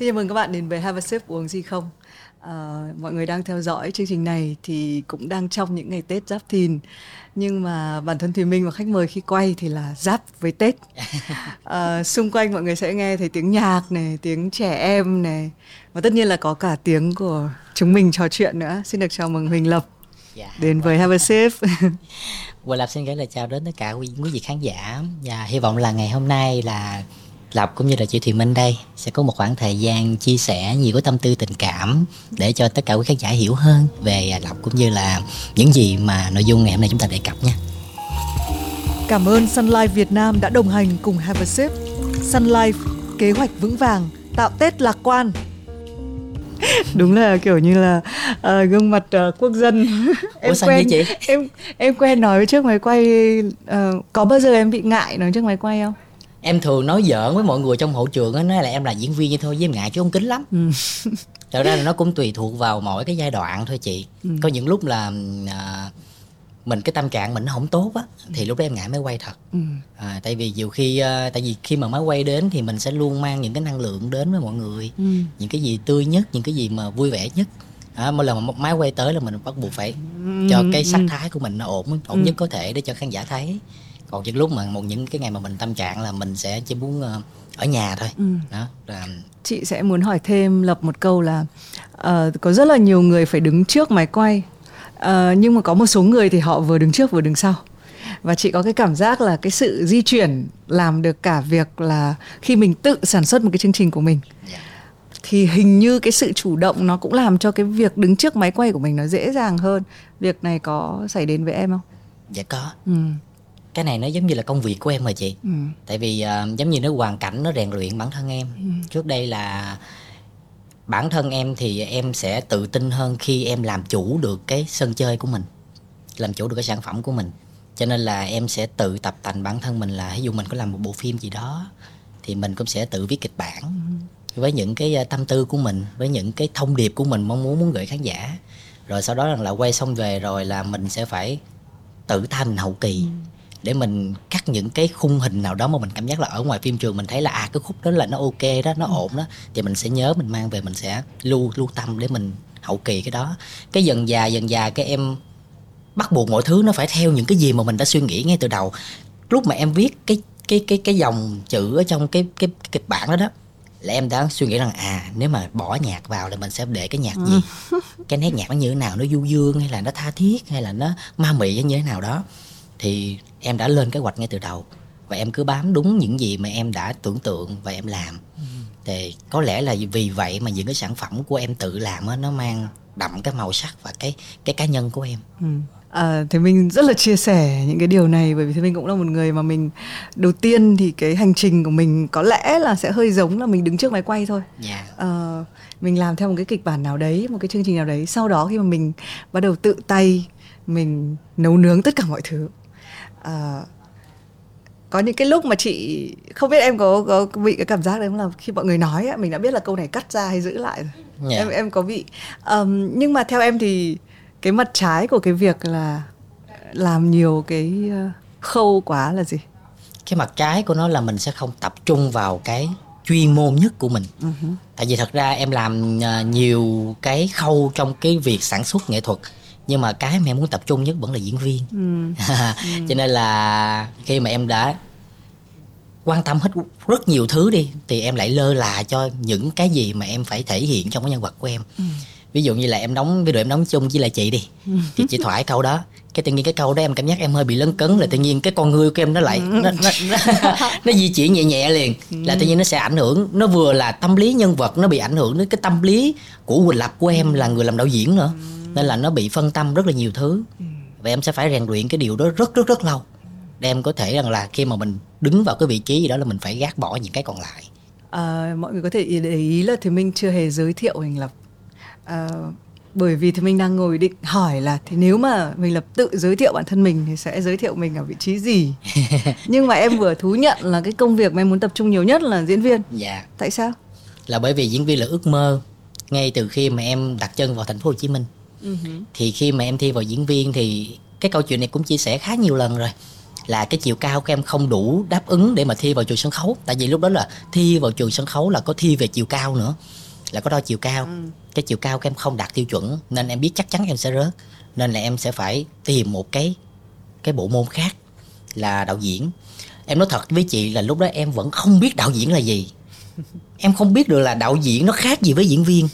Xin chào mừng các bạn đến với Have a Sip uống gì không. À, mọi người đang theo dõi chương trình này thì cũng đang trong những ngày Tết Giáp Thìn nhưng mà bản thân Thùy Minh và khách mời khi quay thì là giáp với Tết. À, xung quanh mọi người sẽ nghe thấy tiếng nhạc này, tiếng trẻ em này và tất nhiên là có cả tiếng của chúng mình trò chuyện nữa. Xin được chào mừng Huỳnh Lập dạ, đến với Have a Sip. Quỳnh Lập xin gửi lời chào đến tất cả quý, quý vị khán giả và hy vọng là ngày hôm nay là Lộc cũng như là chị Thùy Minh đây sẽ có một khoảng thời gian chia sẻ nhiều cái tâm tư tình cảm để cho tất cả quý khán giả hiểu hơn về Lộc cũng như là những gì mà nội dung ngày hôm nay chúng ta đề cập nha. Cảm ơn Sun Life Việt Nam đã đồng hành cùng Have a Sip. Sun Life, kế hoạch vững vàng, tạo Tết lạc quan. đúng là kiểu như là uh, gương mặt uh, quốc dân em Ủa, quen chị? em em quen nói trước máy quay uh, có bao giờ em bị ngại nói trước máy quay không em thường nói giỡn với mọi người trong hậu trường á nói là em là diễn viên như thôi với em ngại chứ không kính lắm ừ. thật ra là nó cũng tùy thuộc vào mỗi cái giai đoạn thôi chị ừ. có những lúc là à, mình cái tâm trạng mình nó không tốt á thì lúc đó em ngại máy quay thật ừ. à, tại vì nhiều khi à, tại vì khi mà máy quay đến thì mình sẽ luôn mang những cái năng lượng đến với mọi người ừ. những cái gì tươi nhất những cái gì mà vui vẻ nhất à, mỗi lần mà máy quay tới là mình bắt buộc phải ừ. cho cái sắc ừ. thái của mình nó ổn ổn ừ. nhất có thể để cho khán giả thấy còn những lúc mà một những cái ngày mà mình tâm trạng là mình sẽ chỉ muốn uh, ở nhà thôi ừ. đó là chị sẽ muốn hỏi thêm lập một câu là uh, có rất là nhiều người phải đứng trước máy quay uh, nhưng mà có một số người thì họ vừa đứng trước vừa đứng sau và chị có cái cảm giác là cái sự di chuyển làm được cả việc là khi mình tự sản xuất một cái chương trình của mình yeah. Dạ. thì hình như cái sự chủ động nó cũng làm cho cái việc đứng trước máy quay của mình nó dễ dàng hơn việc này có xảy đến với em không dạ có ừ cái này nó giống như là công việc của em mà chị ừ. tại vì uh, giống như nó hoàn cảnh nó rèn luyện bản thân em ừ. trước đây là bản thân em thì em sẽ tự tin hơn khi em làm chủ được cái sân chơi của mình làm chủ được cái sản phẩm của mình cho nên là em sẽ tự tập tành bản thân mình là ví dụ mình có làm một bộ phim gì đó thì mình cũng sẽ tự viết kịch bản ừ. với những cái ờ, tâm tư của mình với những cái thông điệp của mình mong muốn muốn gửi khán giả rồi sau đó là quay xong về rồi là mình sẽ phải tự mình hậu kỳ ừ để mình cắt những cái khung hình nào đó mà mình cảm giác là ở ngoài phim trường mình thấy là à cái khúc đó là nó ok đó nó ừ. ổn đó thì mình sẽ nhớ mình mang về mình sẽ lưu lưu tâm để mình hậu kỳ cái đó. Cái dần già dần già cái em bắt buộc mọi thứ nó phải theo những cái gì mà mình đã suy nghĩ ngay từ đầu. Lúc mà em viết cái cái cái cái dòng chữ ở trong cái cái, cái kịch bản đó đó là em đã suy nghĩ rằng à nếu mà bỏ nhạc vào là mình sẽ để cái nhạc gì? Ừ. cái nét nhạc nó như thế nào? Nó du dương hay là nó tha thiết hay là nó ma mị như thế nào đó thì em đã lên kế hoạch ngay từ đầu và em cứ bám đúng những gì mà em đã tưởng tượng và em làm ừ. thì có lẽ là vì vậy mà những cái sản phẩm của em tự làm á nó mang đậm cái màu sắc và cái cái cá nhân của em ừ. À, thì mình rất là chia sẻ những cái điều này bởi vì thì mình cũng là một người mà mình đầu tiên thì cái hành trình của mình có lẽ là sẽ hơi giống là mình đứng trước máy quay thôi. Yeah. Dạ. À, mình làm theo một cái kịch bản nào đấy, một cái chương trình nào đấy. Sau đó khi mà mình bắt đầu tự tay mình nấu nướng tất cả mọi thứ à, có những cái lúc mà chị không biết em có có bị cái cảm giác đấy không là khi mọi người nói á, mình đã biết là câu này cắt ra hay giữ lại rồi yeah. Dạ. em em có bị um, nhưng mà theo em thì cái mặt trái của cái việc là làm nhiều cái ờ, khâu quá là gì cái mặt trái của nó là mình sẽ không tập trung vào cái chuyên môn nhất của mình uh-huh. tại vì thật ra em làm ờ, nhiều cái khâu trong cái việc sản xuất nghệ thuật nhưng mà cái mà em muốn tập trung nhất vẫn là diễn viên ừ. ừ. cho nên là khi mà em đã quan tâm hết rất nhiều thứ đi thì em lại lơ là cho những cái gì mà em phải thể hiện trong cái nhân vật của em ừ. ví dụ như là em đóng video em đóng chung với lại chị đi ừ. thì chị thoại câu đó cái tự nhiên cái câu đó em cảm giác em hơi bị lấn cấn là tự nhiên cái con người của em nó lại ừ. nó, nó, nó, nó di chuyển nhẹ nhẹ liền là tự nhiên nó sẽ ảnh hưởng nó vừa là tâm lý nhân vật nó bị ảnh hưởng đến cái tâm lý của quỳnh lập của em là người làm đạo diễn nữa nên là nó bị phân tâm rất là nhiều thứ. Ừ. và em sẽ phải rèn luyện cái điều đó rất rất rất lâu. Để em có thể rằng là khi mà mình đứng vào cái vị trí gì đó là mình phải gác bỏ những cái còn lại. À, mọi người có thể để ý là thì mình chưa hề giới thiệu hình lập. À, bởi vì thì mình đang ngồi định hỏi là thì nếu mà mình lập tự giới thiệu bản thân mình thì sẽ giới thiệu mình ở vị trí gì? Nhưng mà em vừa thú nhận là cái công việc mà em muốn tập trung nhiều nhất là diễn viên. Dạ. Tại sao? Là bởi vì diễn viên là ước mơ ngay từ khi mà em đặt chân vào thành phố Hồ Chí Minh uh-huh. thì khi mà em thi vào diễn viên thì cái câu chuyện này cũng chia sẻ khá nhiều lần rồi. Là cái chiều cao của em không đủ đáp ứng để mà thi vào trường sân khấu. Tại vì lúc đó là thi vào trường sân khấu là có thi về chiều cao nữa. Là có đo chiều cao. Ừ. cái chiều cao của em không đạt tiêu chuẩn nên em biết chắc chắn em sẽ rớt. Nên là em sẽ phải tìm một cái cái bộ môn khác là đạo diễn. Em nói thật với chị là lúc đó em vẫn không biết đạo diễn là gì. Em không biết được là đạo diễn nó khác gì với diễn viên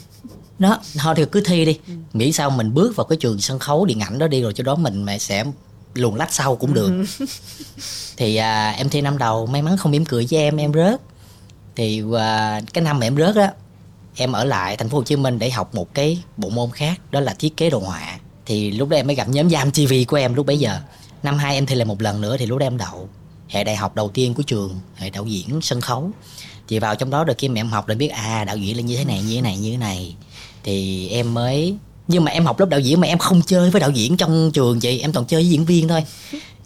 đó thôi thì cứ thi đi. Nghĩ sao mình bước vào cái trường sân khấu điện ảnh đó đi rồi cho đó mình mẹ sẽ luồn lách sau cũng được. Thì à, em thi năm đầu may mắn không mỉm cười với em em rớt. Thì à, cái năm mà em rớt đó em ở lại thành phố Hồ Chí Minh để học một cái bộ môn khác đó là thiết kế đồ họa. Thì lúc đó em mới gặp nhóm Giam TV của em lúc bấy giờ. Năm hai em thi lại một lần nữa thì lúc đó em đậu. Hệ đại học đầu tiên của trường hệ đạo diễn sân khấu. Thì vào trong đó được khi mà em học để biết à đạo diễn là như thế này như thế này như thế này thì em mới nhưng mà em học lớp đạo diễn mà em không chơi với đạo diễn trong trường chị em toàn chơi với diễn viên thôi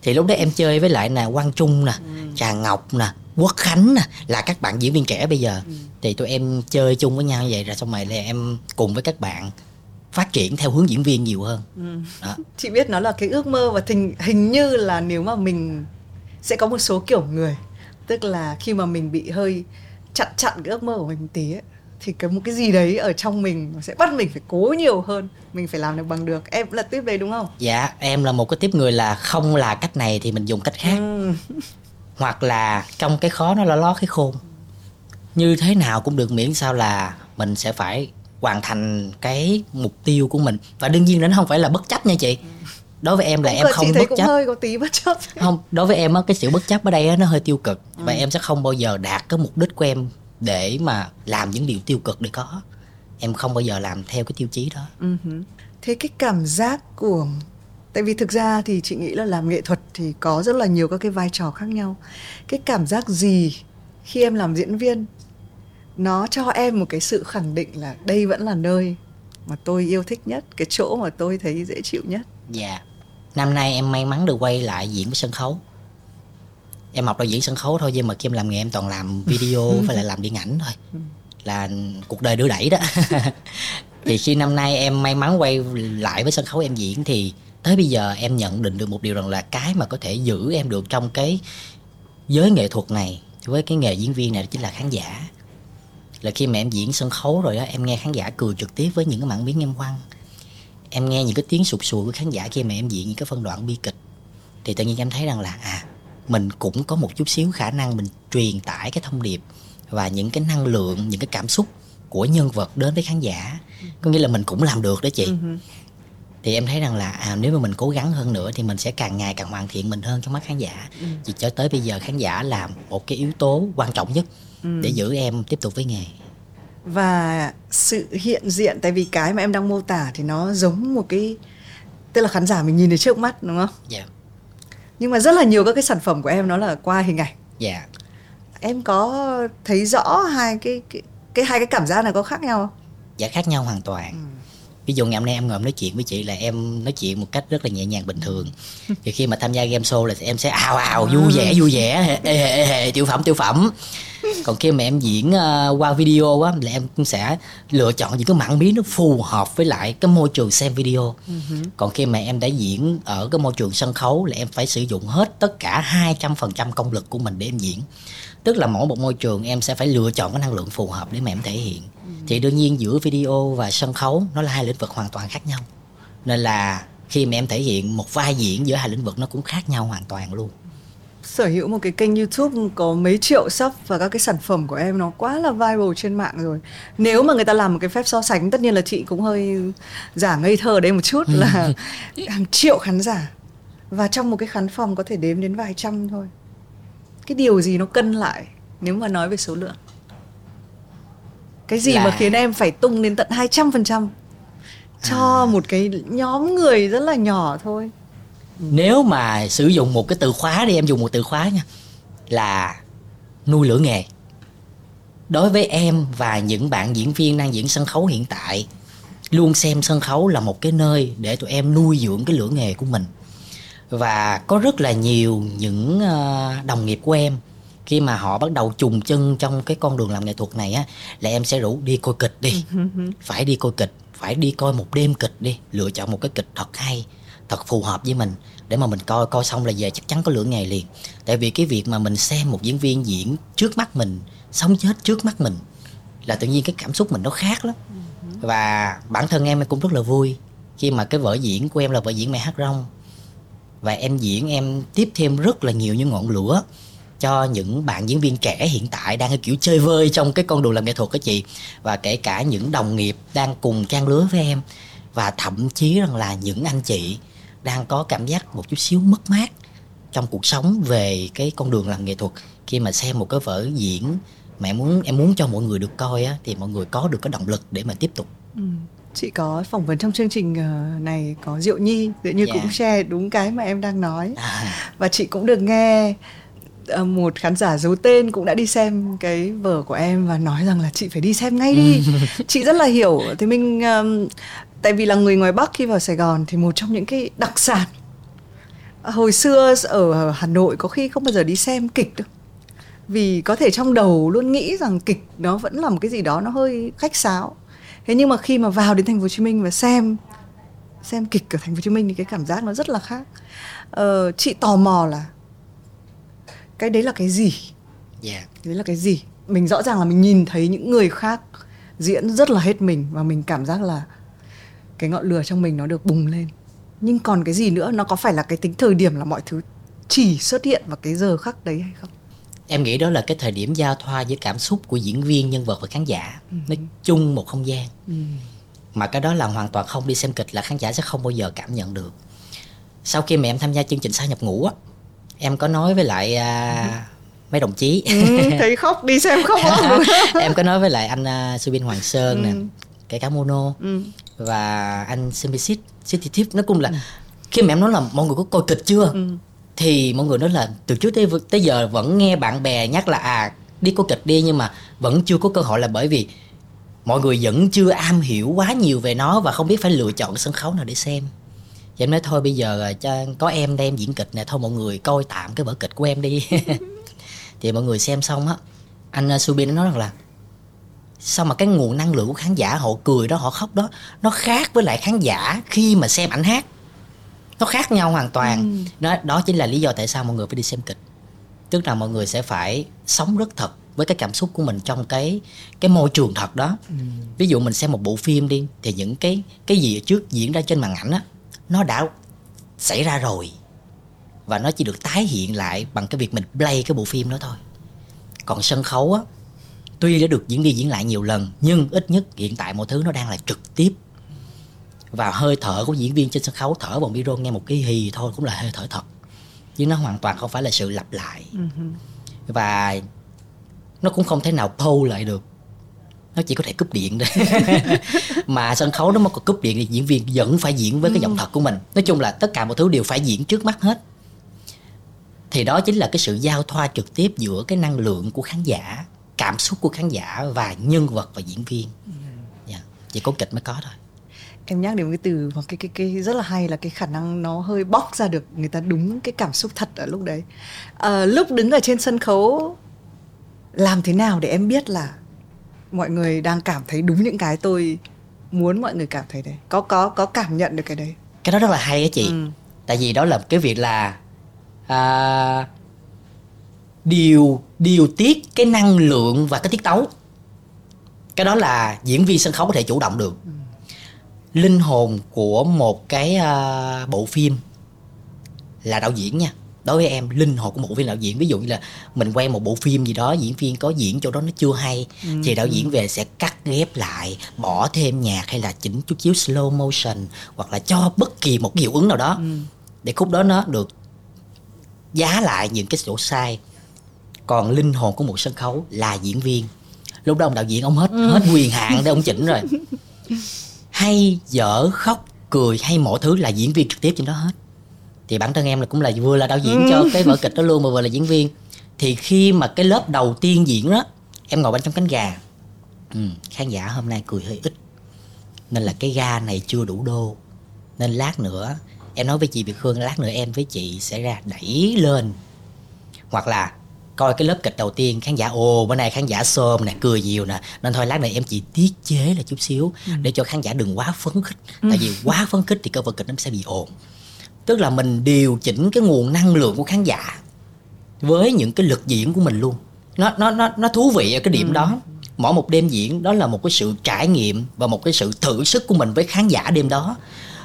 thì lúc đó em chơi với lại là quang trung nè ừ. trà ngọc nè quốc khánh nè là các bạn diễn viên trẻ bây giờ ừ. thì tụi em chơi chung với nhau như vậy rồi xong rồi là em cùng với các bạn phát triển theo hướng diễn viên nhiều hơn ừ. đó. chị biết nó là cái ước mơ và hình hình như là nếu mà mình sẽ có một số kiểu người tức là khi mà mình bị hơi chặn chặn cái ước mơ của mình một tí ấy, thì cái một cái gì đấy ở trong mình sẽ bắt mình phải cố nhiều hơn. Mình phải làm được bằng được. Em là tiếp đấy đúng không? Dạ em là một cái tiếp người là không là cách này thì mình dùng cách khác. Ừ. hoặc là trong cái khó nó là ló cái khôn. Như thế nào cũng được miễn sao là mình sẽ phải hoàn thành cái mục tiêu của mình. Và đương nhiên nó không phải là bất chấp nha chị. Đối với em là cũng em không bất chấp. hơi có tí bất chấp. Không đối với em á cái sự bất chấp ở đây á, nó hơi tiêu cực. Ừ. và em sẽ không bao giờ đạt cái mục đích của em để mà làm những điều tiêu cực để có. Em không bao giờ làm theo cái tiêu chí đó. Uh-huh. thế cái cảm giác của tại vì thực ra thì chị nghĩ là làm nghệ thuật thì có rất là nhiều các cái vai trò khác nhau. Cái cảm giác gì khi em làm diễn viên nó cho em một cái sự khẳng định là đây vẫn là nơi mà tôi yêu thích nhất cái chỗ mà tôi thấy dễ chịu nhất? Dạ. Năm nay em may mắn được quay lại diễn với sân khấu em học đạo diễn sân khấu thôi nhưng mà khi em làm nghề em toàn làm video phải là làm điện ảnh thôi. Là cuộc đời đưa đẩy đó. Thì khi năm nay em may mắn quay lại với sân khấu em diễn thì tới bây giờ em nhận định được một điều rằng là cái mà có thể giữ em được trong cái giới nghệ thuật này với cái nghề diễn viên này chính là khán giả. Là khi mà em diễn sân khấu rồi đó em nghe khán giả cười trực tiếp với những cái mảng biến em quăng em nghe những cái tiếng sụt sùi của khán giả khi mà em diễn những cái phân đoạn bi kịch. Thì tự nhiên em thấy rằng là à mình cũng có một chút xíu khả năng mình truyền tải cái thông điệp và những cái năng lượng những cái cảm xúc của nhân vật đến với khán giả có nghĩa là mình cũng làm được đó chị uh-huh. thì em thấy rằng là à, nếu mà mình cố gắng hơn nữa thì mình sẽ càng ngày càng hoàn thiện mình hơn trong mắt khán giả uh-huh. chỉ cho tới bây giờ khán giả là một cái yếu tố quan trọng nhất uh-huh. để giữ em tiếp tục với nghề và sự hiện diện tại vì cái mà em đang mô tả thì nó giống một cái tức là khán giả mình nhìn thấy trước mắt đúng không? Dạ. Yeah nhưng mà rất là nhiều các cái sản phẩm của em nó là qua hình ảnh dạ yeah. em có thấy rõ hai cái cái, cái hai cái cảm giác này có khác nhau không dạ khác nhau hoàn toàn ừ ví dụ ngày hôm nay em ngồi nói chuyện với chị là em nói chuyện một cách rất là nhẹ nhàng bình thường. Thì khi mà tham gia game show là em sẽ ào ào vui vẻ vui vẻ. Ê, ê, ê, ê, tiểu phẩm tiểu phẩm. Còn khi mà em diễn uh, qua video á là em cũng sẽ lựa chọn những cái mảng biến nó phù hợp với lại cái môi trường xem video. Uh-huh. còn khi mà em đã diễn ở cái môi trường sân khấu là em phải sử dụng hết tất cả 200% công lực của mình để em diễn tức là mỗi một môi trường em sẽ phải lựa chọn cái năng lượng phù hợp để mà em thể hiện thì đương nhiên giữa video và sân khấu nó là hai lĩnh vực hoàn toàn khác nhau nên là khi mà em thể hiện một vai diễn giữa hai lĩnh vực nó cũng khác nhau hoàn toàn luôn sở hữu một cái kênh YouTube có mấy triệu sub và các cái sản phẩm của em nó quá là viral trên mạng rồi. Nếu mà người ta làm một cái phép so sánh tất nhiên là chị cũng hơi giả ngây thơ đấy một chút là hàng triệu khán giả và trong một cái khán phòng có thể đếm đến vài trăm thôi. Cái điều gì nó cân lại nếu mà nói về số lượng? Cái gì là... mà khiến em phải tung đến tận 200% cho à. một cái nhóm người rất là nhỏ thôi nếu mà sử dụng một cái từ khóa đi em dùng một từ khóa nha là nuôi lửa nghề đối với em và những bạn diễn viên đang diễn sân khấu hiện tại luôn xem sân khấu là một cái nơi để tụi em nuôi dưỡng cái lửa nghề của mình và có rất là nhiều những ờ, đồng nghiệp của em khi mà họ bắt đầu trùng chân trong cái con đường làm nghệ thuật này á là em sẽ rủ đi coi kịch đi. Phải đi coi kịch phải đi coi một đêm kịch đi lựa chọn một cái kịch thật hay thật phù hợp với mình để mà mình coi coi xong là về chắc chắn có lửa ngày liền. Tại vì cái việc mà mình xem một diễn viên diễn trước mắt mình sống chết trước mắt mình là tự nhiên cái cảm xúc mình nó khác lắm. Và bản thân em cũng rất là vui khi mà cái vở diễn của em là vở diễn mẹ hát rong và em diễn em tiếp thêm rất là nhiều những ngọn lửa cho những bạn diễn viên trẻ hiện tại đang ở kiểu chơi vơi trong cái con đường làm nghệ thuật của chị. Và kể cả những đồng nghiệp đang cùng trang lứa với em. Và thậm chí rằng là những anh chị đang có cảm giác một chút xíu mất mát trong cuộc sống về cái con đường làm nghệ thuật. Khi mà xem một cái vở diễn mẹ muốn, em muốn cho mọi người được coi á, thì mọi người có được cái động lực để mà tiếp tục. Ừ chị có phỏng vấn trong chương trình ờ, này có diệu nhi diệu như yeah. cũng share đúng cái mà em đang nói. À. và chị cũng được nghe ờ, một khán giả giấu tên cũng đã đi xem cái vở của em và nói rằng là chị phải đi xem ngay đi. Chị rất là hiểu. Thì mình um, tại vì là người ngoài bắc khi vào sài gòn thì một trong những cái đặc sản hồi xưa ở hà nội có khi không bao giờ đi xem kịch đâu. Vì có thể trong đầu luôn nghĩ rằng kịch nó vẫn là một cái gì đó nó hơi khách sáo thế nhưng mà khi mà vào đến thành phố hồ chí minh và xem xem kịch ở thành phố hồ chí minh thì cái cảm giác nó rất là khác. Ờ, chị tò mò là cái đấy là cái gì? Yeah. đấy là cái gì? Mình rõ ràng là mình nhìn thấy những người khác diễn rất là hết mình và mình cảm giác là cái ngọn lửa trong mình nó được bùng lên. Nhưng còn cái gì nữa? Nó có phải là cái tính thời điểm là mọi thứ chỉ xuất hiện vào cái giờ khắc đấy hay không em nghĩ đó là cái thời điểm giao thoa giữa cảm xúc của diễn viên nhân vật và khán giả ừ. nó chung một không gian ừ. mà cái đó là hoàn toàn không đi xem kịch là khán giả sẽ không bao giờ cảm nhận được sau khi mà em tham gia chương trình sao nhập ngũ á em có nói với lại à, mấy đồng chí ừ, thấy khóc đi xem khóc em có nói với lại anh uh, Subin Hoàng Sơn ừ. nè kể cả Mono ừ. và anh Semisit City Tip nó cũng là ừ. khi mà em nói là mọi người có coi kịch chưa ừ thì mọi người nói là từ trước tới tới giờ vẫn nghe bạn bè nhắc là à đi có kịch đi, nhưng mà vẫn chưa có cơ hội là bởi vì mọi người vẫn chưa am hiểu quá nhiều về nó và không biết phải lựa chọn sân khấu nào để xem. Vậy em nói thôi, bây giờ à, cho có em đây em diễn kịch nè, thôi mọi người coi tạm cái vở kịch của em đi. Thì mọi người xem xong á, anh à, Subin nó nói rằng là, sao mà cái nguồn năng lượng của khán giả họ cười đó, họ khóc đó, nó khác với lại khán giả khi mà xem ảnh hát? Nó khác nhau hoàn toàn. Ừ. đó đó chính là lý do tại sao mọi người phải đi xem kịch. Tức là mọi người sẽ phải sống rất thật với cái cảm xúc của mình trong cái cái môi trường thật đó. Ừ. ví dụ mình xem một bộ phim đi thì những cái cái gì ở trước diễn ra trên màn ảnh á nó đã xảy ra rồi. Và nó chỉ được tái hiện lại bằng cái việc mình play cái bộ phim đó thôi. Còn sân khấu á tuy đã được diễn đi diễn lại nhiều lần nhưng ít nhất hiện tại mọi thứ nó đang là trực tiếp và hơi thở của diễn viên trên sân khấu thở bằng micro nghe một cái hì thôi cũng là hơi thở thật chứ nó hoàn toàn không phải là sự lặp lại uh-huh. và nó cũng không thể nào pâu lại được nó chỉ có thể cúp điện thôi mà sân khấu nó mà có cúp điện thì diễn viên vẫn phải diễn với cái giọng ừ. thật của mình nói chung là tất cả mọi thứ đều phải diễn trước mắt hết thì đó chính là cái sự giao thoa trực tiếp giữa cái năng lượng của khán giả cảm xúc của khán giả và nhân vật và diễn viên yeah. Ừ. Dạ, chỉ có kịch mới có thôi em nhắc đến cái từ hoặc cái cái cái rất là hay là cái khả năng nó hơi bóc ra được người ta đúng cái cảm xúc thật ở lúc đấy. À, lúc đứng ở trên sân khấu làm thế nào để em biết là mọi người đang cảm thấy đúng những cái tôi muốn mọi người cảm thấy đấy? Có có có cảm nhận được cái đấy? Cái đó rất là hay á chị. Ừ. tại vì đó là cái việc là à, điều điều tiết cái năng lượng và cái tiết tấu. Cái đó là diễn viên sân khấu có thể chủ động được. Ừ linh hồn của một cái uh, bộ phim là đạo diễn nha đối với em linh hồn của một bộ phim đạo diễn ví dụ như là mình quay một bộ phim gì đó diễn viên có diễn chỗ đó nó chưa hay ừ. thì đạo diễn về sẽ cắt ghép lại bỏ thêm nhạc hay là chỉnh chút xíu slow motion hoặc là cho bất kỳ một cái hiệu ứng nào đó ừ. để khúc đó nó được giá lại những cái chỗ sai còn linh hồn của một sân khấu là diễn viên lúc đó ông đạo diễn ông hết ừ. hết quyền hạn để ông chỉnh rồi hay dở khóc cười hay mọi thứ là diễn viên trực tiếp trên đó hết. Thì bản thân em là cũng là vừa là đạo diễn ừ. cho cái vở kịch đó luôn mà vừa là diễn viên. Thì khi mà cái lớp đầu tiên diễn đó em ngồi bên trong cánh gà. Ừ, khán giả hôm nay cười hơi ít. Nên là cái ga này chưa đủ đô. Nên lát nữa em nói với chị Việt Hương lát nữa em với chị sẽ ra đẩy lên. Hoặc là coi cái lớp kịch đầu tiên khán giả ồ bữa nay khán giả xôm nè cười nhiều nè. Nên thôi lát này em chỉ tiết chế là chút xíu ừ. để cho khán giả đừng quá phấn khích. Ừ. tại vì quá phấn khích thì cơ vở kịch nó sẽ bị ồn. Tức là mình điều chỉnh cái nguồn năng lượng của khán giả với những cái lực diễn của mình luôn. Nó nó nó nó thú vị ở cái điểm ừ. đó. Mỗi một đêm diễn đó là một cái sự trải nghiệm và một cái sự thử sức của mình với khán giả đêm đó.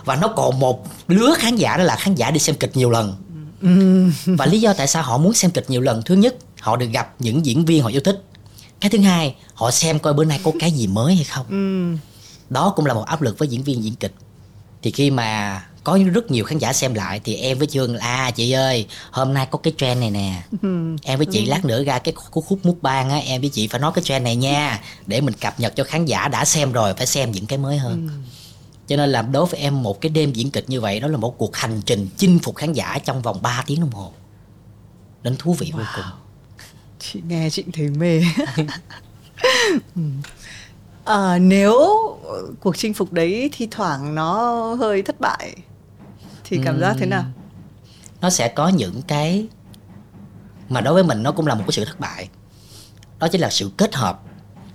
Và nó còn một lứa khán giả đó là khán giả đi xem kịch nhiều lần và lý do tại sao họ muốn xem kịch nhiều lần. Thứ nhất họ được gặp những diễn viên họ yêu thích. Cái thứ hai họ xem coi bữa nay có cái gì mới hay không. Đó cũng là một áp lực với diễn viên diễn kịch. Thì khi mà có rất nhiều khán giả xem lại thì em với chương là à chị ơi hôm nay có cái trend này nè. Em với chị lát nữa ra cái khúc, khúc mút ban á em với chị phải nói cái trend này nha để mình cập nhật cho khán giả đã xem rồi phải xem những cái mới hơn cho nên là đối với em một cái đêm diễn kịch như vậy đó là một cuộc hành trình chinh phục khán giả trong vòng 3 tiếng đồng hồ. Đến thú vị wow. vô cùng. Chị nghe chị thấy mê. À, nếu cuộc chinh phục đấy thi thoảng nó hơi thất bại thì cảm giác thế nào? Nó sẽ có những cái mà đối với mình nó cũng là một cái sự thất bại. Đó chính là sự kết hợp.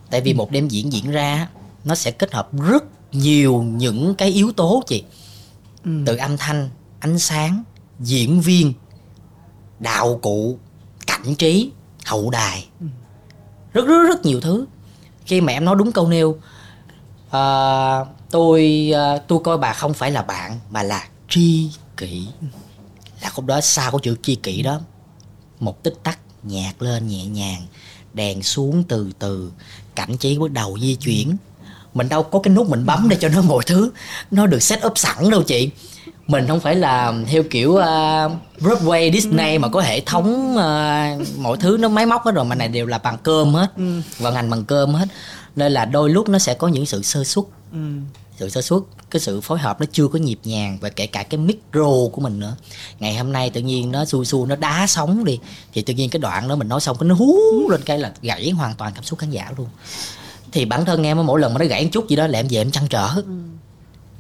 Tại vì một đêm diễn diễn ra nó sẽ kết hợp rất nhiều những cái yếu tố chị. Ừ. từ âm thanh ánh sáng diễn viên đạo cụ cảnh trí hậu đài. Ừ. rất rất rất nhiều thứ. Khi mà em nói đúng câu nêu uh, tôi uh, tôi coi bà không phải là bạn mà là tri kỷ. Là khúc đó sau cái chữ tri kỷ đó một tích tắc nhạc lên nhẹ nhàng đèn xuống từ từ cảnh trí bắt đầu di chuyển mình đâu có cái nút mình bấm để cho nó mọi thứ. Nó được set up sẵn đâu chị. Mình không phải là theo kiểu uh, Broadway Disney mà có hệ thống uh, mọi thứ nó máy móc hết rồi mà này đều là bằng cơm hết ừ. vận hành bằng cơm hết. Nên là đôi lúc nó sẽ có những sự sơ suất. Ừ. sự sơ suất cái sự phối hợp nó chưa có nhịp nhàng và kể cả cái micro của mình nữa. Ngày hôm nay tự nhiên nó xui xui nó đá sóng đi thì tự nhiên cái đoạn đó mình nói xong cái nó hú lên cái là gãy hoàn toàn cảm xúc khán giả luôn thì bản thân em mỗi lần mà nó gãy một chút gì đó là em về em chăn trở. Ừ.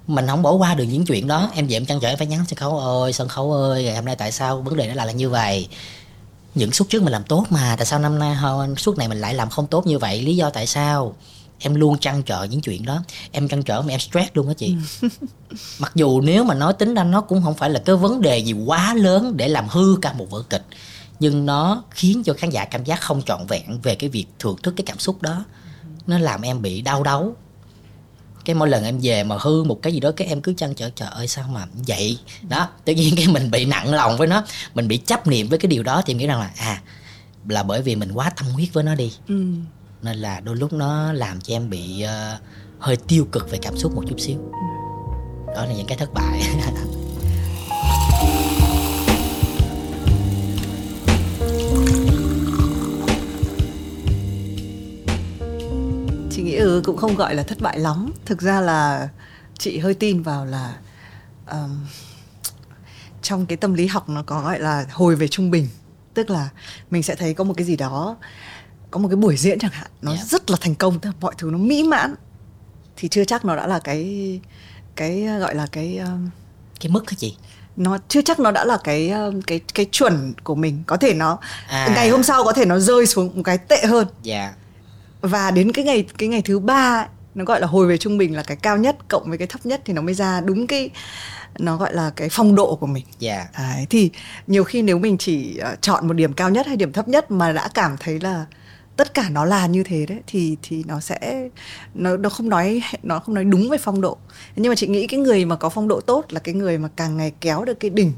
mình không bỏ qua được những chuyện đó. Em về em chăn trở em phải nhắn sân khấu ơi sân khấu ơi hôm nay tại sao vấn đề nó lại là như vậy? Những suất trước mình làm tốt mà tại sao năm nay suốt này mình lại làm không tốt như vậy? Lý do tại sao? Em luôn trăn trở những chuyện đó. Em trăn trở mà em stress luôn á chị. Ừ. mặc dù nếu mà nói tính ra nó cũng không phải là cái vấn đề gì quá lớn để làm hư cả một vở kịch nhưng nó khiến cho khán giả cảm giác không trọn vẹn về cái việc thưởng thức cái cảm xúc đó nó làm em bị đau đấu cái mỗi lần em về mà hư một cái gì đó cái em cứ chăn trở trời ơi sao mà vậy? Đó tự nhiên cái mình bị nặng lòng với nó. Mình bị chấp niệm với cái điều đó thì em nghĩ rằng là à là bởi vì mình quá tâm huyết với nó đi. Ừ. nên là đôi lúc nó làm cho em bị uh, hơi tiêu cực về cảm xúc một chút xíu. Đó là những cái thất bại chị nghĩ ừ cũng không gọi là thất bại lắm. Thực ra là chị hơi tin vào là um, trong cái tâm lý học nó có gọi là hồi về trung bình. Tức là mình sẽ thấy có một cái gì đó có một cái buổi diễn chẳng hạn nó yeah. rất là thành công mọi thứ nó mỹ mãn. Thì chưa chắc nó đã là cái cái gọi là cái um, cái mức cái gì nó chưa chắc nó đã là cái cái cái chuẩn của mình. Có thể nó à. ngày hôm sau có thể nó rơi xuống một cái tệ hơn. Yeah và đến cái ngày cái ngày thứ ba nó gọi là hồi về trung bình là cái cao nhất cộng với cái thấp nhất thì nó mới ra đúng cái nó gọi là cái phong độ của mình. Yeah. Đấy, thì nhiều khi nếu mình chỉ uh, chọn một điểm cao nhất hay điểm thấp nhất mà đã cảm thấy là tất cả nó là như thế đấy thì thì nó sẽ nó nó không nói nó không nói đúng về phong độ. Nhưng mà chị nghĩ cái người mà có phong độ tốt là cái người mà càng ngày kéo được cái đỉnh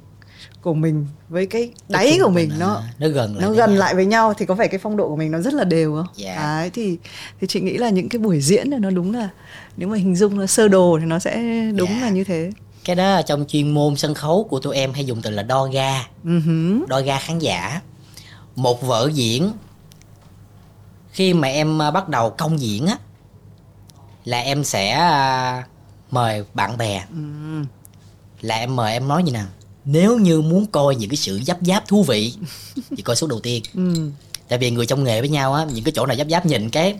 của mình với cái đáy của mình nó nó gần lại nó gần nhau. lại với nhau thì có phải cái phong độ của mình nó rất là đều không? Yeah. Đấy thì thì chị nghĩ là những cái buổi diễn này nó đúng là nếu mà hình dung nó sơ đồ thì nó sẽ đúng yeah. là như thế. Cái đó trong chuyên môn sân khấu của tụi em hay dùng từ là đo ga. Uh-huh. Đo ga khán giả. Một vở diễn khi mà em à, bắt đầu công diễn á là em sẽ à, mời bạn bè. Uh-huh. Là em mời em nói như nào? Nếu như muốn coi những cái sự giáp giáp thú vị thì coi số đầu tiên ừ. tại vì người trong nghề với nhau á những cái chỗ nào giáp giáp nhìn cái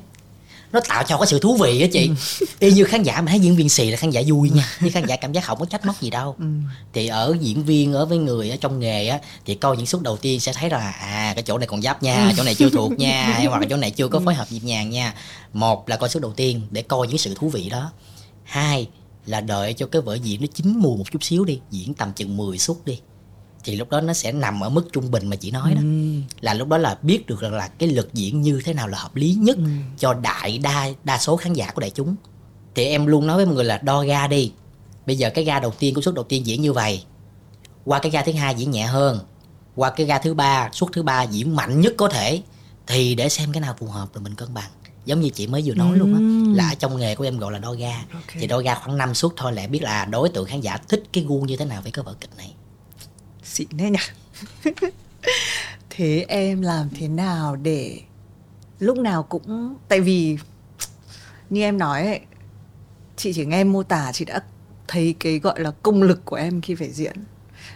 nó tạo cho cái sự thú vị á chị ừ. y như khán giả mà thấy diễn viên xì là khán giả vui nha nhưng khán giả cảm giác không có trách móc gì đâu ừ. thì ở diễn viên ở với người ở trong nghề á thì coi những suất đầu tiên sẽ thấy là à cái chỗ này còn giáp nha ừ. chỗ này chưa thuộc nha hay hoặc là chỗ này chưa có ừ. phối hợp nhịp nhàng nha một là coi suất đầu tiên để coi những sự thú vị đó hai là đợi cho cái vở diễn nó chín mùi một chút xíu đi diễn tầm chừng 10 suất đi thì lúc đó nó sẽ nằm ở mức trung bình mà chị nói đó. Ừ. là lúc đó là biết được rằng là cái lực diễn như thế nào là hợp lý nhất ừ. cho đại đa đa số khán giả của đại chúng. Thì em luôn nói với mọi người là đo ga đi. Bây giờ cái ga đầu tiên của suất đầu tiên diễn như vậy. Qua cái ga thứ hai diễn nhẹ hơn. Qua cái ga thứ ba suất thứ ba diễn mạnh nhất có thể. Thì để xem cái nào phù hợp rồi mình cân bằng giống như chị mới vừa nói luôn á là ở trong nghề của em gọi là đo ga. Okay. thì đo ga khoảng 5 suất thôi là biết là đối tượng khán giả thích cái gu như thế nào với cái vở kịch này. Xịn thế nhỉ? Thế em làm thế nào để lúc nào cũng tại vì như em nói ấy, chị chỉ nghe mô tả chị đã thấy cái gọi là công lực của em khi phải diễn.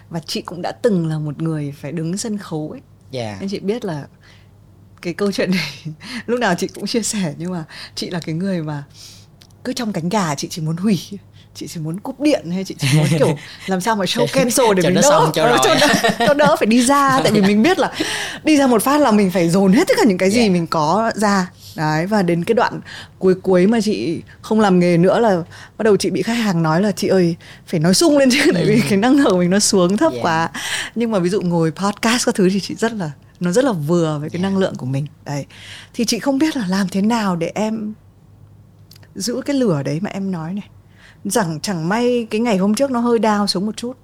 Và chị cũng đã từng là một người phải đứng sân khấu ấy. Yeah. nên chị biết là cái câu chuyện này lúc nào chị cũng chia sẻ nhưng mà chị là cái người mà cứ trong cánh gà chị chỉ muốn hủy chị chỉ muốn cúp điện hay chị chỉ muốn kiểu làm sao mà show cancel để mình đỡ xong, cho, ờ, cho, đỡ, cho đỡ phải đi ra tại vì mình biết là đi ra một phát là mình phải dồn hết tất cả những cái gì yeah. mình có ra đấy và đến cái đoạn cuối cuối mà chị không làm nghề nữa là bắt đầu chị bị khách hàng nói là chị ơi phải nói sung lên chứ tại vì ừ. cái năng lượng mình nó xuống thấp yeah. quá nhưng mà ví dụ ngồi podcast các thứ thì chị rất là nó rất là vừa với cái yeah. năng lượng của mình. Đấy. Thì chị không biết là làm thế nào để em giữ cái lửa đấy mà em nói này. Rằng chẳng may cái ngày hôm trước nó hơi đau xuống một chút.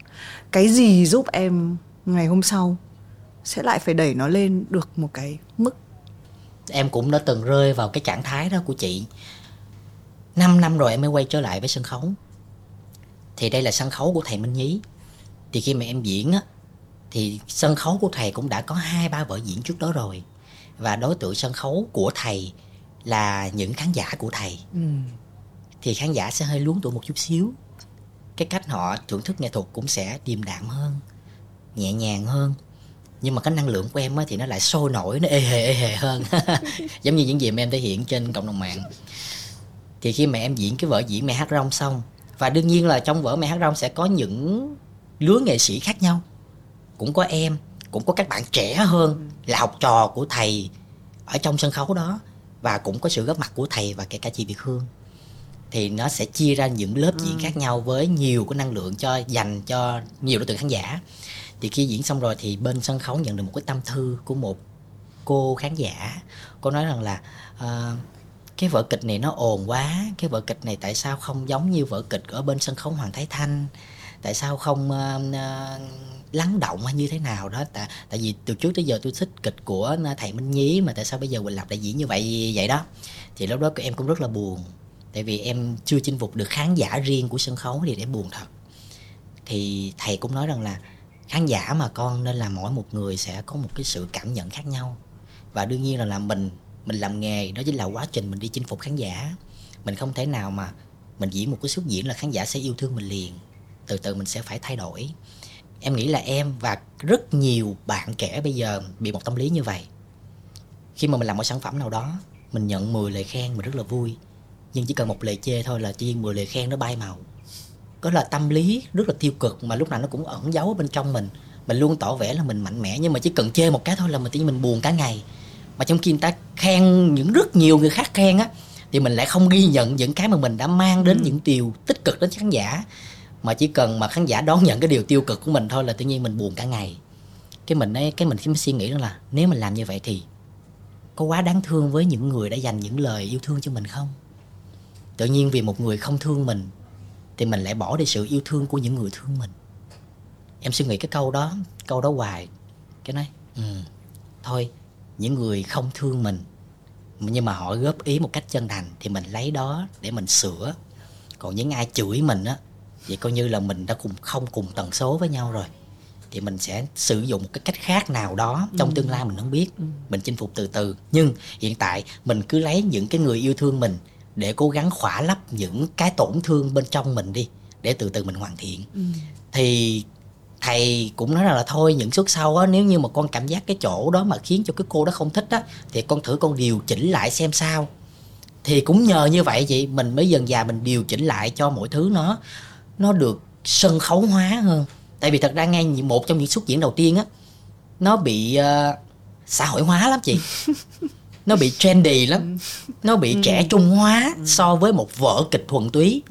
Cái gì giúp em ngày hôm sau sẽ lại phải đẩy nó lên được một cái mức? Em cũng đã từng rơi vào cái trạng thái đó của chị. 5 năm rồi em mới quay trở lại với sân khấu. Thì đây là sân khấu của thầy Minh Nhí. Thì khi mà em diễn á thì sân khấu của thầy cũng đã có hai ba vở diễn trước đó rồi. Và đối tượng sân khấu của thầy là những khán giả của thầy. Ừ. thì khán giả sẽ hơi luống tuổi một chút xíu. Cái cách họ thưởng thức nghệ thuật cũng sẽ điềm đạm hơn nhẹ nhàng hơn. Nhưng mà cái năng lượng của em thì nó lại sôi nổi nó ê hề ê hề hơn. Giống như những gì mà em thể hiện trên cộng đồng mạng. Thì khi mà em diễn cái vở diễn mẹ hát rong xong và đương nhiên là trong vở mẹ hát rong sẽ có những lứa nghệ sĩ khác nhau cũng có em cũng có các bạn trẻ hơn là học trò của thầy ở trong sân khấu đó. Và cũng có sự góp mặt của thầy và kể cả chị Việt Hương. Thì nó sẽ chia ra những lớp diễn ừ. khác nhau với nhiều cái năng lượng cho dành cho nhiều đối tượng khán giả. Thì khi diễn xong rồi thì bên sân khấu nhận được một cái tâm thư của một cô khán giả. Cô nói rằng là uh, cái vở kịch này nó ồn quá cái vở kịch này tại sao không giống như vở kịch ở bên sân khấu hoàng thái thanh? Tại sao không uh, uh, lắng động hay như thế nào đó. Tại tại vì từ trước tới giờ tôi thích kịch của thầy minh nhí mà tại sao bây giờ quỳnh lập lại diễn như vậy vậy đó. Thì lúc đó em cũng rất là buồn. Tại vì em chưa chinh phục được khán giả riêng của sân khấu thì để buồn thật. Thì thầy cũng nói rằng là khán giả mà con nên là mỗi một người sẽ có một cái sự cảm nhận khác nhau. Và đương nhiên là làm mình mình làm nghề, đó chính là quá trình mình đi chinh phục khán giả. Mình không thể nào mà mình diễn một cái xuất diễn là khán giả sẽ yêu thương mình liền. Từ từ mình sẽ phải thay đổi em nghĩ là em và rất nhiều bạn trẻ bây giờ bị một tâm lý như vậy. Khi mà mình làm một sản phẩm nào đó mình nhận 10 lời khen mình rất là vui. Nhưng chỉ cần một lời chê thôi là tự nhiên 10 lời khen nó bay màu. Có là tâm lý rất là tiêu cực mà lúc nào nó cũng ẩn giấu ở bên trong mình. Mình luôn tỏ vẻ là mình mạnh mẽ nhưng mà chỉ cần chê một cái thôi là mình tự nhiên mình buồn cả ngày. Mà trong khi người ta khen những rất nhiều người khác khen á thì mình lại không ghi nhận những cái mà mình đã mang đến ừ. những điều tích cực đến khán giả mà chỉ cần mà khán giả đón nhận cái điều tiêu cực của mình thôi là tự nhiên mình buồn cả ngày. Cái mình ấy cái mình mới suy nghĩ đó là nếu mình làm như vậy thì có quá đáng thương với những người đã dành những lời yêu thương cho mình không? Tự nhiên vì một người không thương mình thì mình lại bỏ đi sự yêu thương của những người thương mình. Em suy nghĩ cái câu đó câu đó hoài. Cái nói ừ, thôi những người không thương mình nhưng mà họ góp ý một cách chân thành thì mình lấy đó để mình sửa. Còn những ai chửi mình á vậy coi như là mình đã cùng không cùng tần số với nhau rồi thì mình sẽ sử dụng một cái cách khác nào đó trong ừ. tương lai mình không biết ừ. mình chinh phục từ từ nhưng hiện tại mình cứ lấy những cái người yêu thương mình để cố gắng khỏa lấp những cái tổn thương bên trong mình đi để từ từ mình hoàn thiện ừ. thì thầy cũng nói là thôi những suất sau á nếu như mà con cảm giác cái chỗ đó mà khiến cho cái cô đó không thích á thì con thử con điều chỉnh lại xem sao thì cũng nhờ như vậy chị mình mới dần dà mình điều chỉnh lại cho mọi thứ nó nó được sân khấu hóa hơn. Tại vì thật ra ngay một trong những xuất diễn đầu tiên á nó bị uh, xã hội hóa lắm chị. Nó bị trendy lắm. Nó bị trẻ trung hóa so với một vở kịch thuần túy.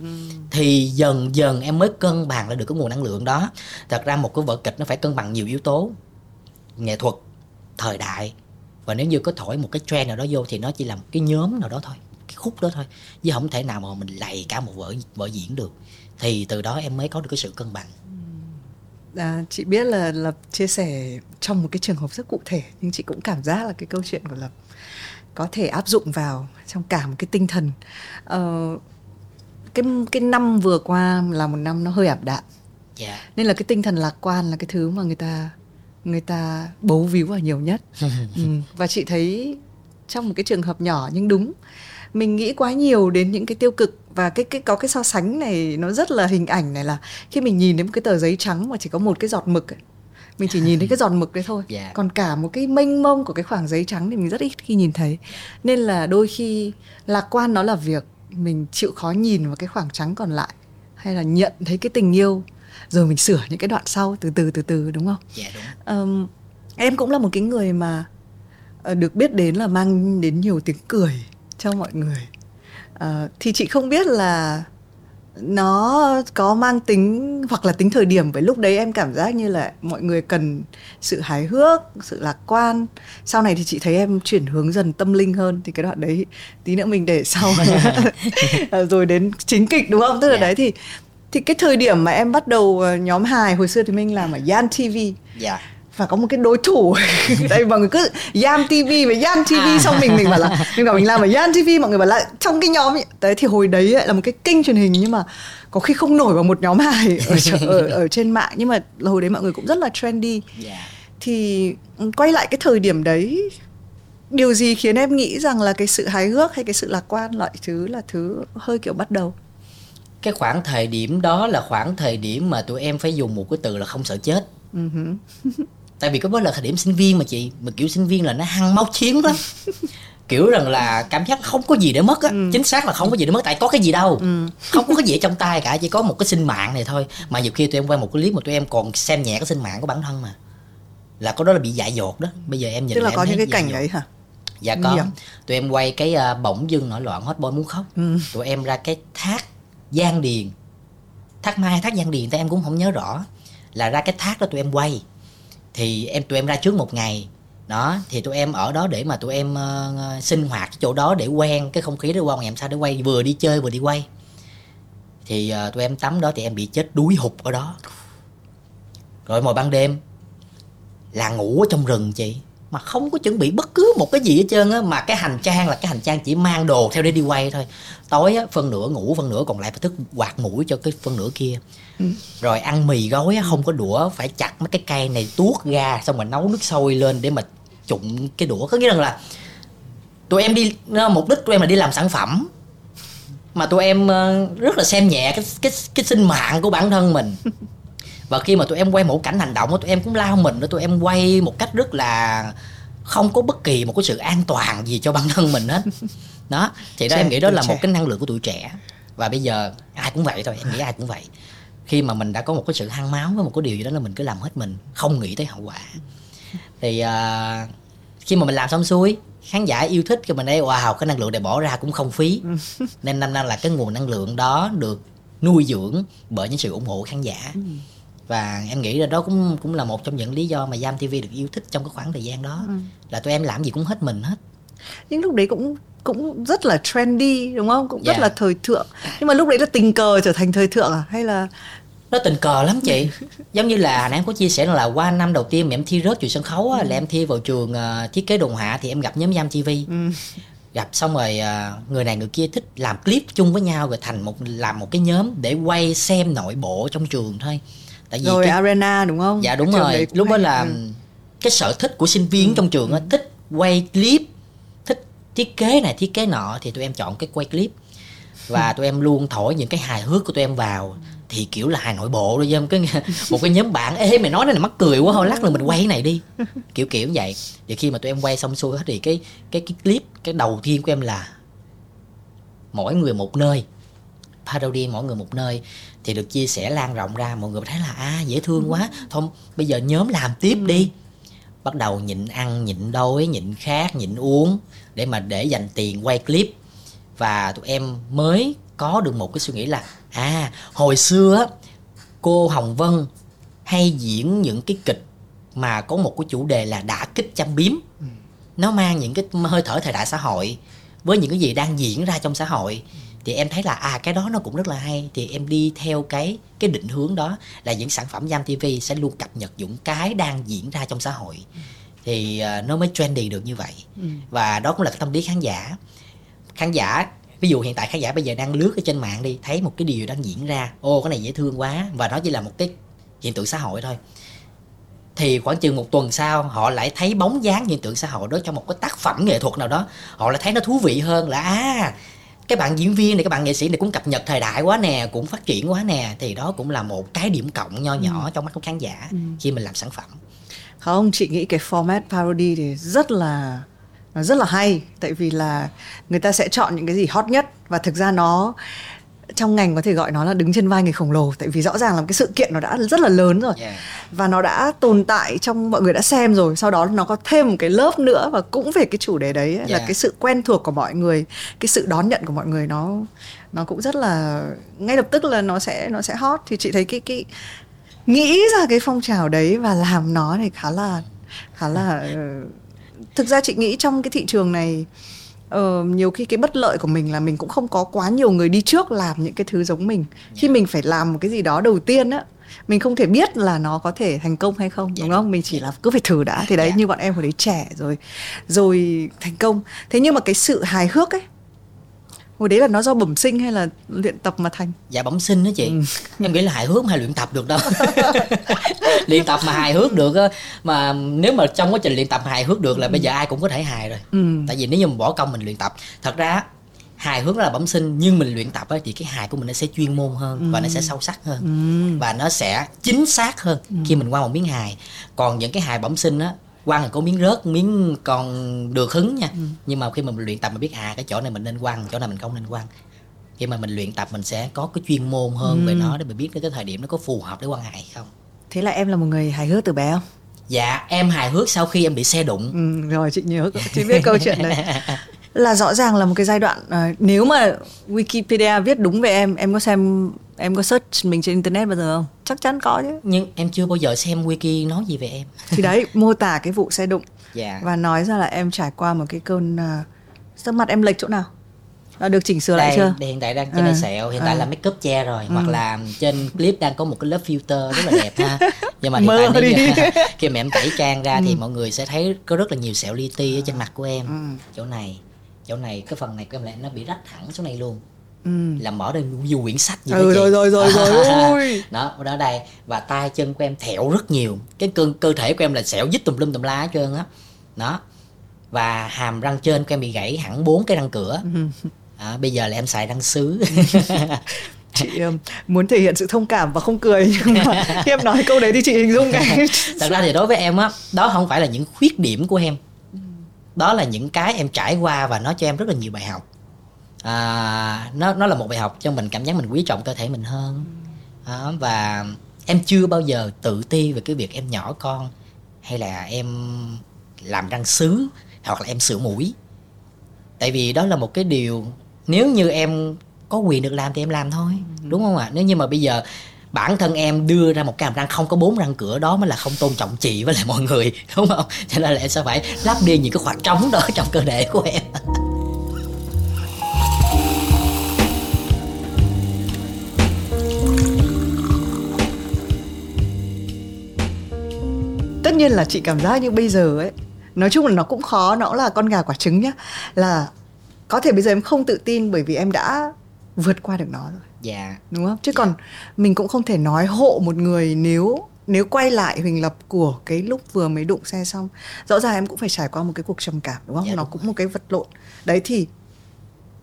Thì dần dần em mới cân bằng lại được cái nguồn năng lượng đó. Thật ra một cái vở kịch nó phải cân bằng nhiều yếu tố. Nghệ thuật thời đại. Và nếu như có thổi một cái trend nào đó vô thì nó chỉ là một cái nhóm nào đó thôi. Cái khúc đó thôi. Chứ không thể nào mà mình lầy cả một vở vở diễn được thì từ đó em mới có được cái sự cân bằng à, chị biết là lập chia sẻ trong một cái trường hợp rất cụ thể nhưng chị cũng cảm giác là cái câu chuyện của lập có thể áp dụng vào trong cả một cái tinh thần uh, cái cái năm vừa qua là một năm nó hơi ảm đạm yeah. Dạ. nên là cái tinh thần lạc quan là cái thứ mà người ta người ta bấu víu vào nhiều nhất ừ. và chị thấy trong một cái trường hợp nhỏ nhưng đúng mình nghĩ quá nhiều đến những cái tiêu cực và cái cái có cái so sánh này nó rất là hình ảnh này là khi mình nhìn đến một cái tờ giấy trắng mà chỉ có một cái giọt mực ấy, mình chỉ nhìn thấy cái giọt mực đấy thôi yeah. Dạ. còn cả một cái mênh mông của cái khoảng giấy trắng thì mình rất ít khi nhìn thấy nên là đôi khi lạc quan nó là việc mình chịu khó nhìn vào cái khoảng trắng còn lại hay là nhận thấy cái tình yêu rồi mình sửa những cái đoạn sau từ từ từ từ đúng không? Dạ đúng. Um, em cũng là một cái người mà uh, được biết đến là mang đến nhiều tiếng cười cho mọi người. Uh, thì chị không biết là nó có mang tính hoặc là tính thời điểm với lúc đấy em cảm giác như là mọi người cần sự hài hước sự lạc quan sau này thì chị thấy em chuyển hướng dần tâm linh hơn thì cái đoạn đấy tí nữa mình để sau rồi đến chính kịch đúng không tức là yeah. Dạ. đấy thì thì cái thời điểm mà em bắt đầu ờ, nhóm hài hồi xưa thì mình làm ở Yan TV yeah và có một cái đối thủ đây mọi người cứ Yam TV với Yan TV à. xong mình mình bảo là mình bảo mình làm ở Yan TV mọi người bảo là trong cái nhóm ấy, đấy thì hồi đấy ấy, là một cái kênh truyền hình nhưng mà có khi không nổi vào một nhóm hài ở, ở ở trên mạng nhưng mà hồi đấy mọi người cũng rất là trendy yeah. thì ừ, quay lại cái thời điểm đấy điều gì khiến em nghĩ rằng là cái sự hài hước hay cái sự lạc quan loại thứ là thứ hơi kiểu bắt đầu cái khoảng thời điểm đó là khoảng thời điểm mà tụi em phải dùng một cái từ là không sợ chết uh-huh. tại vì có đó là thời điểm sinh viên mà chị mà kiểu sinh viên là nó hăng máu chiến lắm. Kiểu rằng là cảm giác không có gì để mất á ừ. chính xác là không có gì để mất tại có cái gì đâu. Ừ. không có cái gì ở trong tay cả chỉ có một cái sinh mạng này thôi. Mà nhiều khi tụi em quay một cái clip mà tụi em còn xem nhẹ cái sinh mạng của bản thân mà. Là có đó là bị dại dột đó. Bây giờ em nhìn tức là có những cái cảnh đấy hả? Dạ có. tụi em quay cái uh, bỗng dưng nổi loạn hot boy muốn khóc. Ừ. tụi em ra cái thác giang điền. Thác mai thác giang điền thì em cũng không nhớ rõ. Là ra cái thác đó tụi em quay thì em tụi em ra trước một ngày. Đó thì tụi em ở đó để mà tụi em uh, sinh hoạt cái chỗ đó để quen cái không khí đó qua ngày em sao để quay vừa đi chơi vừa đi quay. Thì uh, tụi em tắm đó thì em bị chết đuối hụt ở đó. Rồi mỗi ban đêm là ngủ ở trong rừng chị mà không có chuẩn bị bất cứ một cái gì hết trơn á mà cái hành trang là cái hành trang chỉ mang đồ theo để đi quay thôi. Tối á phân nửa ngủ phân nửa còn lại phải thức quạt mũi cho cái phân nửa kia. Ừ. rồi ăn mì gói á không có đũa phải chặt mấy cái cây này tuốt ra xong rồi nấu nước sôi lên để mà trụng cái đũa. Có nghĩa rằng là tụi em đi mục đích tụi em là đi làm sản phẩm mà tụi em ờ, rất là xem nhẹ cái cái cái sinh mạng của bản thân mình và khi mà tụi em quay một cảnh hành động tụi em cũng lao mình đó tụi em quay một cách rất là không có bất kỳ một cái sự an toàn gì cho bản thân mình hết. Đó thì đó em nghĩ đó là một cái năng lượng của tuổi trẻ. Và bây giờ ai cũng vậy thôi em nghĩ ai cũng vậy. Khi mà mình đã có một cái sự hăng máu với một cái điều gì đó là mình cứ làm hết mình không nghĩ tới hậu quả. Thì uh, khi mà mình làm xong xuôi khán giả yêu thích thì mình thấy wow cái năng lượng này bỏ ra cũng không phí. Nên năm nay là cái nguồn năng lượng đó được nuôi dưỡng bởi những sự ủng hộ khán giả. Ừ và em nghĩ là đó cũng cũng là một trong những lý do mà Giam TV được yêu thích trong cái khoảng thời gian đó ừ. là tụi em làm gì cũng hết mình hết nhưng lúc đấy cũng cũng rất là trendy đúng không cũng yeah. rất dạ. là thời thượng nhưng mà lúc đấy là tình cờ trở thành thời thượng à hay là nó tình cờ lắm chị giống như là nãy em có chia sẻ là qua năm đầu tiên mà em thi rớt trường sân khấu á, ừ. là em thi vào trường uh, thiết kế đồ họa thì em gặp nhóm Giam TV ừ. gặp xong rồi uh, người này người kia thích làm clip chung với nhau rồi thành một làm một cái nhóm để quay xem nội bộ trong trường thôi tại vì rồi cái... arena đúng không? Dạ đúng rồi. lúc đó là ừ. cái sở thích của sinh viên ừ. trong trường á ừ. thích quay clip thích thiết kế này thiết kế nọ thì tụi em chọn cái quay clip. Và ừ. tụi em luôn thổi những cái hài hước của tụi em vào. Thì kiểu là hài nội bộ rồi em cái một cái nhóm bạn. Ê mày nói này là mắc cười quá thôi lát là mình quay cái này đi. Kiểu kiểu vậy. Thì khi mà tụi em quay xong xuôi hết thì cái cái cái clip cái đầu tiên của em là mỗi người một nơi. Parody mỗi người một nơi thì được chia sẻ lan rộng ra. Mọi người thấy là à dễ thương quá. Thôi bây giờ nhóm làm tiếp đi. Bắt đầu nhịn ăn nhịn đói nhịn khát nhịn uống để mà để dành tiền quay clip. Và tụi em mới có được một cái suy nghĩ là à hồi xưa cô hồng vân hay diễn những cái kịch mà có một cái chủ đề là đã kích chăm biếm. Ừ. nó mang những cái hơi thở thời đại xã hội với những cái gì đang diễn ra trong xã hội thì em thấy là à cái đó nó cũng rất là hay. Thì em đi theo cái cái định hướng đó là những sản phẩm Jam TV sẽ luôn cập nhật những cái đang diễn ra trong xã hội. Thì uh, nó mới trendy được như vậy. Ừ. và đó cũng là cái tâm lý khán giả. Khán giả ví dụ hiện tại khán giả bây giờ đang lướt ở trên mạng đi thấy một cái điều đang diễn ra. Ô cái này dễ thương quá. Và nó chỉ là một cái hiện tượng xã hội thôi. Thì khoảng chừng một tuần sau họ lại thấy bóng dáng hiện tượng xã hội đó trong một cái tác phẩm nghệ thuật nào đó. Họ lại thấy nó thú vị hơn là à cái bạn diễn viên này các bạn nghệ sĩ này cũng cập nhật thời đại quá nè cũng phát triển quá nè thì đó cũng là một cái điểm cộng nho nhỏ ừ. trong mắt của khán giả ừ. khi mình làm sản phẩm không chị nghĩ cái format parody thì rất là rất là hay tại vì là người ta sẽ chọn những cái gì hot nhất và thực ra nó trong ngành có thể gọi nó là đứng trên vai người khổng lồ tại vì rõ ràng là cái sự kiện nó đã rất là lớn rồi yeah. và nó đã tồn tại trong mọi người đã xem rồi sau đó nó có thêm một cái lớp nữa và cũng về cái chủ đề đấy yeah. là cái sự quen thuộc của mọi người cái sự đón nhận của mọi người nó nó cũng rất là ngay lập tức là nó sẽ nó sẽ hot thì chị thấy cái cái nghĩ ra cái phong trào đấy và làm nó thì khá là khá là ờ, thực ra chị nghĩ trong cái thị trường này uh, nhiều khi cái bất lợi của mình là mình cũng không có quá nhiều người đi trước làm những cái thứ giống mình. Khi mình phải làm một cái gì đó đầu tiên á mình không thể biết là nó có thể thành công hay không đúng không? Mình chỉ là cứ phải thử đã. Thì đấy như bọn em hồi đấy trẻ rồi rồi thành công. Thế nhưng mà cái sự hài hước ấy hồi đấy là nó do bẩm sinh hay là luyện tập mà thành dạ bẩm sinh đó chị ừ. em nghĩ là hài hước hay luyện tập được đâu luyện tập mà hài hước được á mà nếu mà trong quá trình luyện tập hài hước được là ừ. bây giờ ai cũng có thể hài rồi ừ. tại vì nếu như mình bỏ công mình luyện tập thật ra hài hước là bẩm sinh nhưng mình luyện tập á thì cái hài của mình nó sẽ chuyên môn hơn ừ. và nó sẽ sâu sắc hơn ừ. và nó sẽ chính xác hơn ừ. khi mình qua một miếng hài còn những cái hài bẩm sinh á quăng thì có miếng rớt miếng còn được hứng nha. Ừ. nhưng mà khi mà mình luyện tập mình biết à cái chỗ này mình nên quăng chỗ này mình không nên quăng. Khi mà mình luyện tập mình sẽ có cái chuyên môn hơn ừ. về nó để mình biết cái thời điểm nó có phù hợp để quan hài không. Thế là em là một người hài hước từ bé không? Dạ em hài hước sau khi em bị xe đụng. Ừ, rồi chị nhớ chị biết câu chuyện này là rõ ràng là một cái giai đoạn uh, nếu mà Wikipedia viết đúng về em em có xem em có search mình trên internet bao giờ không chắc chắn có chứ nhưng em chưa bao giờ xem wiki nói gì về em thì đấy mô tả cái vụ xe đụng yeah. Dạ. và nói ra là em trải qua một cái cơn uh, sắc mặt em lệch chỗ nào đã được chỉnh sửa đây, lại chưa? Đây, hiện tại đang trên à, sẹo, hiện à. tại là make up che rồi, ừ. hoặc là trên clip đang có một cái lớp filter rất là đẹp ha. Nhưng mà hiện Mơ tại nếu khi mà em tẩy trang ra ừ. thì mọi người sẽ thấy có rất là nhiều sẹo li ti ở trên mặt của em. Ừ. Chỗ này, chỗ này cái phần này của em lại nó bị rách thẳng xuống này luôn. Ừ. là mở đây như quyển sách vậy ừ, rồi rồi rồi rồi ôi. Đó đó đây. Và tay chân của em thẹo rất nhiều. Cái cơ cơ thể của em là sẹo dít tùm lum tùm la hết trơn á. Đó. Và hàm răng trên của em bị gãy hẳn bốn cái răng cửa. Ừ. à, bây giờ là em xài răng sứ. Chị um, muốn thể hiện sự thông cảm và không cười nhưng mà khi em nói câu đấy thì chị hình dung ngay. Thật ra thì đối với em á đó không phải là những khuyết điểm của em đó là những cái em trải qua và nó cho em rất là nhiều bài học. À, nó nó là một bài học cho mình cảm giác mình quý trọng cơ thể mình hơn. À, và em chưa bao giờ tự ti về cái việc em nhỏ con hay là em làm răng sứ hoặc là em sửa mũi. Tại vì đó là một cái điều nếu như em có quyền được làm thì em làm thôi đúng không ạ? Nếu như mà bây giờ bản thân em đưa ra một cái hàm răng không có bốn răng cửa, đó mới là không tôn trọng chị với lại mọi người, đúng không? Cho nên là em sẽ phải lắp đi những cái khoảng trống đó trong cơ thể của em. Tất nhiên là chị cảm giác như bây giờ ấy, nói chung là nó cũng khó, nó cũng là con gà quả trứng nhá, là có thể bây giờ em không tự tin bởi vì em đã vượt qua được nó rồi dạ. Đúng không? Chứ yeah. còn mình cũng không thể nói hộ một người nếu nếu quay lại huỳnh lập của cái lúc vừa mới đụng xe xong. Rõ ràng em cũng phải trải qua một cái cuộc trầm cảm đúng không? Dạ, nó đúng cũng một cái vật lộn. Đấy thì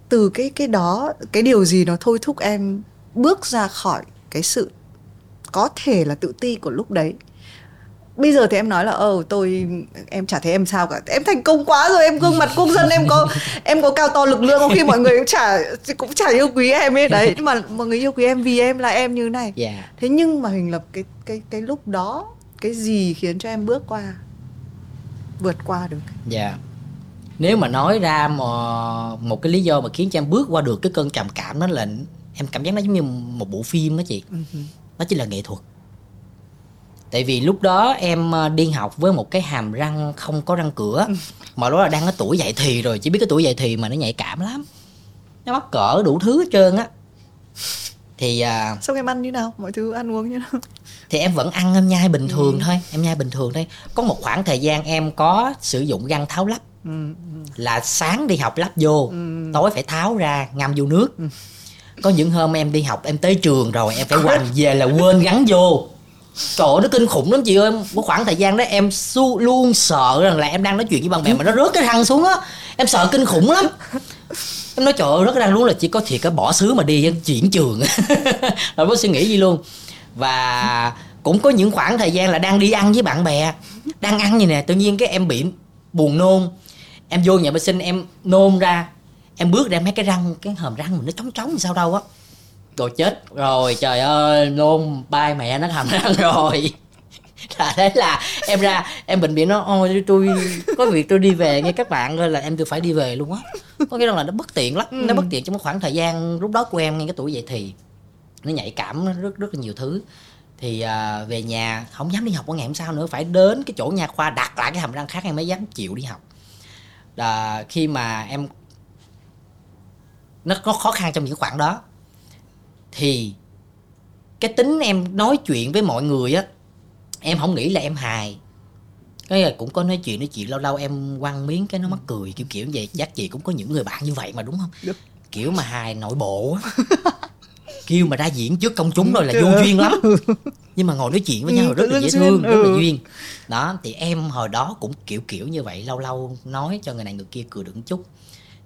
từ cái cái đó cái điều gì nó thôi thúc em bước ra khỏi cái sự có thể là tự ti của lúc đấy bây giờ thì em nói là ờ tôi em chả thấy em sao cả em thành công quá rồi em gương mặt quốc dân em có em có cao to lực lượng có khi mọi người cũng chả cũng chả yêu quý em ấy đấy nhưng mà mọi người yêu quý em vì em là em như này yeah. Dạ. thế nhưng mà hình lập cái cái cái lúc đó cái gì khiến cho em bước qua vượt qua được dạ yeah. nếu mà nói ra một, một cái lý do mà khiến cho em bước qua được cái cơn trầm cảm đó là em cảm giác nó giống như một bộ phim đó chị uh-huh. nó chỉ là nghệ thuật tại vì lúc đó em ờ, đi học với một cái hàm răng không có răng cửa mà đó là đang ở tuổi dậy thì rồi chỉ biết cái tuổi dậy thì mà nó nhạy cảm lắm nó mắc cỡ đủ thứ hết trơn á thì à, sao em ăn như nào mọi thứ ăn uống như nào thì em vẫn ăn em nhai bình thường ừ. thôi em nhai bình thường thôi có một khoảng thời gian em có sử dụng răng tháo lắp ừ. ừ. là sáng đi học lắp vô ừ. tối phải tháo ra ngâm vô nước ừ. có những hôm em đi học em tới trường rồi em phải quành về là quên gắn vô trời ơi, nó kinh khủng lắm chị ơi. Có khoảng thời gian đó em su, luôn sợ rằng là em đang nói chuyện với bạn bè mà nó rớt cái răng xuống á. Em sợ kinh khủng lắm. Em nói, trời ơi rất răng luôn là chỉ có thiệt cái bỏ xứ mà đi chuyển trường. Rồi có suy nghĩ gì luôn. Và cũng có những khoảng thời gian là đang đi ăn với bạn bè. Đang ăn như nè, tự nhiên cái em bị buồn nôn. Em vô nhà vệ sinh em nôn ra. Em bước ra mấy cái răng, cái hòm răng mình nó trống trống, sao đâu á đồ chết. Rồi trời ơi nôn bay mẹ nó hàm răng rồi. Là thế là em ra em bệnh viện nó ôi tôi có việc tôi đi về nghe các bạn là em tôi phải đi về luôn á. Có nghĩa là nó bất tiện lắm ừ. nó bất tiện trong một khoảng thời gian lúc đó của em ngay cái tuổi vậy thì nó nhạy cảm nó rất rất là nhiều thứ. Thì à, về nhà không dám đi học qua ngày hôm sau nữa phải đến cái chỗ nha khoa đặt lại cái hàm răng khác em mới dám chịu đi học. À, khi mà em nó có khó khăn trong những khoảng đó thì cái tính em nói chuyện với mọi người á em không nghĩ là em hài. Cái là cũng có nói chuyện nói chuyện lâu lâu em quăng miếng cái nó mắc cười kiểu kiểu vậy. Chắc chị cũng có những người bạn như vậy mà đúng không? Được. kiểu mà hài nội bộ kêu mà ra diễn trước công chúng rồi là vô duyên lắm. Nhưng mà ngồi nói chuyện với nhau ừ, rất là dễ thương rất là ừ. duyên. Đó thì em hồi đó cũng kiểu kiểu như vậy lâu lâu nói cho người này người kia cười được một chút.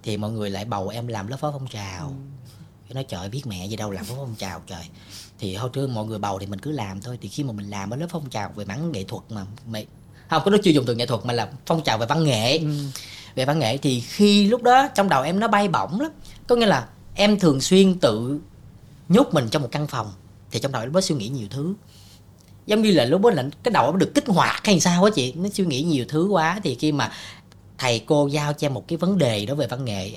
Thì mọi người lại bầu em làm lớp phó phong trào. Ừ. cái nói trời biết mẹ gì đâu làm phó phong trào trời. Thì hồi trước mọi người bầu thì mình cứ làm thôi. Thì khi mà mình làm ở lớp phong trào về mảng nghệ thuật mà mày không có nó chưa dùng từ nghệ thuật mà là phong trào về văn nghệ. Ừ. về văn nghệ thì khi lúc đó trong đầu em nó bay bổng lắm. Có nghĩa là em thường xuyên tự nhốt mình trong một căn phòng. Thì trong đầu em mới suy nghĩ nhiều thứ. Giống như là lúc đó là cái đầu nó được kích hoạt hay sao á chị. Nó suy nghĩ nhiều thứ quá. Thì khi mà thầy cô giao cho em một cái vấn đề đó về văn nghệ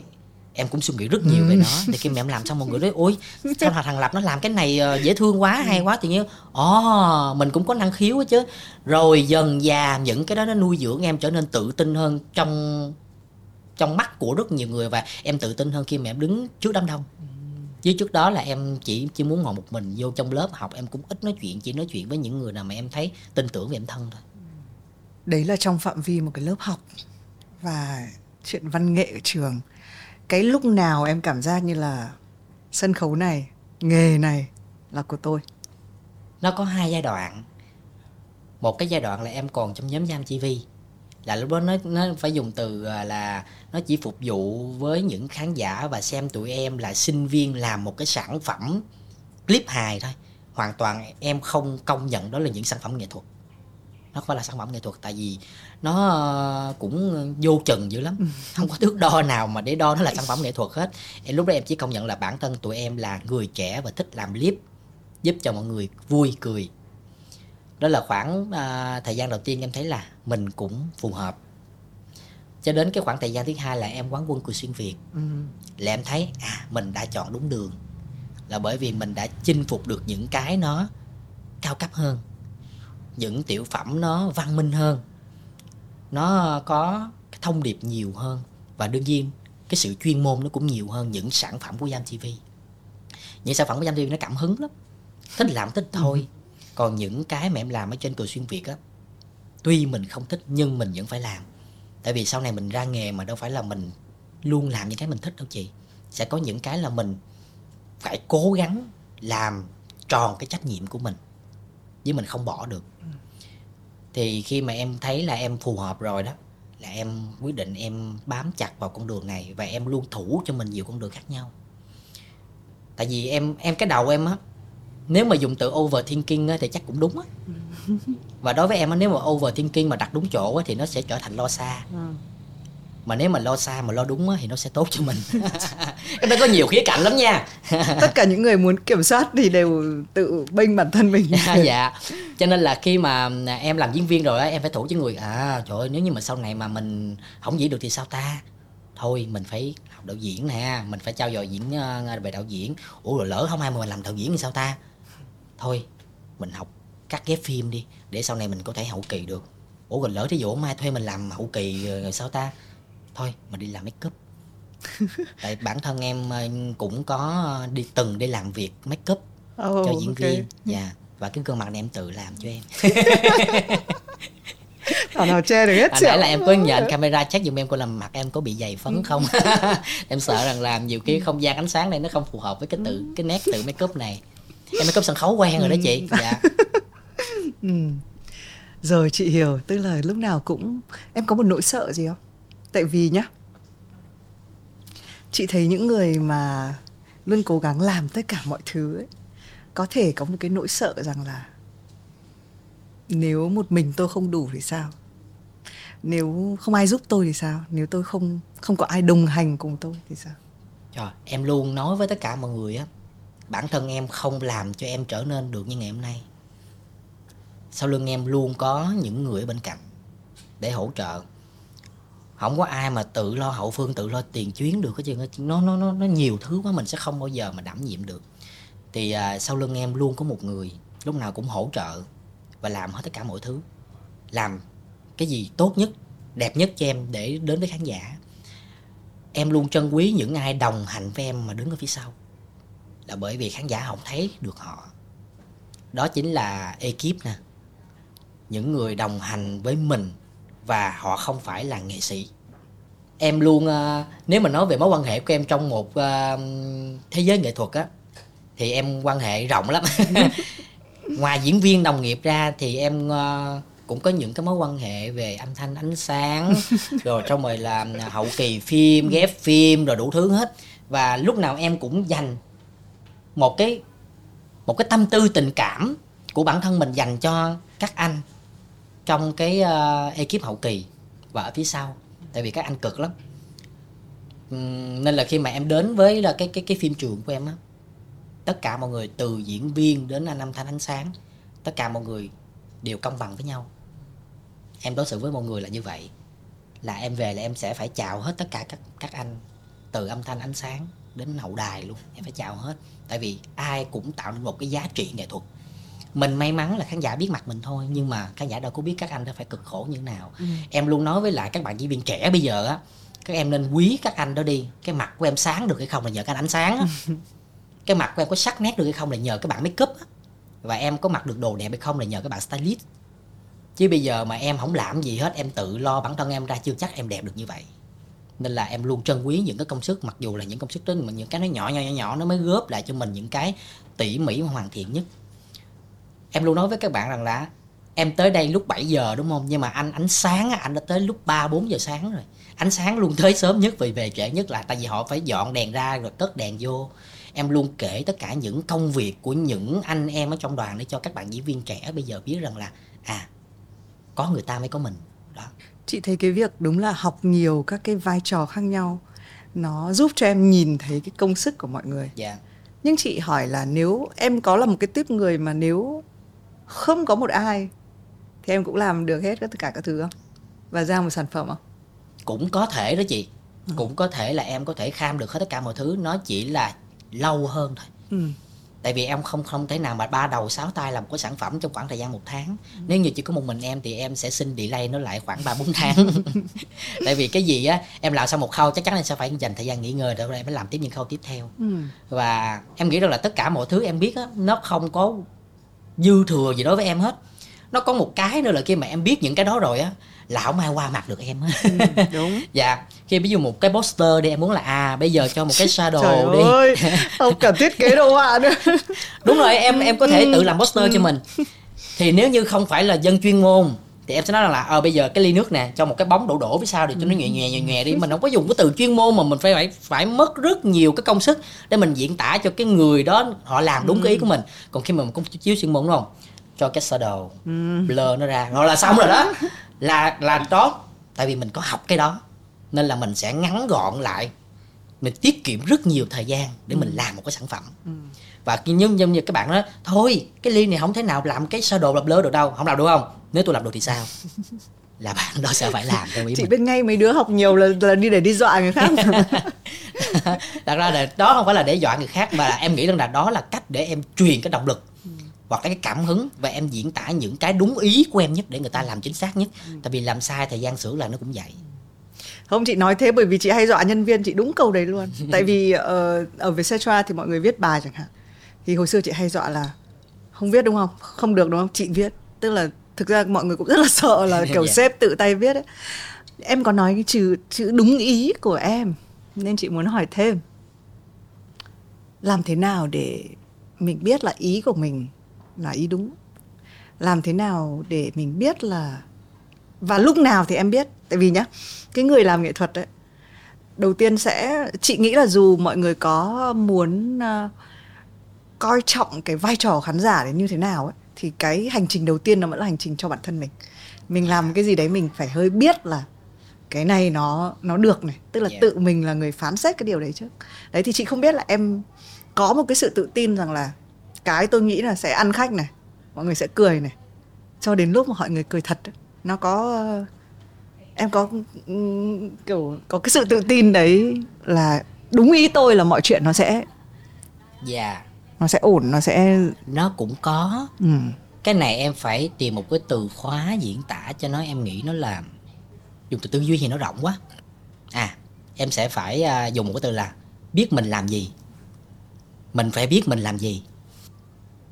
em cũng suy nghĩ rất nhiều ừ. về nó. Thì khi mà em làm xong mọi người nói ôi sao thằng lập nó làm cái này ờ, dễ thương quá hay quá? Thì như ồ oh, mình cũng có năng khiếu chứ. Rồi dần già những cái đó nó nuôi dưỡng em trở nên tự tin hơn trong trong mắt của rất nhiều người và em tự tin hơn khi mà em đứng trước đám đông. Chứ trước đó là em chỉ chỉ muốn ngồi một mình vô trong lớp học em cũng ít nói chuyện chỉ nói chuyện với những người nào mà em thấy tin tưởng về em thân thôi. Đấy là trong phạm vi một cái lớp học và chuyện văn nghệ ở trường cái lúc nào em cảm giác như là sân khấu này, nghề này là của tôi? Nó có hai giai đoạn. Một cái giai đoạn là em còn trong nhóm giam chỉ vi là lúc đó nó nó phải dùng từ à, là nó chỉ phục vụ với những khán giả và xem tụi em là sinh viên làm một cái sản phẩm clip hài thôi. Hoàn toàn em không công nhận đó là những sản phẩm nghệ thuật nó không phải là sản phẩm nghệ thuật tại vì nó ờ, cũng vô chừng dữ lắm. Không có thước đo nào mà để đo nó là sản phẩm nghệ thuật hết. Em lúc đó em chỉ công nhận là bản thân tụi em là người trẻ và thích làm clip giúp cho mọi người vui cười. Đó là khoảng à, thời gian đầu tiên em thấy là mình cũng phù hợp. Cho đến cái khoảng thời gian thứ hai là em quán quân cười xuyên việt. Ừ. là em thấy à mình đã chọn đúng đường. Là bởi vì mình đã chinh phục được những cái nó cao cấp hơn những tiểu phẩm nó văn minh hơn nó có cái thông điệp nhiều hơn và đương nhiên cái sự chuyên môn nó cũng nhiều hơn những sản phẩm của Giam TV những sản phẩm của Giam TV nó cảm hứng lắm thích làm thích thôi. Ừ. còn những cái mà em làm ở trên cờ xuyên Việt á tuy mình không thích nhưng mình vẫn phải làm. Tại vì sau này mình ra nghề mà đâu phải là mình luôn làm những cái mình thích đâu chị. Sẽ có những cái là mình phải cố gắng làm tròn cái trách nhiệm của mình với mình không bỏ được. Thì khi mà em thấy là em phù hợp rồi đó là em quyết định em bám chặt vào con đường này và em luôn thủ cho mình nhiều con đường khác nhau. Tại vì em em cái đầu em á nếu mà dùng từ overthinking á, thì chắc cũng đúng á. Và đối với em á, nếu mà overthinking mà đặt đúng chỗ á, thì nó sẽ trở thành lo xa. Ừ. mà nếu mà lo xa mà lo đúng á, thì nó sẽ tốt cho mình. Cái đó có nhiều khía cạnh lắm nha. Tất cả những người muốn kiểm soát thì đều tự bênh bản thân mình. Dạ. Cho nên là khi mà em làm diễn viên rồi á em phải thủ cho người à trời ơi nếu như mà sau này mà mình không diễn được thì sao ta? Thôi mình phải học đạo diễn nè mình phải trao dồi diễn uh, về đạo diễn. Ủa rồi lỡ không ai mà mình làm đạo diễn thì sao ta? Thôi mình học cắt ghép phim đi để sau này mình có thể hậu kỳ được. Ủa rồi lỡ thí dụ mai thuê mình làm hậu kỳ rồi sao ta thôi mình đi làm make up. Tại bản thân em ờ, cũng có đi từng đi làm việc make up oh, cho diễn okay. viên. Dạ yeah. và cái gương mặt này em tự làm cho em. Thảo nào che được hết Hồi nãy là em có nhận camera check giùm em coi làm mặt em có bị dày phấn không. Em sợ rằng làm nhiều cái không gian ánh sáng này nó không phù hợp với cái tự cái nét tự make up này. Em make up sân khấu quen rồi đó chị. Dạ. Ừ. Rồi chị hiểu Tức là lúc nào cũng Em có một nỗi sợ gì không Tại vì nhá Chị thấy những người mà Luôn cố gắng làm tất cả mọi thứ ấy, Có thể có một cái nỗi sợ rằng là nếu một mình tôi không đủ thì sao? Nếu không ai giúp tôi thì sao? Nếu tôi không không có ai đồng hành cùng tôi thì sao? Trời, em luôn nói với tất cả mọi người á bản thân em không làm cho em trở nên được như ngày hôm nay. Sau lưng em luôn có những người ở bên cạnh để hỗ trợ không có ai mà tự lo hậu phương tự lo tiền chuyến được cái chuyện nó nó nó nó nhiều thứ quá mình sẽ không bao giờ mà đảm nhiệm được. Thì à, sau lưng em luôn có một người lúc nào cũng hỗ trợ và làm hết tất cả mọi thứ. Làm cái gì tốt nhất đẹp nhất cho em để đến với khán giả. Em luôn trân quý những ai đồng hành với em mà đứng ở phía sau. Là bởi vì khán giả không thấy được họ. Đó chính là ekip nè. Những người đồng hành với mình và họ không phải là nghệ sĩ. Em luôn uh, nếu mà nói về mối quan hệ của em trong một uh, thế giới nghệ thuật á thì em quan hệ rộng lắm. Ngoài diễn viên đồng nghiệp ra thì em uh, cũng có những cái mối quan hệ về âm thanh ánh sáng rồi trong rồi làm hậu kỳ phim ghép phim rồi đủ thứ hết. Và lúc nào em cũng dành một cái một cái tâm tư tình cảm của bản thân mình dành cho các anh trong cái uh, ekip hậu kỳ và ở phía sau tại vì các anh cực lắm. Uhm, nên là khi mà em đến với là cái cái cái phim trường của em á tất cả mọi người từ diễn viên đến anh âm thanh ánh sáng tất cả mọi người đều công bằng với nhau. Em đối xử với mọi người là như vậy. Là em về là em sẽ phải chào hết tất cả các các anh từ âm thanh ánh sáng đến hậu đài luôn em phải chào hết. Tại vì ai cũng tạo nên một cái giá trị nghệ thuật mình may mắn là khán giả biết mặt mình thôi nhưng mà khán giả đâu có biết các anh đã phải cực khổ như thế nào. Ừ. em luôn nói với lại các bạn diễn viên trẻ bây giờ á các em nên quý các anh đó đi. Cái mặt của em sáng được hay không là nhờ các anh ánh sáng á. Cái mặt của em có sắc nét được hay không là nhờ các bạn make up và em có mặc được đồ đẹp hay không là nhờ các bạn stylist. Chứ bây giờ mà em không làm gì hết em tự lo bản thân em ra chưa chắc em đẹp được như vậy. Nên là em luôn trân quý những cái công sức mặc dù là những công sức đó mà những cái nó nhỏ nhỏ nhỏ nhỏ nó mới góp lại cho mình những cái tỉ mỉ hoàn thiện nhất em luôn nói với các bạn rằng là em tới đây lúc 7 giờ đúng không? Nhưng mà anh ánh sáng anh đã tới lúc 3 4 giờ sáng rồi. Ánh sáng luôn tới sớm nhất vì về trễ nhất là tại vì họ phải dọn đèn ra rồi cất đèn vô. Em luôn kể tất cả những công việc của những anh em ở trong đoàn để cho các bạn diễn viên trẻ bây giờ biết rằng là à có người ta mới có mình. Đó. Chị thấy cái việc đúng là học nhiều các cái vai trò khác nhau. Nó giúp cho em nhìn thấy cái công sức của mọi người. Dạ. Nhưng chị hỏi là nếu em có là một cái tiếp người mà nếu không có một ai thì em cũng làm được hết tất cả các thứ không và ra một sản phẩm không cũng có thể đó chị ừ. cũng có thể là em có thể kham được hết tất cả mọi thứ nó chỉ là lâu hơn thôi ừ. tại vì em không không thể nào mà ba đầu sáu tay làm một cái sản phẩm trong khoảng thời gian một tháng ừ. nếu như chỉ có một mình em thì em sẽ xin delay nó lại khoảng ba bốn tháng tại vì cái gì á em làm xong một khâu chắc chắn em sẽ phải dành thời gian nghỉ ngơi để em mới làm tiếp những khâu tiếp theo ừ. và em nghĩ rằng là tất cả mọi thứ em biết á nó không có dư thừa gì đối với em hết. Nó có một cái nữa là khi mà em biết những cái đó rồi á là không ai qua mặt được em. Ừ, đúng. Dạ khi ví dụ một cái poster đi em muốn là à bây giờ cho một cái shadow Trời đi. ơi, không cần thiết kế đồ họa nữa. Đúng rồi em em có thể ừ. tự làm poster cho mình. Thì nếu như không phải là dân chuyên môn thì em sẽ nói là ờ à, bây giờ cái ly nước nè cho một cái bóng đổ đổ phía sau để cho nó nhòe nhòe nhòe nhòe đi. Mình không có dùng cái từ chuyên môn mà mình phải phải phải mất rất nhiều cái công sức để mình diễn tả cho cái người đó họ làm đúng cái ý của mình. Còn khi mà mình không chiếu chuyên môn đúng không? Cho cái shadow blur nó ra. Rồi là xong rồi đó. Là là đó tại vì mình có học cái đó nên là mình sẽ ngắn gọn lại. Mình tiết kiệm rất nhiều thời gian để ừ. mình làm một cái sản phẩm. Ừ. và nhưng giống như các bạn đó thôi cái ly này không thể nào làm cái sơ đồ lập lơ được đâu. Không làm được không? Nếu tôi làm được thì sao? Là bạn đó sẽ phải làm theo ý chị mình. biết ngay mấy đứa học nhiều là là đi để đi dọa người khác. Thật ra là đó không phải là để dọa người khác mà là em nghĩ rằng là đó là cách để em truyền cái động lực ừ. hoặc cái cảm hứng và em diễn tả những cái đúng ý của em nhất để người ta làm chính xác nhất. Ừ. tại vì làm sai thời gian sửa là nó cũng vậy. Không chị nói thế bởi vì chị hay dọa nhân viên chị đúng câu đấy luôn. Tại vì uh, ở Vietcetera thì mọi người viết bài chẳng hạn thì hồi xưa chị hay dọa là không viết đúng không? Không được đúng không? Chị viết. Tức là thực ra mọi người cũng rất là sợ là kiểu yeah. sếp tự tay viết ấy. Em có nói cái chữ chữ đúng ý của em nên chị muốn hỏi thêm. Làm thế nào để mình biết là ý của mình là ý đúng? Làm thế nào để mình biết là và lúc nào thì em biết? Tại vì nhá cái người làm nghệ thuật đấy đầu tiên sẽ chị nghĩ là dù mọi người có muốn uh, coi trọng cái vai trò khán giả đến như thế nào ấy thì cái hành trình đầu tiên nó vẫn là hành trình cho bản thân mình mình làm cái gì đấy mình phải hơi biết là cái này nó nó được này tức là yeah. tự mình là người phán xét cái điều đấy trước đấy thì chị không biết là em có một cái sự tự tin rằng là cái tôi nghĩ là sẽ ăn khách này mọi người sẽ cười này cho đến lúc mà mọi người cười thật nó có em có kiểu có cái sự tự tin đấy là đúng ý tôi là mọi chuyện nó sẽ dạ yeah. Nó sẽ ổn nó sẽ nó cũng có. Ừ. cái này em phải tìm một cái từ khóa diễn tả cho nó em nghĩ nó là dùng từ tư duy thì nó rộng quá. À em sẽ phải uh, dùng một cái từ là biết mình làm gì. Mình phải biết mình làm gì.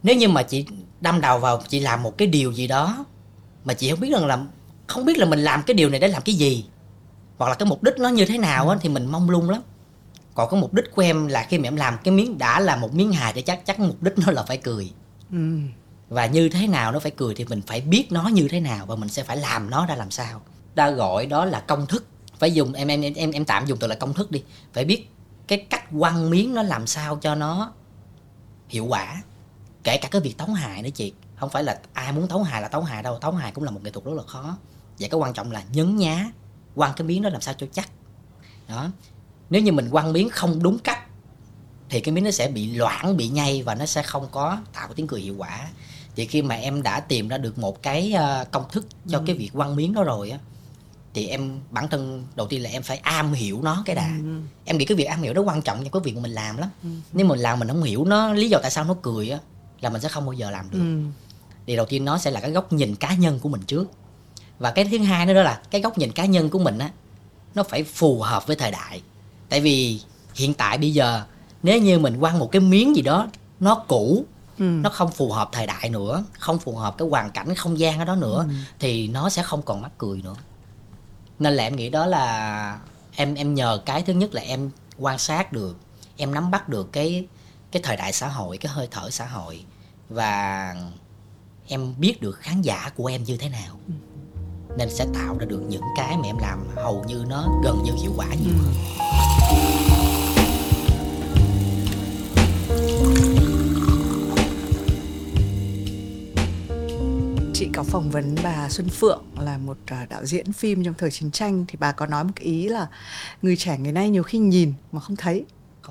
Nếu như mà chị đâm đầu vào chị làm một cái điều gì đó mà chị không biết rằng là không biết là mình làm cái điều này để làm cái gì hoặc là cái mục đích nó như thế nào á thì mình mong lung lắm còn cái mục đích của em là khi mà em làm cái miếng đã là một miếng hài thì chắc chắc mục đích nó là phải cười. Ừ. và như thế nào nó phải cười thì mình phải biết nó như thế nào và mình sẽ phải làm nó ra làm sao. Ta gọi đó là công thức. Phải dùng em em em em tạm dùng từ là công thức đi. Phải biết cái cách quăng miếng nó làm sao cho nó hiệu quả. Kể cả cái việc tấu hài nữa chị. Không phải là ai muốn tấu hài là tấu hài đâu. Tấu hài cũng là một nghệ thuật rất là khó. Và cái quan trọng là nhấn nhá quăng cái miếng đó làm sao cho chắc. Đó nếu như mình quăng miếng không đúng cách thì cái miếng nó sẽ bị loãng bị nhây và nó sẽ không có tạo tiếng cười hiệu quả thì khi mà em đã tìm ra được một cái ờ, công thức cho ừ. cái việc quăng miếng đó rồi á thì em bản thân đầu tiên là em phải am hiểu nó cái đã ừ. em nghĩ cái việc am hiểu đó quan trọng trong cái việc mình làm lắm ừ. nếu mình làm mình không hiểu nó lý do tại sao nó cười á là mình sẽ không bao giờ làm được ừ. thì đầu tiên nó sẽ là cái góc nhìn cá nhân của mình trước và cái thứ hai nữa đó là cái góc nhìn cá nhân của mình á nó phải phù hợp với thời đại tại vì hiện tại bây giờ nếu như mình quăng một cái miếng gì đó nó cũ ừ. nó không phù hợp thời đại nữa không phù hợp cái hoàn cảnh không gian ở đó nữa ừ. thì nó sẽ không còn mắc cười nữa nên là em nghĩ đó là em em nhờ cái thứ nhất là em quan sát được em nắm bắt được cái cái thời đại xã hội cái hơi thở xã hội và em biết được khán giả của em như thế nào ừ. Nên sẽ tạo ra được những cái mà em làm hầu như nó gần như hiệu quả nhiều. Hơn chị có phỏng vấn bà Xuân Phượng là một à, đạo diễn phim trong thời chiến tranh thì bà có nói một cái ý là người trẻ ngày nay nhiều khi nhìn mà không thấy.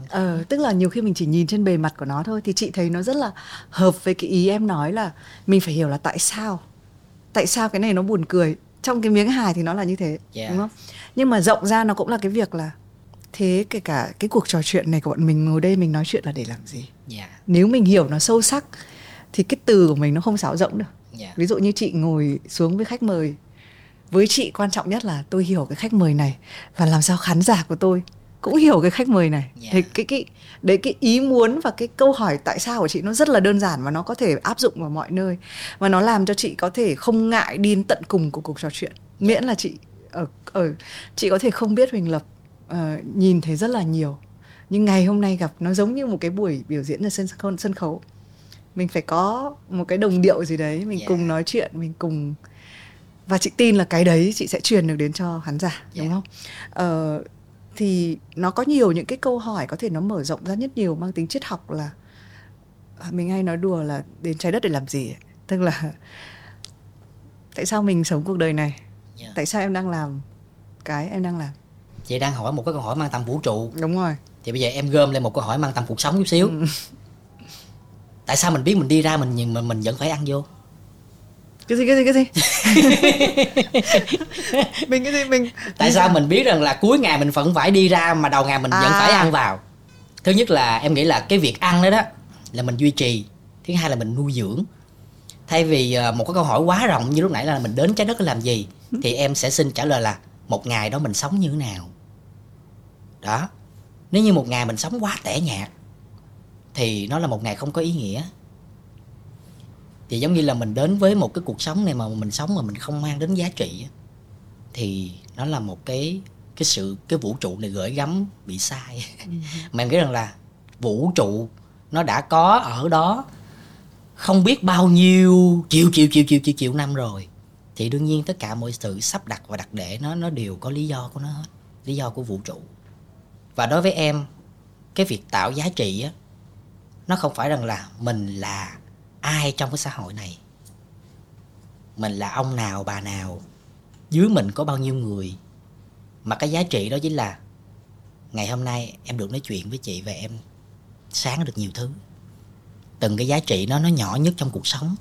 Ờ, tức là nhiều khi mình chỉ nhìn trên bề mặt của nó thôi thì chị thấy nó rất là hợp với cái ý em nói là mình phải hiểu là tại sao tại sao cái này nó buồn cười trong cái miếng hài thì nó là như thế yeah. đúng không nhưng mà rộng ra nó cũng là cái việc là thế kể cả cái cuộc trò chuyện này của bọn mình ngồi đây mình nói chuyện là để làm gì yeah. nếu mình hiểu nó sâu sắc thì cái từ của mình nó không xáo rỗng được yeah. ví dụ như chị ngồi xuống với khách mời với chị quan trọng nhất là tôi hiểu cái khách mời này và làm sao khán giả của tôi cũng hiểu cái khách mời này. Yeah. thì cái cái đấy cái ý muốn và cái câu hỏi tại sao của chị nó rất là đơn giản và nó có thể áp dụng vào mọi nơi. Và nó làm cho chị có thể không ngại đi đến tận cùng của cuộc trò chuyện. Miễn là chị ở ở chị có thể không biết huỳnh lập uh, nhìn thấy rất là nhiều. Nhưng ngày hôm nay gặp nó giống như một cái buổi biểu diễn ở sân khấu sân khấu. Mình phải có một cái đồng điệu gì đấy mình yeah. cùng nói chuyện mình cùng và chị tin là cái đấy chị sẽ truyền được đến cho khán giả yeah. đúng không? Uh, thì nó có nhiều những cái câu hỏi có thể nó mở rộng ra nhất nhiều mang tính triết học là à, mình hay nói đùa là đến trái đất để làm gì? Tức là tại sao mình sống cuộc đời này? Yeah. tại sao em đang làm cái em đang làm? Chị đang hỏi một cái câu hỏi mang tầm vũ trụ. Đúng rồi. Thì bây giờ em gom lên một câu hỏi mang tầm cuộc sống chút xíu. Ừ. tại sao mình biết mình đi ra mình nhìn mình mình vẫn phải ăn vô cái gì cái gì cái gì? Mình cái gì mình tại sao mình biết rằng là cuối ngày mình vẫn phải đi ra mà đầu ngày mình à. vẫn phải ăn vào? Thứ nhất là em nghĩ là cái việc ăn đó đó là mình duy trì. Thứ hai là mình nuôi dưỡng. Thay vì ờ, một cái câu hỏi quá rộng như lúc nãy là mình đến trái đất để làm gì thì em sẽ xin trả lời là một ngày đó mình sống như thế nào? Đó. Nếu như một ngày mình sống quá tẻ nhạt thì nó là một ngày không có ý nghĩa thì giống như là mình đến với một cái cuộc sống này mà mình sống mà mình không mang đến giá trị thì nó là một cái cái sự cái vũ trụ này gửi gắm bị sai ừ. mà em nghĩ rằng là vũ trụ nó đã có ở đó không biết bao nhiêu triệu triệu triệu triệu triệu triệu năm rồi thì đương nhiên tất cả mọi sự sắp đặt và đặt để nó nó đều có lý do của nó hết lý do của vũ trụ và đối với em cái việc tạo giá trị á nó không phải rằng là mình là ai trong cái xã hội này? Mình là ông nào, bà nào? Dưới mình có bao nhiêu người? Mà cái giá trị đó chính là ngày hôm nay em được nói chuyện với chị và em sáng được nhiều thứ. Từng cái giá trị nó nó nhỏ nhất trong cuộc sống.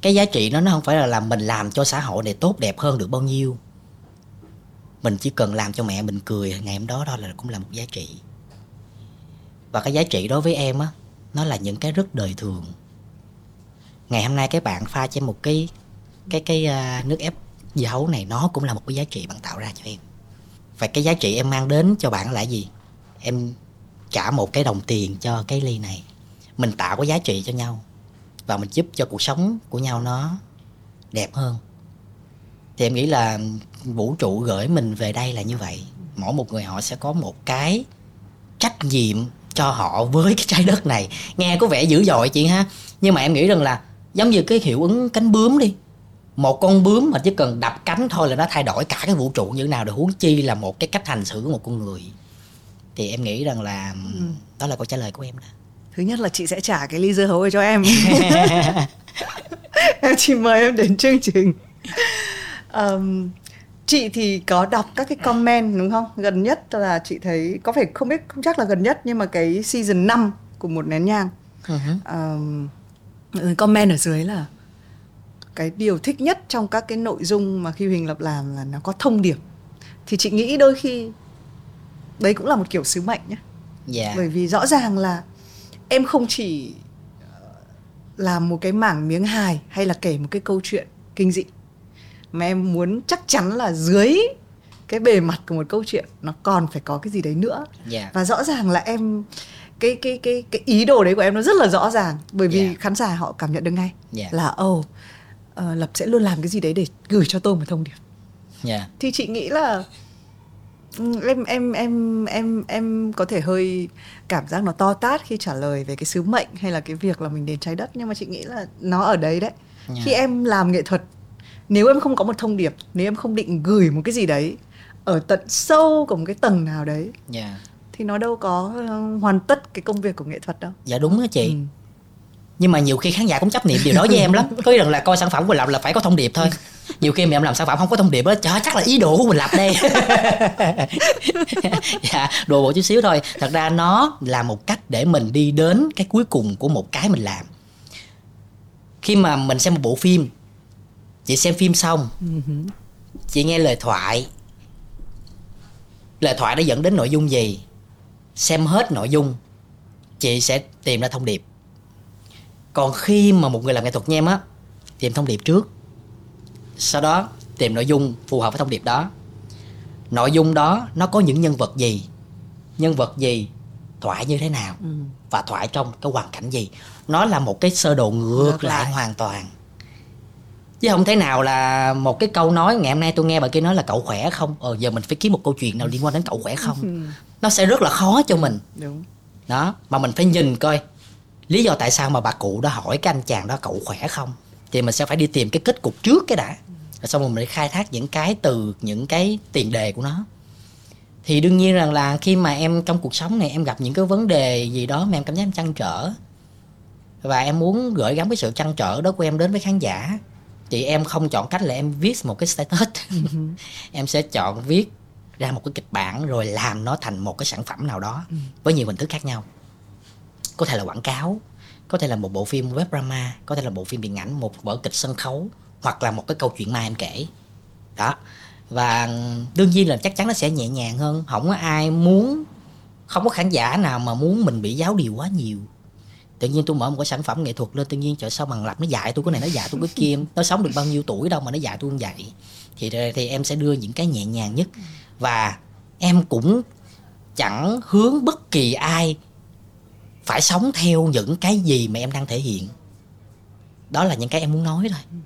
Cái giá trị nó nó không phải là làm mình làm cho xã hội này tốt đẹp hơn được bao nhiêu. Mình chỉ cần làm cho mẹ mình cười ngày hôm đó đó là cũng là một giá trị. Và cái giá trị đối với em á, nó là những cái rất đời thường ngày hôm nay các bạn pha cho em một cái cái cái uh, nước ép dưa hấu này nó cũng là một cái giá trị bạn tạo ra cho em. Và cái giá trị em mang đến cho bạn là gì? Em trả một cái đồng tiền cho cái ly này. Mình tạo cái giá trị cho nhau và mình giúp cho cuộc sống của nhau nó đẹp hơn. Thì em nghĩ là vũ trụ gửi mình về đây là như vậy. Mỗi một người họ sẽ có một cái trách nhiệm cho họ với cái trái đất này. Nghe có vẻ dữ dội chị ha. Nhưng mà em nghĩ rằng là giống như cái hiệu ứng cánh bướm đi. Một con bướm mà chỉ cần đập cánh thôi là nó thay đổi cả cái vũ trụ như thế nào để huống chi là một cái cách hành xử của một con người. Thì em nghĩ rằng là ừ. đó là câu trả lời của em đó. Thứ nhất là chị sẽ trả cái ly dưa hấu cho em. Em chỉ mời em đến chương trình. Um, chị thì có đọc các cái comment đúng không? Gần nhất là chị thấy có phải không biết không chắc là gần nhất nhưng mà cái season 5 của một nén nhang. Uh-huh. um, comment ở dưới là cái điều thích nhất trong các cái nội dung mà khi Huỳnh Lập làm là nó có thông điệp thì chị nghĩ đôi khi đấy cũng là một kiểu sứ mệnh nhé yeah. Dạ. bởi vì rõ ràng là em không chỉ ờ, làm một cái mảng miếng hài hay là kể một cái câu chuyện kinh dị mà em muốn chắc chắn là dưới cái bề mặt của một câu chuyện nó còn phải có cái gì đấy nữa yeah. Dạ. và rõ ràng là em cái cái cái cái ý đồ đấy của em nó rất là rõ ràng bởi vì yeah. Khán giả họ cảm nhận được ngay yeah. là ồ oh, uh, lập sẽ luôn làm cái gì đấy để gửi cho tôi một thông điệp yeah. thì chị nghĩ là em em em em em có thể hơi cảm giác nó to tát khi trả lời về cái sứ mệnh hay là cái việc là mình đến trái đất nhưng mà chị nghĩ là nó ở đấy đấy yeah. khi em làm nghệ thuật nếu em không có một thông điệp nếu em không định gửi một cái gì đấy ở tận sâu của một cái tầng nào đấy yeah. Thì nó đâu có ờ, hoàn tất cái công việc của nghệ thuật đâu. Dạ đúng đó chị. Ừ. nhưng mà nhiều khi khán giả cũng chấp niệm điều đó với em lắm. Có rằng là coi sản phẩm của làm là phải có thông điệp thôi. Nhiều khi mà em làm sản phẩm không có thông điệp đó chắc là ý đồ của mình lập đây. Dạ đồ bộ chút xíu thôi. Thật ra nó là một cách để mình đi đến cái cuối cùng của một cái mình làm. Khi mà mình xem một bộ phim chị xem phim xong chị nghe lời thoại. Lời thoại đã dẫn đến nội dung gì xem hết nội dung chị sẽ tìm ra thông điệp. Còn khi mà một người làm nghệ thuật như em á tìm thông điệp trước. Sau đó tìm nội dung phù hợp với thông điệp đó. Nội dung đó nó có những nhân vật gì? Nhân vật gì? Thoại như thế nào? Ừ. và thoại trong cái hoàn cảnh gì? Nó là một cái sơ đồ ngược, ngược lại. lại. hoàn toàn chứ không thể nào là một cái câu nói ngày hôm nay tôi nghe bà kia nói là cậu khỏe không? Ờ giờ mình phải kiếm một câu chuyện nào liên quan đến cậu khỏe không? Ừ. nó sẽ rất là khó cho mình. Đúng. đó mà mình phải nhìn coi lý do tại sao mà bà cụ đó hỏi cái anh chàng đó cậu khỏe không? Thì mình sẽ phải đi tìm cái kết cục trước cái đã. Rồi xong rồi mình khai thác những cái từ những cái tiền đề của nó. Thì đương nhiên rằng là khi mà em trong cuộc sống này em gặp những cái vấn đề gì đó mà em cảm thấy em trăn trở. Và em muốn gửi gắm cái sự trăn trở đó của em đến với khán giả thì em không chọn cách là em viết một cái status. Em sẽ chọn viết ra một cái kịch bản rồi làm nó thành một cái sản phẩm nào đó ừ. với nhiều hình thức khác nhau. Có thể là quảng cáo có thể là một bộ phim web drama có thể là bộ phim điện ảnh một vở kịch sân khấu hoặc là một cái câu chuyện ma em kể. Đó. Và đương nhiên là chắc chắn nó sẽ nhẹ nhàng hơn. Không có ai muốn không có khán giả nào mà muốn mình bị giáo điều quá nhiều tự nhiên tôi mở một cái sản phẩm nghệ thuật lên, tự nhiên trời, sao bằng lập nó dạy tôi cái này, nó dạy tôi cái kia. Nó sống được bao nhiêu tuổi đâu mà nó dạy tôi không dạy thì thì em sẽ đưa những cái nhẹ nhàng nhất. Và em cũng chẳng hướng bất kỳ ai phải sống theo những cái gì mà em đang thể hiện. Đó là những cái em muốn nói thôi.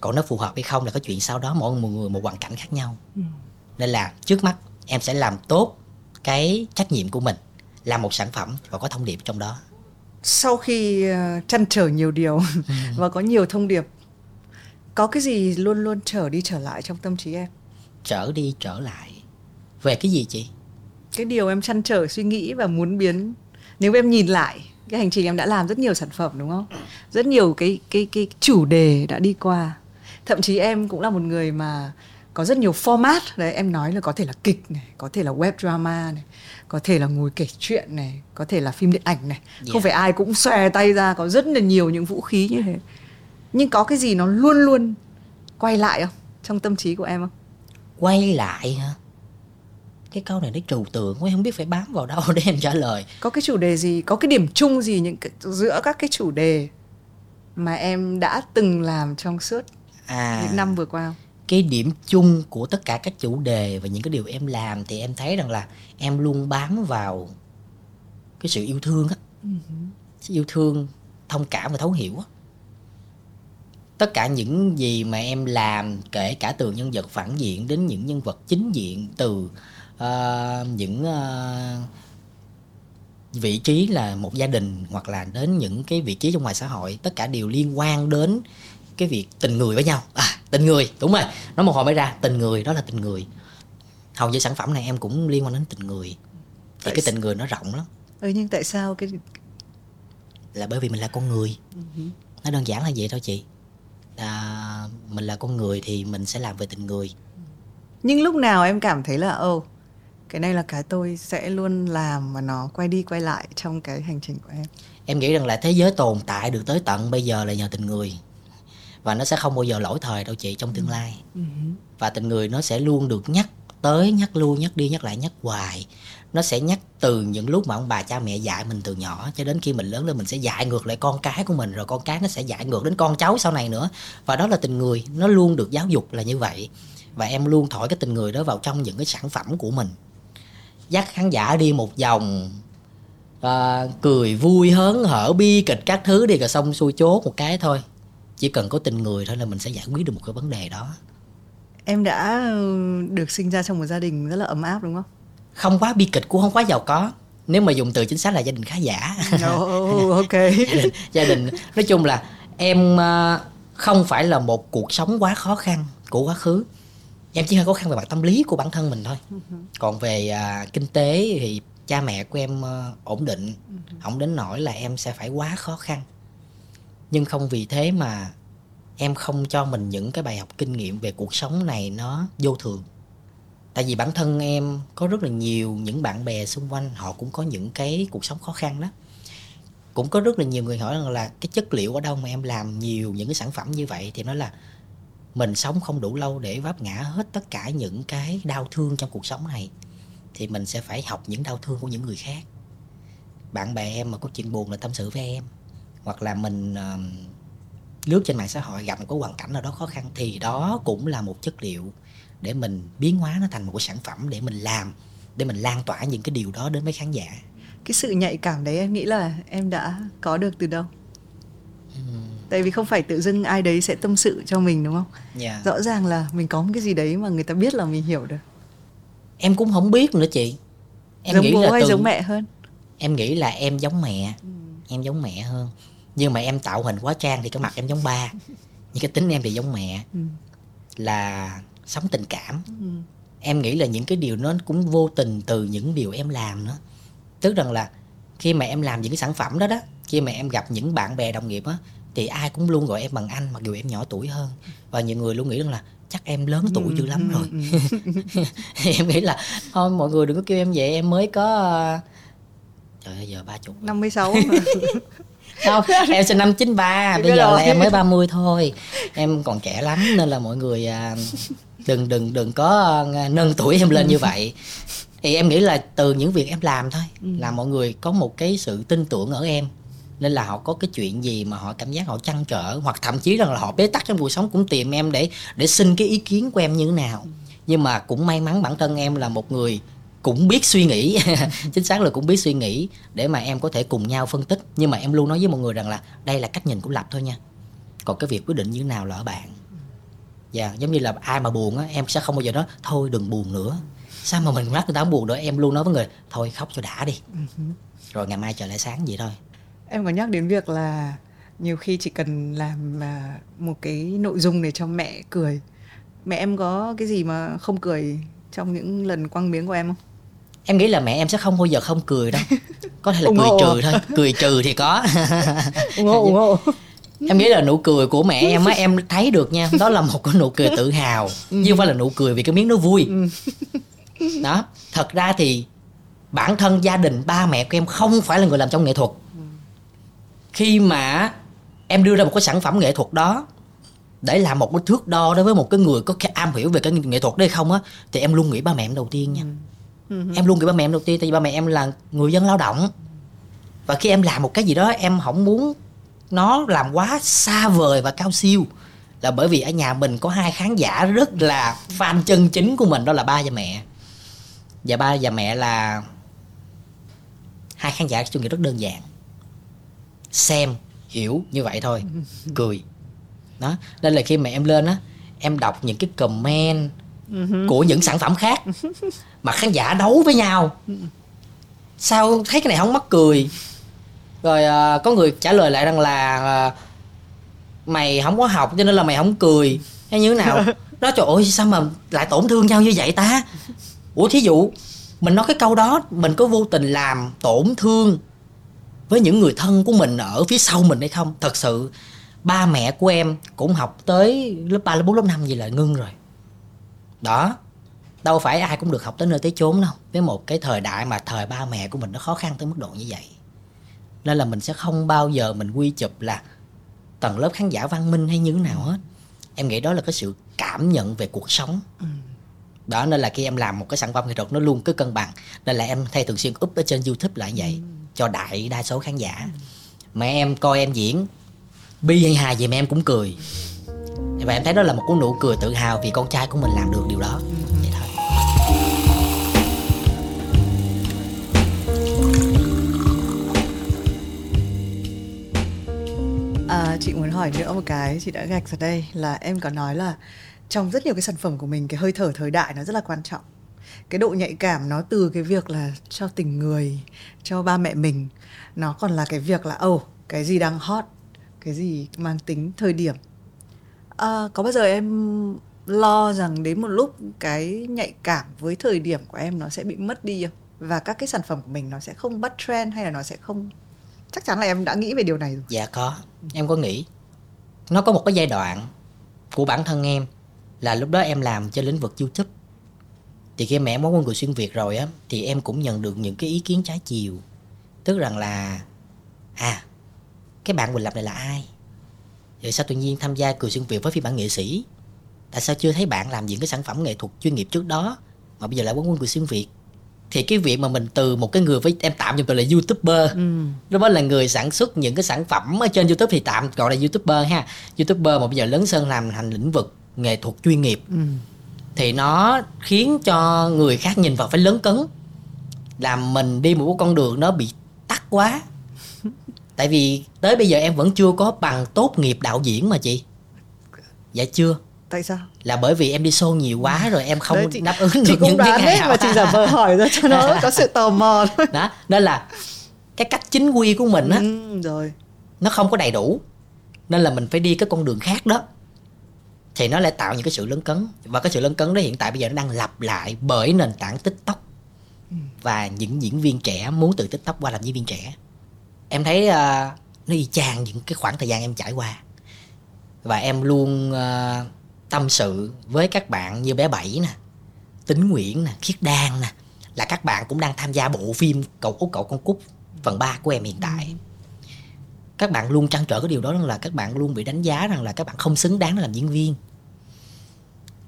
Còn nó phù hợp hay không là có chuyện sau đó, mỗi người một hoàn cảnh khác nhau. Nên là trước mắt em sẽ làm tốt cái trách nhiệm của mình, làm một sản phẩm và có thông điệp trong đó sau khi uh, chăn trở nhiều điều và có nhiều thông điệp có cái gì luôn luôn trở đi trở lại trong tâm trí em? Trở đi trở lại. Về cái gì chị? Cái điều em chăn trở suy nghĩ và muốn biến nếu em nhìn lại cái hành trình em đã làm rất nhiều sản phẩm đúng không? Rất nhiều cái cái cái chủ đề đã đi qua. Thậm chí em cũng là một người mà có rất nhiều format đấy em nói là có thể là kịch này có thể là web drama này có thể là ngồi kể chuyện này có thể là phim điện ảnh này. Yeah. không phải ai cũng xòe tay ra có rất là nhiều những vũ khí như thế. Nhưng có cái gì nó luôn luôn quay lại không? Trong tâm trí của em không? Quay lại hả? Cái câu này nó trừu tượng quá không biết phải bám vào đâu để em trả lời. Có cái chủ đề gì có cái điểm chung gì những cái, giữa các cái chủ đề mà em đã từng làm trong suốt à, những năm vừa qua không cái điểm chung của tất cả các chủ đề và những cái điều em làm thì em thấy rằng là em luôn bám vào cái sự yêu thương á uh-huh. yêu thương thông cảm và thấu hiểu á tất cả những gì mà em làm kể cả từ nhân vật phản diện đến những nhân vật chính diện từ uh, những uh, vị trí là một gia đình hoặc là đến những cái vị trí trong ngoài xã hội tất cả đều liên quan đến cái việc tình người với nhau. À tình người đúng rồi. Nó một hồi mới ra tình người đó là tình người. Hầu như sản phẩm này em cũng liên quan đến tình người. Thì tại cái tình người nó rộng lắm. Ừ nhưng tại sao cái là bởi vì mình là con người. Uh-huh. nó đơn giản là vậy thôi chị. À, mình là con người thì mình sẽ làm về tình người. Nhưng lúc nào em cảm thấy là ô cái này là cái tôi sẽ luôn làm mà nó quay đi quay lại trong cái hành trình của em? Em nghĩ rằng là thế giới tồn tại được tới tận bây giờ là nhờ tình người và nó sẽ không bao giờ lỗi thời đâu chị trong tương lai. Ừ. và tình người nó sẽ luôn được nhắc tới nhắc lui nhắc đi nhắc lại nhắc hoài. Nó sẽ nhắc từ những lúc mà ông bà cha mẹ dạy mình từ nhỏ cho đến khi mình lớn lên mình sẽ dạy ngược lại con cái của mình rồi con cái nó sẽ dạy ngược đến con cháu sau này nữa. Và đó là tình người nó luôn được giáo dục là như vậy. Và em luôn thổi cái tình người đó vào trong những cái sản phẩm của mình. Dắt khán giả đi một vòng à, cười vui hớn hở bi kịch các thứ đi rồi xong xuôi chốt một cái thôi chỉ cần có tình người thôi là mình sẽ giải quyết được một cái vấn đề đó. Em đã ừ, được sinh ra trong một gia đình rất là ấm áp đúng không? Không quá bi kịch cũng không quá giàu có. Nếu mà dùng từ chính xác là gia đình khá giả. Oh, ok. Gia, đình, gia đình. Nói chung là em ờ, không phải là một cuộc sống quá khó khăn của quá khứ. Em chỉ hơi khó khăn về mặt tâm lý của bản thân mình thôi. Uh-huh. còn về uh, kinh tế thì cha mẹ của em uh, ổn định. Uh-huh. không đến nỗi là em sẽ phải quá khó khăn nhưng không vì thế mà em không cho mình những cái bài học kinh nghiệm về cuộc sống này nó vô thường. Tại vì bản thân em có rất là nhiều những bạn bè xung quanh, họ cũng có những cái cuộc sống khó khăn đó. Cũng có rất là nhiều người hỏi rằng là cái chất liệu ở đâu mà em làm nhiều những cái sản phẩm như vậy thì nói là mình sống không đủ lâu để vấp ngã hết tất cả những cái đau thương trong cuộc sống này thì mình sẽ phải học những đau thương của những người khác. Bạn bè em mà có chuyện buồn là tâm sự với em hoặc là mình uh, lướt trên mạng xã hội gặp một cái hoàn cảnh nào đó khó khăn thì đó cũng là một chất liệu để mình biến hóa nó thành một cái sản phẩm để mình làm để mình lan tỏa những cái điều đó đến với khán giả. Cái sự nhạy cảm đấy em nghĩ là em đã có được từ đâu? Tại vì không phải tự dưng ai đấy sẽ tâm sự cho mình đúng không? Yeah. Dạ. rõ ràng là mình có một cái gì đấy mà người ta biết là mình hiểu được. Em cũng không biết nữa chị. Em giống nghĩ bố là hay từ... giống mẹ hơn? Em nghĩ là em giống mẹ. Ừ. em giống mẹ hơn nhưng mà em tạo hình quá trang thì cái mặt em giống ba. Nhưng cái tính em thì giống mẹ. Ừ. là sống tình cảm. Ừ. em nghĩ là những cái điều nó cũng vô tình từ những điều em làm nữa. Tức rằng là khi mà em làm những cái sản phẩm đó đó khi mà em gặp những bạn bè đồng nghiệp á thì ai cũng luôn gọi em bằng anh mặc dù em nhỏ tuổi hơn. Và nhiều người luôn nghĩ rằng là chắc em lớn tuổi ừ, dữ lắm ừ, rồi. ừ. em nghĩ là thôi mọi người đừng có kêu em vậy em mới có trời ơi giờ ba chục năm mươi sáu không em sinh năm 93 bây giờ là em mới 30 thôi. Em còn trẻ lắm nên là mọi người à, đừng đừng đừng có à, nâng tuổi em lên như vậy. Thì em nghĩ là từ những việc em làm thôi ừ. là mọi người có một cái sự tin tưởng ở em. Nên là họ có cái chuyện gì mà họ cảm giác họ chăn trở hoặc thậm chí rằng là họ bế tắc trong cuộc sống cũng tìm em để để xin cái ý kiến của em như thế nào. Ừ. nhưng mà cũng may mắn bản thân em là một người cũng biết suy nghĩ. Chính xác là cũng biết suy nghĩ để mà em có thể cùng nhau phân tích. Nhưng mà em luôn nói với mọi người rằng là đây là cách nhìn của lập thôi nha. Còn cái việc quyết định như thế nào là ở bạn. Dạ yeah, giống như là ai mà buồn á em sẽ không bao giờ nói thôi đừng buồn nữa. Sao mà mình mắt người ta buồn nữa em luôn nói với người thôi khóc cho đã đi. Ừ rồi ngày mai trời lại sáng vậy thôi. Em có nhắc đến việc là nhiều khi chỉ cần làm à, một cái nội dung để cho mẹ cười. Mẹ em có cái gì mà không cười trong những lần quăng miếng của em không em nghĩ là mẹ em sẽ không bao giờ không cười đâu. Có thể là cười trừ thôi. Cười trừ thì có. Ủng hộ ủng hộ. Em nghĩ là nụ cười của mẹ em á em thấy được nha. Đó là một cái nụ cười tự hào ừ. chứ không phải là nụ cười vì cái miếng nó vui. Ừ. đó thật ra thì bản thân gia đình ba mẹ của em không phải là người làm trong nghệ thuật. Khi mà em đưa ra một cái sản phẩm nghệ thuật đó để làm một cái thước đo đối với một cái người có am hiểu về cái nghệ thuật đấy không á thì em luôn nghĩ ba mẹ em đầu tiên nha. Ừ. em luôn nghĩ ba mẹ em đầu tiên tại vì ba mẹ em là người dân lao động. Và khi em làm một cái gì đó em không muốn nó làm quá xa vời và cao siêu. Là bởi vì ở nhà mình có hai khán giả rất là fan chân chính của mình đó là ba và mẹ. Và ba và mẹ là hai khán giả tôi nghĩ rất đơn giản. Xem hiểu như vậy thôi. Cười. Đó. Nên là khi mà em lên á em đọc những cái comment của những sản phẩm khác mà khán giả đấu với nhau. Sao thấy cái này không mắc cười? Rồi à, có người trả lời lại rằng là à, mày không có học cho nên là mày không cười. Hay như thế nào? Đó trời ơi sao mà lại tổn thương nhau như vậy ta? Ủa thí dụ mình nói cái câu đó mình có vô tình làm tổn thương với những người thân của mình ở phía sau mình hay không? Thật sự ba mẹ của em cũng học tới lớp 3, lớp 4, lớp 5 gì là ngưng rồi đó. Đâu phải ai cũng được học tới nơi tới chốn đâu. Với một cái thời đại mà thời ba mẹ của mình nó khó khăn tới mức độ như vậy. Nên là mình sẽ không bao giờ mình quy chụp là tầng lớp khán giả văn minh hay như thế nào hết. Em nghĩ đó là cái sự cảm nhận về cuộc sống. Ừ. đó nên là khi em làm một cái sản phẩm nghệ thuật nó luôn cứ cân bằng. Nên là em thay thường xuyên up ở trên youtube lại vậy ừ. cho đại đa số khán giả. Ừ. mẹ em coi em diễn bi hay hài gì mà em cũng cười và em thấy đó là một cái nụ cười tự hào vì con trai của mình làm được điều đó. Vậy thôi. À, chị muốn hỏi nữa một cái chị đã gạch ra đây là em có nói là trong rất nhiều cái sản phẩm của mình cái hơi thở thời đại nó rất là quan trọng. Cái độ nhạy cảm nó từ cái việc là cho tình người cho ba mẹ mình nó còn là cái việc là ồ oh, cái gì đang hot cái gì mang tính thời điểm à, có bao giờ em lo rằng đến một lúc cái nhạy cảm với thời điểm của em nó sẽ bị mất đi không? Và các cái sản phẩm của mình nó sẽ không bắt trend hay là nó sẽ không? Chắc chắn là em đã nghĩ về điều này rồi. Dạ có. Em có nghĩ. Nó có một cái giai đoạn của bản thân em là lúc đó em làm trên lĩnh vực youtube. Thì khi mẹ muốn con người xuyên việt rồi á thì em cũng nhận được những cái ý kiến trái chiều. Tức rằng là à cái bạn Quỳnh Lập này là ai? Rồi sao tự nhiên tham gia cười xuyên việt với phiên bản nghệ sĩ? Tại sao chưa thấy bạn làm những cái sản phẩm nghệ thuật chuyên nghiệp trước đó mà bây giờ lại quán quân cười xuyên việt? Thì cái việc mà mình từ một cái người với em tạm dùng từ là youtuber ừ. đó là người sản xuất những cái sản phẩm ở trên youtube thì tạm gọi là youtuber ha. Youtuber mà bây giờ lớn sơn làm thành lĩnh vực nghệ thuật chuyên nghiệp. Ừ. thì nó khiến cho người khác nhìn vào phải lớn cấn. Làm mình đi một con đường nó bị tắt quá tại vì tới bây giờ em vẫn chưa có bằng tốt nghiệp đạo diễn mà chị. Dạ chưa. Tại sao? Là bởi vì em đi show nhiều quá rồi em không đấy, chị, đáp ứng được những cái ngày mà chị giả vờ hỏi ra cho nó có sự tò mò thôi. Đó nên là cái cách chính quy của mình á ừ, rồi. nó không có đầy đủ. Nên là mình phải đi cái con đường khác đó. Thì nó lại tạo những cái sự lấn cấn. Và cái sự lấn cấn đó hiện tại bây giờ nó đang lặp lại bởi nền tảng tiktok. Ừ. và những diễn viên trẻ muốn từ tiktok qua làm diễn viên trẻ em thấy uh, nó y chang những cái khoảng thời gian em trải qua. Và em luôn uh, tâm sự với các bạn như bé bảy nè tính nguyễn nè khiết đan nè là các bạn cũng đang tham gia bộ phim cậu út cậu con cúc phần 3 của em hiện tại. Các bạn luôn trăn trở cái điều đó là các bạn luôn bị đánh giá rằng là các bạn không xứng đáng làm diễn viên.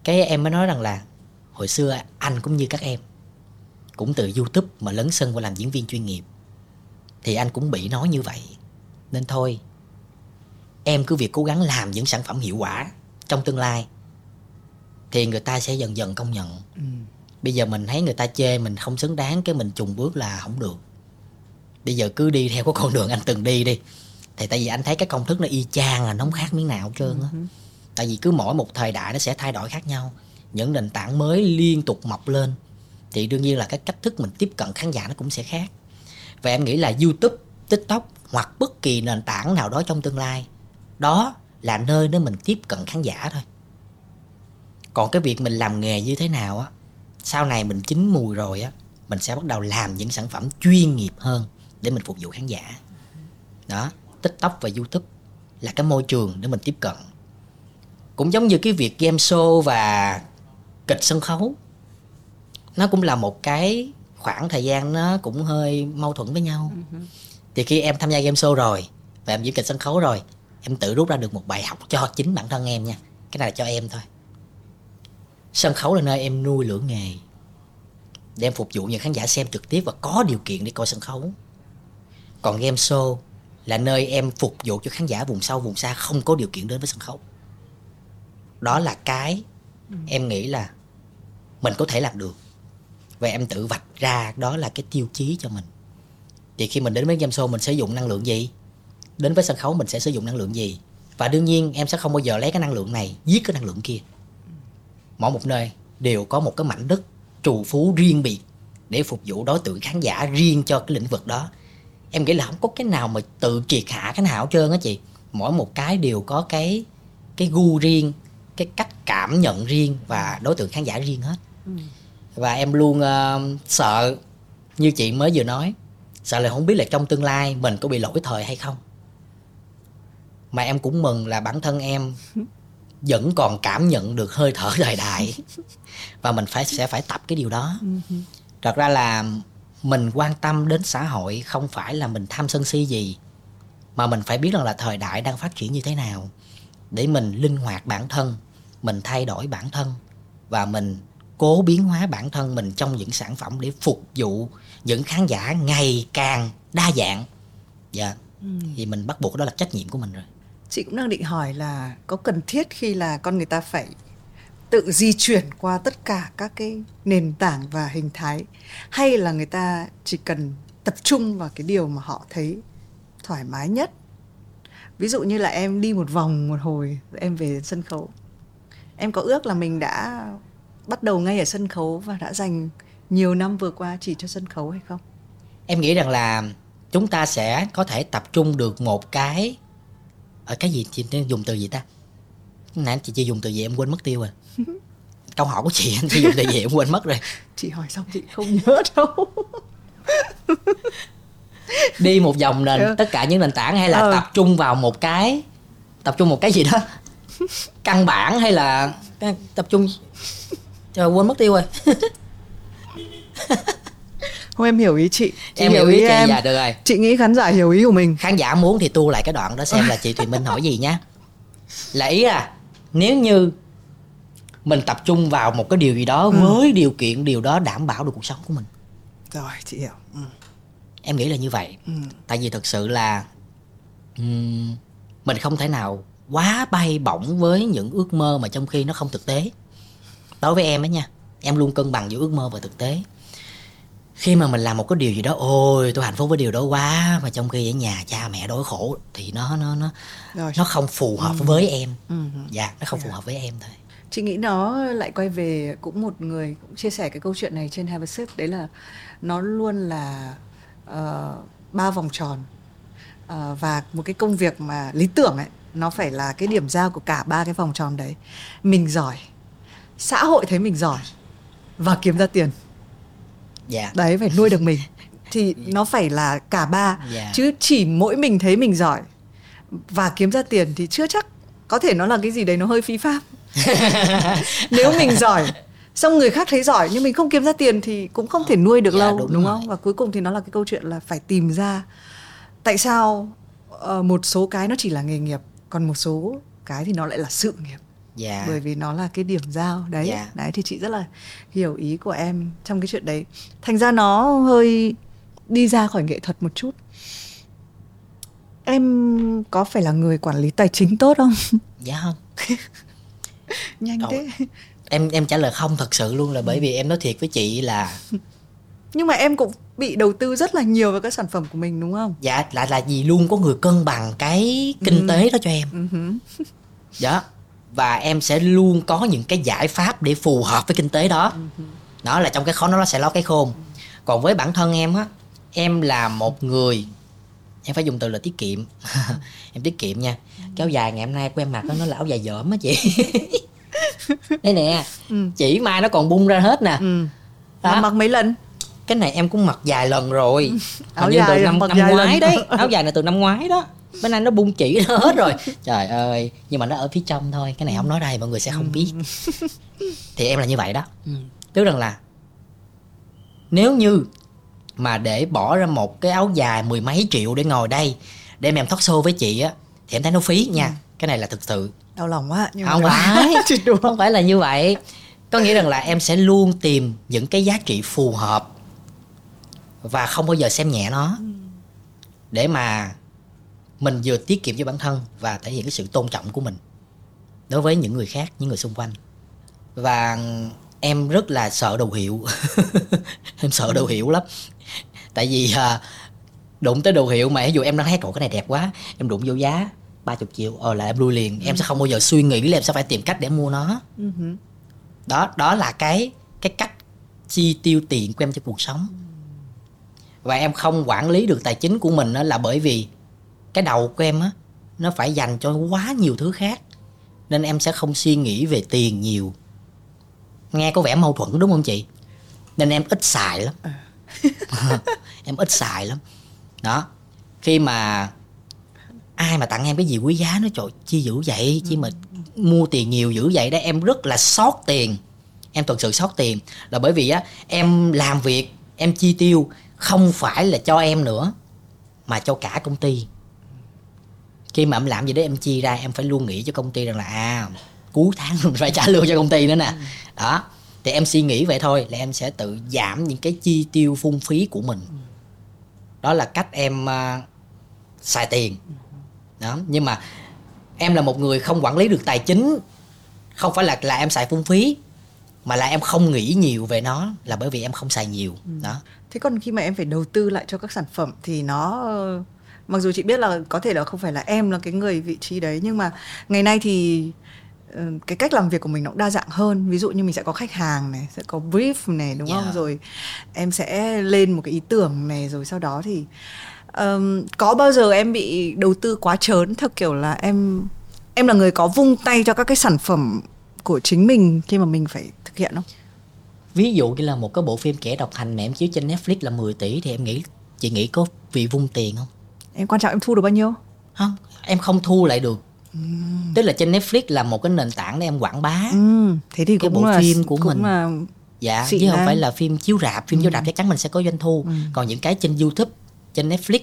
Cái em mới nói rằng là hồi xưa anh cũng như các em cũng từ youtube mà lấn sân qua làm diễn viên chuyên nghiệp thì anh cũng bị nói như vậy. Nên thôi em cứ việc cố gắng làm những sản phẩm hiệu quả trong tương lai thì người ta sẽ dần dần công nhận. Ừ. bây giờ mình thấy người ta chê mình không xứng đáng cái mình trùng bước là không được. Bây giờ cứ đi theo cái con đường anh từng đi đi. Thì tại vì anh thấy cái công thức nó y chang là nó không khác miếng nào hết trơn á. Ừ. tại vì cứ mỗi một thời đại nó sẽ thay đổi khác nhau. Những nền tảng mới liên tục mọc lên thì đương nhiên là cái cách thức mình tiếp cận khán giả nó cũng sẽ khác và em nghĩ là youtube, tiktok hoặc bất kỳ nền tảng nào đó trong tương lai, đó là nơi để mình tiếp cận khán giả thôi. Còn cái việc mình làm nghề như thế nào á, sau này mình chín mùi rồi á, mình sẽ bắt đầu làm những sản phẩm chuyên nghiệp hơn để mình phục vụ khán giả. Đó, tiktok và youtube là cái môi trường để mình tiếp cận. Cũng giống như cái việc game show và kịch sân khấu, nó cũng là một cái khoảng thời gian nó cũng hơi mâu thuẫn với nhau. Uh-huh. thì khi em tham gia game show rồi và em diễn kịch sân khấu rồi em tự rút ra được một bài học cho chính bản thân em nha. Cái này là cho em thôi. Sân khấu là nơi em nuôi lửa nghề để em phục vụ những khán giả xem trực tiếp và có điều kiện để coi sân khấu. Còn game show là nơi em phục vụ cho khán giả vùng sâu vùng xa không có điều kiện đến với sân khấu. Đó là cái ừ. em nghĩ là mình có thể làm được và em tự vạch ra đó là cái tiêu chí cho mình. Thì khi mình đến với game show, mình sử dụng năng lượng gì? Đến với sân khấu, mình sẽ sử dụng năng lượng gì? Và đương nhiên, em sẽ không bao giờ lấy cái năng lượng này, giết cái năng lượng kia. Mỗi một nơi đều có một cái mảnh đất trù phú riêng biệt để phục vụ đối tượng khán giả riêng cho cái lĩnh vực đó. Em nghĩ là không có cái nào mà tự kiệt hạ cái nào hết trơn á chị. Mỗi một cái đều có cái cái gu riêng, cái cách cảm nhận riêng và đối tượng khán giả riêng hết. Ừ và em luôn uh, sợ như chị mới vừa nói. Sợ là không biết là trong tương lai mình có bị lỗi thời hay không. Mà em cũng mừng là bản thân em vẫn còn cảm nhận được hơi thở thời đại. Và mình phải sẽ phải tập cái điều đó. Ừ. thật ra là mình quan tâm đến xã hội không phải là mình tham sân si gì mà mình phải biết rằng là thời đại đang phát triển như thế nào để mình linh hoạt bản thân mình thay đổi bản thân và mình cố biến hóa bản thân mình trong những sản phẩm để phục vụ những khán giả ngày càng đa dạng. Dạ. Ừ. thì mình bắt buộc đó là trách nhiệm của mình rồi. Chị cũng đang định hỏi là có cần thiết khi là con người ta phải tự di chuyển qua tất cả các cái nền tảng và hình thái hay là người ta chỉ cần tập trung vào cái điều mà họ thấy thoải mái nhất? Ví dụ như là em đi một vòng một hồi em về sân khấu. Em có ước là mình đã bắt đầu ngay ở sân khấu và đã dành nhiều năm vừa qua chỉ cho sân khấu hay không? Em nghĩ rằng là chúng ta sẽ có thể tập trung được một cái ở cái gì chị dùng từ gì ta? Nãy chị chưa dùng từ gì em quên mất tiêu rồi. Câu hỏi của chị anh sử dụng từ gì em quên mất rồi. Chị hỏi xong chị không nhớ đâu. Đi một vòng nền ừ. tất cả những nền tảng hay là ừ. tập trung vào một cái tập trung một cái gì đó? Căn bản hay là tập trung trời quên mất tiêu rồi. Không em hiểu ý chị, chị em hiểu ý, ý chị em. dạ được rồi. Chị nghĩ khán giả hiểu ý của mình. Khán giả muốn thì tu lại cái đoạn đó xem là chị thùy minh hỏi gì nhá. Là ý là nếu như mình tập trung vào một cái điều gì đó ừ. với điều kiện điều đó đảm bảo được cuộc sống của mình. Rồi chị hiểu. Ừ. em nghĩ là như vậy. Ừ. tại vì thật sự là um, mình không thể nào quá bay bổng với những ước mơ mà trong khi nó không thực tế đối với em ấy nha em luôn cân bằng giữa ước mơ và thực tế khi mà mình làm một cái điều gì đó ôi tôi hạnh phúc với điều đó quá mà trong khi ở nhà cha mẹ đói khổ thì nó nó nó Rồi. nó không phù hợp ừ. với em ừ. dạ nó không yeah. phù dạ. hợp với em thôi chị nghĩ nó lại quay về cũng một người cũng chia sẻ cái câu chuyện này trên Have a Sip đấy là nó luôn là uh, ba vòng tròn uh, và một cái công việc mà lý tưởng ấy nó phải là cái điểm giao của cả ba cái vòng tròn đấy mình giỏi xã hội thấy mình giỏi và kiếm ra tiền yeah. Dạ. đấy phải nuôi được mình thì nó phải là cả ba yeah. Dạ. chứ chỉ mỗi mình thấy mình giỏi và kiếm ra tiền thì chưa chắc có thể nó là cái gì đấy nó hơi phi pháp nếu mình giỏi xong người khác thấy giỏi nhưng mình không kiếm ra tiền thì cũng không thể nuôi được dạ, lâu đúng, đúng không và cuối cùng thì nó là cái câu chuyện là phải tìm ra tại sao uh, một số cái nó chỉ là nghề nghiệp còn một số cái thì nó lại là sự nghiệp yeah. Dạ. bởi vì nó là cái điểm giao đấy yeah. Dạ. đấy thì chị rất là hiểu ý của em trong cái chuyện đấy thành ra nó hơi đi ra khỏi nghệ thuật một chút em có phải là người quản lý tài chính tốt không dạ không nhanh Đâu. thế em em trả lời không thật sự luôn là bởi vì em nói thiệt với chị là nhưng mà em cũng bị đầu tư rất là nhiều vào các sản phẩm của mình đúng không dạ là là gì luôn có người cân bằng cái kinh ừ. tế đó cho em ừ. dạ và em sẽ luôn có những cái giải pháp để phù hợp với kinh tế đó. Đó là trong cái khó nó sẽ lót cái khôn. Còn với bản thân em á em là một người em phải dùng từ là tiết kiệm. Em tiết kiệm nha. Áo dài ngày hôm nay của em mặc nó là áo dài dởm á chị. Đây nè ừ. chỉ mai nó còn bung ra hết nè. Ừ. đó. mặc mấy lần? Cái này em cũng mặc vài lần rồi. Áo dài từ năm, năm ngoái đấy. Áo dài này từ năm ngoái đó bên anh nó bung chỉ nó hết rồi. Trời ơi nhưng mà nó ở phía trong thôi. Cái này không nói đây mọi người sẽ không biết. Thì em là như vậy đó. Ừ. tức rằng là nếu như mà để bỏ ra một cái áo dài mười mấy triệu để ngồi đây để em thoát show với chị á thì em thấy nó phí nha. Ừ. cái này là thực sự. Đau lòng quá nhưng không phải. Không phải là như vậy. Có nghĩa rằng là em sẽ luôn tìm những cái giá trị phù hợp và không bao giờ xem nhẹ nó. Ừ. để mà mình vừa tiết kiệm cho bản thân và thể hiện cái sự tôn trọng của mình đối với những người khác những người xung quanh. Và em rất là sợ đầu hiệu. Em sợ đầu hiệu lắm. Tại vì à, đụng tới đồ hiệu mà ví dụ em đang thấy cổ cái này đẹp quá em đụng vô giá 30 triệu ờ là em lui liền. Ừ. em sẽ không bao giờ suy nghĩ là em sẽ phải tìm cách để mua nó. Ừ. đó đó là cái cái cách chi tiêu tiền của em cho cuộc sống. Và em không quản lý được tài chính của mình là bởi vì cái đầu của em á nó phải dành cho quá nhiều thứ khác. Nên em sẽ không suy nghĩ về tiền nhiều. Nghe có vẻ mâu thuẫn đúng không chị? Nên em ít xài lắm. À. em ít xài lắm. Đó. Khi mà ai mà tặng em cái gì quý giá nó trời chi dữ vậy? Chi mà mua tiền nhiều dữ vậy đó em rất là sót tiền. Em thật sự sót tiền. Là bởi vì á em làm việc em chi tiêu không phải là cho em nữa mà cho cả công ty khi mà em làm gì đấy em chi ra em phải luôn nghĩ cho công ty rằng là à cuối tháng mình phải trả lương cho công ty nữa nè. Đó thì em suy nghĩ vậy thôi là em sẽ tự giảm những cái chi tiêu phung phí của mình. Đó là cách em uh, xài tiền. Đó nhưng mà em là một người không quản lý được tài chính. Không phải là là em xài phung phí mà là em không nghĩ nhiều về nó là bởi vì em không xài nhiều. Ừ. đó. Thế còn khi mà em phải đầu tư lại cho các sản phẩm thì nó mặc dù chị biết là có thể là không phải là em là cái người vị trí đấy nhưng mà ngày nay thì ờ, cái cách làm việc của mình nó cũng đa dạng hơn. Ví dụ như mình sẽ có khách hàng này sẽ có brief này đúng yeah. không rồi em sẽ lên một cái ý tưởng này rồi sau đó thì um, có bao giờ em bị đầu tư quá trớn theo kiểu là em em là người có vung tay cho các cái sản phẩm của chính mình khi mà mình phải thực hiện không? Ví dụ như là một cái bộ phim kẻ độc hành mà em chiếu trên Netflix là 10 tỷ thì em nghĩ chị nghĩ có vì vung tiền không em quan trọng em thu được bao nhiêu không em không thu lại được uhm. tức là trên Netflix là một cái nền tảng để em quảng bá uhm. thế thì cái bộ là, phim của mình là dạ chứ không phải là phim chiếu rạp phim uhm. chiếu rạp chắc chắn mình sẽ có doanh thu uhm. còn những cái trên YouTube trên Netflix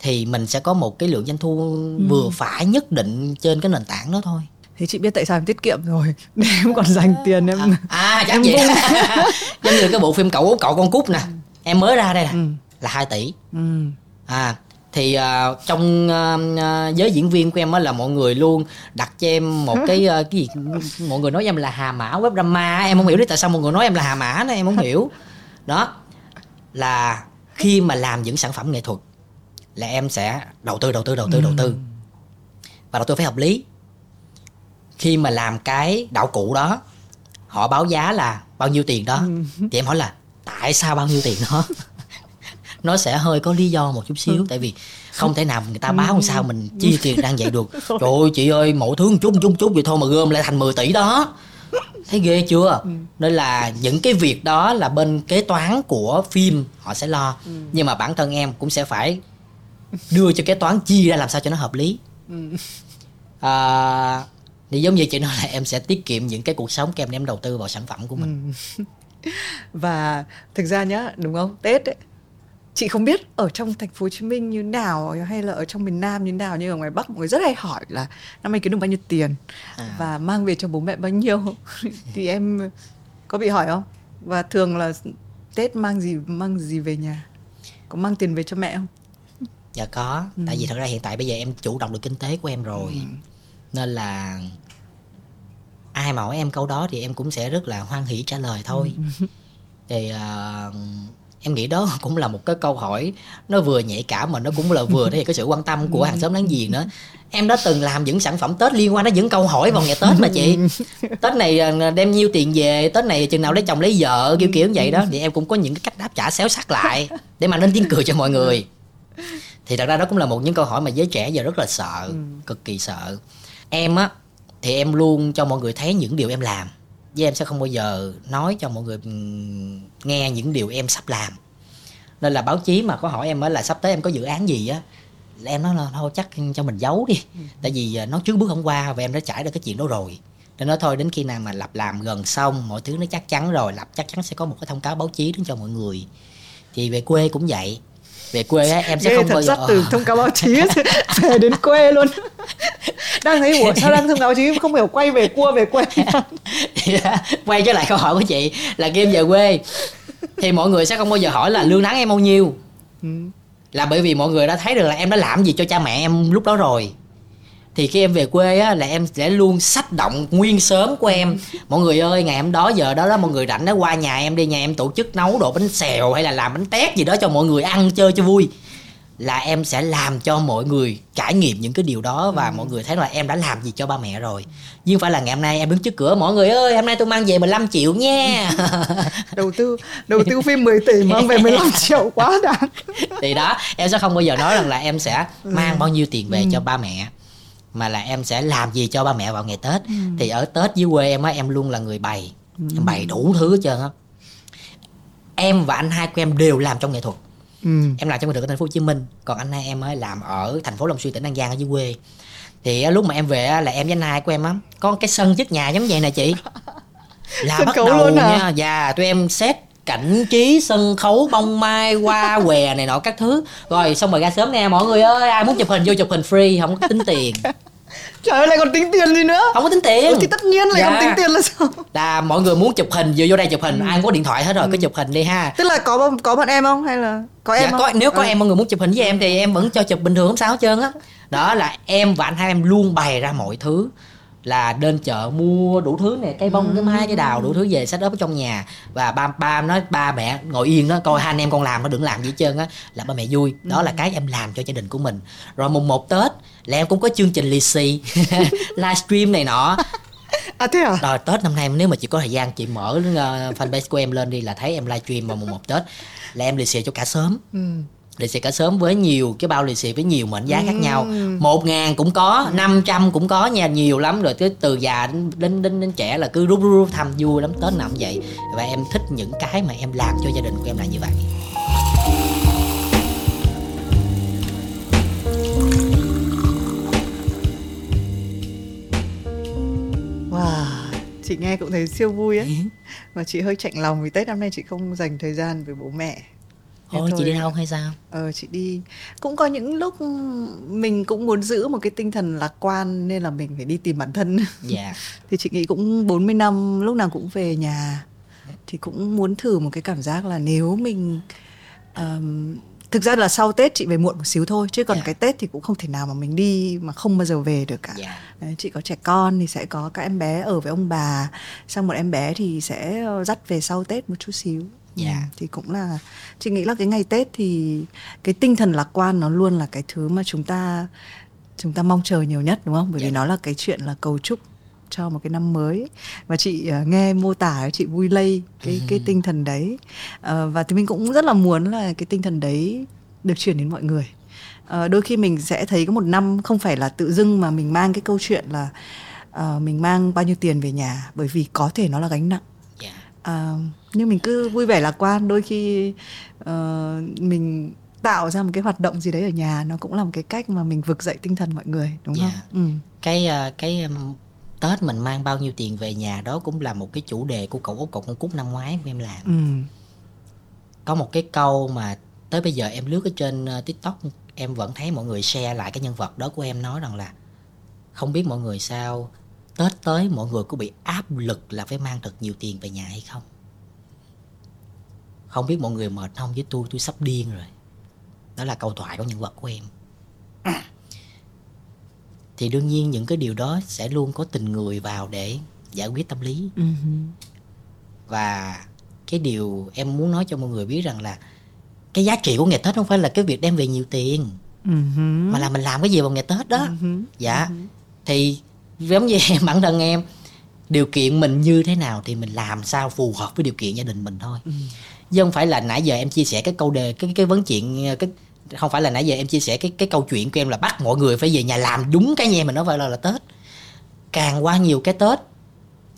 thì mình sẽ có một cái lượng doanh thu uhm. vừa phải nhất định trên cái nền tảng đó thôi thì chị biết tại sao em tiết kiệm rồi để em còn dành tiền em à, à chắc em vậy giống như cái bộ phim cậu cậu con cút nè em mới ra đây nè ừ. là 2 tỷ ừ. à thì uh, trong uh, giới diễn viên của em á là mọi người luôn đặt cho em một cái uh, cái gì? Mọi người nói em là hà mã web drama em không hiểu tại sao mọi người nói em là hà mã đó em không hiểu. Đó là khi mà làm những sản phẩm nghệ thuật là em sẽ đầu tư đầu tư đầu tư đầu tư. Và đầu tư phải hợp lý. Khi mà làm cái đạo cụ đó họ báo giá là bao nhiêu tiền đó. Thì em hỏi là tại sao bao nhiêu tiền đó? Nó sẽ hơi có lý do một chút xíu. Tại vì không thể nào người ta báo làm sao mình chi tiền đang vậy được. Trời ơi chị ơi mỗi thứ một chút một chút chút vậy thôi mà gom lại thành 10 tỷ đó. Thấy ghê chưa? Ừ. nên là những cái việc đó là bên kế toán của phim họ sẽ lo. Ừ. nhưng mà bản thân em cũng sẽ phải đưa cho kế toán chia ra làm sao cho nó hợp lý. Ừ. à, thì giống như chị nói là em sẽ tiết kiệm những cái cuộc sống của em đem đầu tư vào sản phẩm của mình. Ừ. và thực ra nhá đúng không? Tết ấy chị không biết ở trong thành phố Hồ Chí Minh như nào hay là ở trong miền Nam như nào nhưng ở ngoài Bắc mọi người rất hay hỏi là năm nay kiếm được bao nhiêu tiền à. và mang về cho bố mẹ bao nhiêu thì em có bị hỏi không và thường là Tết mang gì mang gì về nhà có mang tiền về cho mẹ không dạ có ừ. tại vì thật ra hiện tại bây giờ em chủ động được kinh tế của em rồi ừ. nên là ai mà hỏi em câu đó thì em cũng sẽ rất là hoan hỷ trả lời thôi ừ. thì uh, em nghĩ đó cũng là một cái câu hỏi nó vừa nhạy cảm mà nó cũng là vừa thể hiện cái sự quan tâm của hàng xóm láng giềng nữa. Em đã từng làm những sản phẩm tết liên quan đến những câu hỏi vào ngày tết mà chị. Tết này à, đem nhiêu tiền về tết này chừng nào lấy chồng lấy vợ kiểu kiểu vậy đó. Thì em cũng có những cái cách đáp trả xéo sắc lại để mà lên tiếng cười cho mọi người. Thì thật ra đó cũng là một những câu hỏi mà giới trẻ giờ rất là sợ ừ. cực kỳ sợ. Em á thì em luôn cho mọi người thấy những điều em làm với em sẽ không bao giờ nói cho mọi người nghe những điều em sắp làm. Nên là báo chí mà có hỏi em là sắp tới em có dự án gì á là em nói là thôi chắc cho mình giấu đi. Ừ. tại vì à, nó trước bước hôm qua và em đã trải được cái chuyện đó rồi. Nên nói thôi đến khi nào mà lập làm gần xong mọi thứ nó chắc chắn rồi lập chắc chắn sẽ có một cái thông cáo báo chí đến cho mọi người. Thì về quê cũng vậy về quê á em sẽ Ghê không bao giờ từ thông cáo báo chí về đến quê luôn đang thấy ủa sao đang thông cáo báo chí không hiểu quay về cua về quê yeah. quay trở lại câu hỏi của chị là kim về quê thì mọi người sẽ không bao giờ hỏi là lương tháng em bao nhiêu ừ. là bởi vì mọi người đã thấy được là em đã làm gì cho cha mẹ em lúc đó rồi thì khi em về quê á là em sẽ luôn sách động nguyên sớm của em mọi người ơi ngày hôm đó giờ đó đó mọi người rảnh đó qua nhà em đi nhà em tổ chức nấu đồ bánh xèo hay là làm bánh tét gì đó cho mọi người ăn chơi cho vui là em sẽ làm cho mọi người trải nghiệm những cái điều đó và ừ. mọi người thấy là em đã làm gì cho ba mẹ rồi nhưng phải là ngày hôm nay em đứng trước cửa mọi người ơi hôm nay tôi mang về 15 triệu nha đầu tư đầu tư phim 10 tỷ mang về 15 triệu quá đáng thì đó em sẽ không bao giờ nói rằng là em sẽ ừ. mang bao nhiêu tiền về ừ. cho ba mẹ mà là em sẽ làm gì cho ba mẹ vào ngày tết ừ. thì ở tết dưới quê em á em luôn là người bày ừ. em bày đủ thứ hết trơn á em và anh hai của em đều làm trong nghệ thuật ừ. em làm trong nghệ thuật ở thành phố hồ chí minh còn anh hai em ấy làm ở thành phố long xuyên tỉnh an giang ở dưới quê thì lúc mà em về là em với anh hai của em á có cái sân trước nhà giống vậy nè chị là bắt đầu luôn à? nha dạ tụi em xét cảnh trí sân khấu bông mai hoa què này nọ các thứ rồi xong rồi ra sớm nè mọi người ơi ai muốn chụp hình vô chụp hình free không có tính tiền Trời ơi lại còn tính tiền gì nữa Không có tính tiền ừ, Thì tất nhiên lại dạ. không tính tiền là sao Là mọi người muốn chụp hình vừa vô đây chụp hình ừ. Ai có điện thoại hết rồi ừ. cứ chụp hình đi ha Tức là có có bọn em không hay là có em dạ, không? Có, nếu có ừ. em mọi người muốn chụp hình với em Thì em vẫn cho chụp bình thường không sao hết trơn á Đó là em và anh hai em luôn bày ra mọi thứ là đến chợ mua đủ thứ này cây bông ừ. cái mai cái đào đủ thứ về sách ấp ở trong nhà và ba ba nói ba mẹ ngồi yên đó coi hai anh em con làm nó đừng làm gì hết trơn á là ba mẹ vui đó ừ. là cái em làm cho gia đình của mình rồi mùng một tết là em cũng có chương trình lì xì livestream này nọ À thế à? Rồi Tết năm nay nếu mà chị có thời gian chị mở uh, fanpage của em lên đi là thấy em livestream vào mùng một Tết là em lì xì cho cả sớm. Ừ lì xì cả sớm với nhiều cái bao lì xì với nhiều mệnh giá khác nhau. Một ngàn cũng có năm trăm cũng có nha nhiều lắm. Rồi tới từ già đến đến đến, đến trẻ là cứ rút rút, rút thăm vui lắm tết nào cũng vậy. Và em thích những cái mà em làm cho gia đình của em là như vậy. Wow, chị nghe cũng thấy siêu vui ấy. Mà chị hơi chạnh lòng vì Tết năm nay chị không dành thời gian với bố mẹ Ôi chị đi đâu hay sao? Ờ chị đi Cũng có những lúc mình cũng muốn giữ một cái tinh thần lạc quan Nên là mình phải đi tìm bản thân Dạ yeah. Thì chị nghĩ cũng 40 năm lúc nào cũng về nhà Thì cũng muốn thử một cái cảm giác là nếu mình um, Thực ra là sau Tết chị về muộn một xíu thôi Chứ còn yeah. Dạ. cái Tết thì cũng không thể nào mà mình đi mà không bao giờ về được cả yeah. Dạ. Đấy, Chị có trẻ con thì sẽ có các em bé ở với ông bà Xong một em bé thì sẽ dắt về sau Tết một chút xíu yeah. ừ, thì cũng là chị nghĩ là cái ngày tết thì cái tinh thần lạc quan nó luôn là cái thứ mà chúng ta chúng ta mong chờ nhiều nhất đúng không bởi yeah. vì nó là cái chuyện là cầu chúc cho một cái năm mới và chị uh, nghe mô tả chị vui lây cái ừ. cái tinh thần đấy uh, và thì mình cũng rất là muốn là cái tinh thần đấy được truyền đến mọi người uh, đôi khi mình sẽ thấy có một năm không phải là tự dưng mà mình mang cái câu chuyện là uh, mình mang bao nhiêu tiền về nhà bởi vì có thể nó là gánh nặng uh, nhưng mình cứ vui vẻ lạc quan đôi khi uh, mình tạo ra một cái hoạt động gì đấy ở nhà nó cũng là một cái cách mà mình vực dậy tinh thần mọi người đúng yeah. không? Ừ. Cái uh, cái tết mình mang bao nhiêu tiền về nhà đó cũng là một cái chủ đề của cậu út cậu con cút năm ngoái của em làm ừ. có một cái câu mà tới bây giờ em lướt ở trên uh, tiktok em vẫn thấy mọi người share lại cái nhân vật đó của em nói rằng là không biết mọi người sao tết tới mọi người có bị áp lực là phải mang thật nhiều tiền về nhà hay không? Không biết mọi người mệt không? Với tôi tôi sắp điên rồi. Đó là câu thoại của nhân vật của em. Thì đương nhiên những cái điều đó sẽ luôn có tình người vào để giải quyết tâm lý. Uh-huh. và cái điều em muốn nói cho mọi người biết rằng là cái giá trị của ngày tết không phải là cái việc đem về nhiều tiền uh-huh. mà là mình làm cái gì vào ngày tết đó. Uh-huh. dạ. Thì giống như em bản thân em điều kiện mình như thế nào thì mình làm sao phù hợp với điều kiện gia đình mình thôi. Uh-huh. chứ không phải là nãy giờ em chia sẻ cái câu đề cái cái vấn chuyện cái không phải là nãy giờ em chia sẻ cái cái câu chuyện của em là bắt mọi người phải về nhà làm đúng cái nhà mình nói phải là là tết. Càng qua nhiều cái tết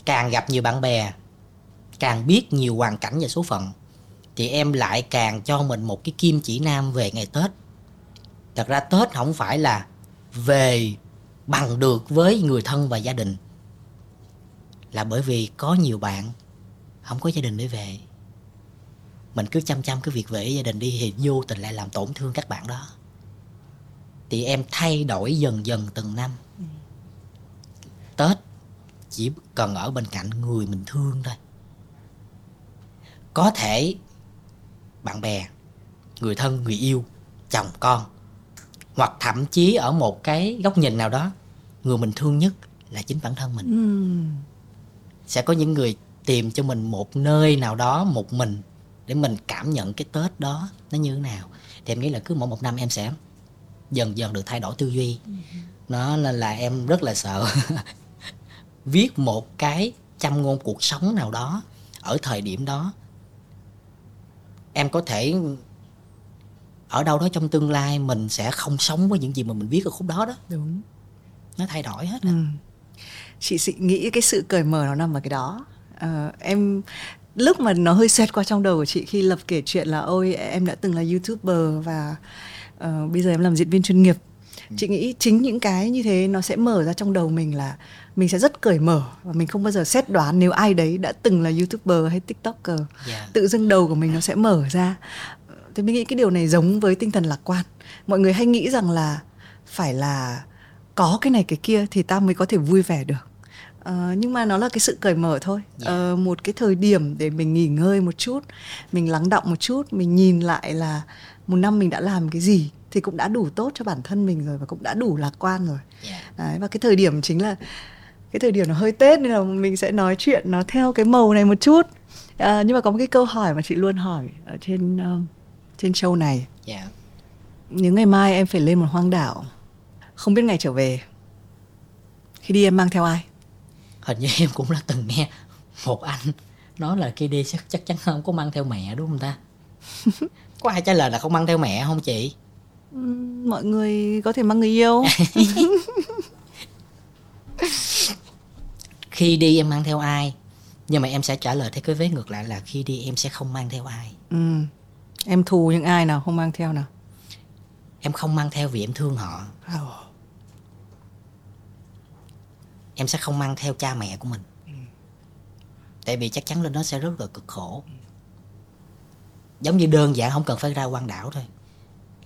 càng gặp nhiều bạn bè càng biết nhiều hoàn cảnh và số phận thì em lại càng cho mình một cái kim chỉ nam về ngày tết. Thật ra tết không phải là về bằng được với người thân và gia đình. Là bởi vì có nhiều bạn không có gia đình để về. Mình cứ chăm chăm cái việc về gia đình đi thì vô tình lại làm tổn thương các bạn đó. Thì em thay đổi dần dần từng năm. Ừ. tết chỉ cần ở bên cạnh người mình thương thôi. Có thể bạn bè, người thân, người yêu, chồng, con, hoặc thậm chí ở một cái góc nhìn nào đó người mình thương nhất là chính bản thân mình. Ừ. sẽ có những người tìm cho mình một nơi nào đó một mình để mình cảm nhận cái tết đó nó như thế nào. Thì em nghĩ là cứ mỗi một năm em sẽ dần dần được thay đổi tư duy. Ừ. nó nên là em rất là sợ viết một cái châm ngôn cuộc sống nào đó ở thời điểm đó. Em có thể ở đâu đó trong tương lai mình sẽ không sống với những gì mà mình viết ở khúc đó đó. Đúng nó thay đổi hết ừ. chị sĩ nghĩ cái sự cởi mở nó nằm ở cái đó à, em lúc mà nó hơi xoẹt qua trong đầu của chị khi lập kể chuyện là ôi em đã từng là youtuber và uh, bây giờ em làm diễn viên chuyên nghiệp ừ. chị nghĩ chính những cái như thế nó sẽ mở ra trong đầu mình là mình sẽ rất cởi mở và mình không bao giờ xét đoán nếu ai đấy đã từng là youtuber hay tiktoker yeah. Dạ. tự dưng đầu của mình nó sẽ mở ra thì mình nghĩ cái điều này giống với tinh thần lạc quan mọi người hay nghĩ rằng là phải là có cái này cái kia thì ta mới có thể vui vẻ được Uh, nhưng mà nó là cái sự cởi mở thôi yeah. uh, một cái thời điểm để mình nghỉ ngơi một chút mình lắng động một chút mình nhìn lại là một năm mình đã làm cái gì thì cũng đã đủ tốt cho bản thân mình rồi và cũng đã đủ lạc quan rồi yeah. Đấy, và cái thời điểm chính là cái thời điểm nó hơi tết nên là mình sẽ nói chuyện nó theo cái màu này một chút uh, nhưng mà có một cái câu hỏi mà chị luôn hỏi ở trên uh, trên show này yeah. những ngày mai em phải lên một hoang đảo không biết ngày trở về khi đi em mang theo ai? Hình như em cũng đã từng nghe một anh nói là khi đi chắc chắc chắn không có mang theo mẹ đúng không ta? Có ai trả lời là không mang theo mẹ không chị? Mọi người có thể mang người yêu. Khi đi em mang theo ai? Nhưng mà em sẽ trả lời theo cái vế ngược lại là khi đi em sẽ không mang theo ai. Ừ. em thù những ai nào không mang theo nào? Em không mang theo vì em thương họ. Oh em sẽ không mang theo cha mẹ của mình. Ừ. tại vì chắc chắn lên đó sẽ rất là cực khổ. Ừ. giống như đơn giản không cần phải ra quan đảo thôi.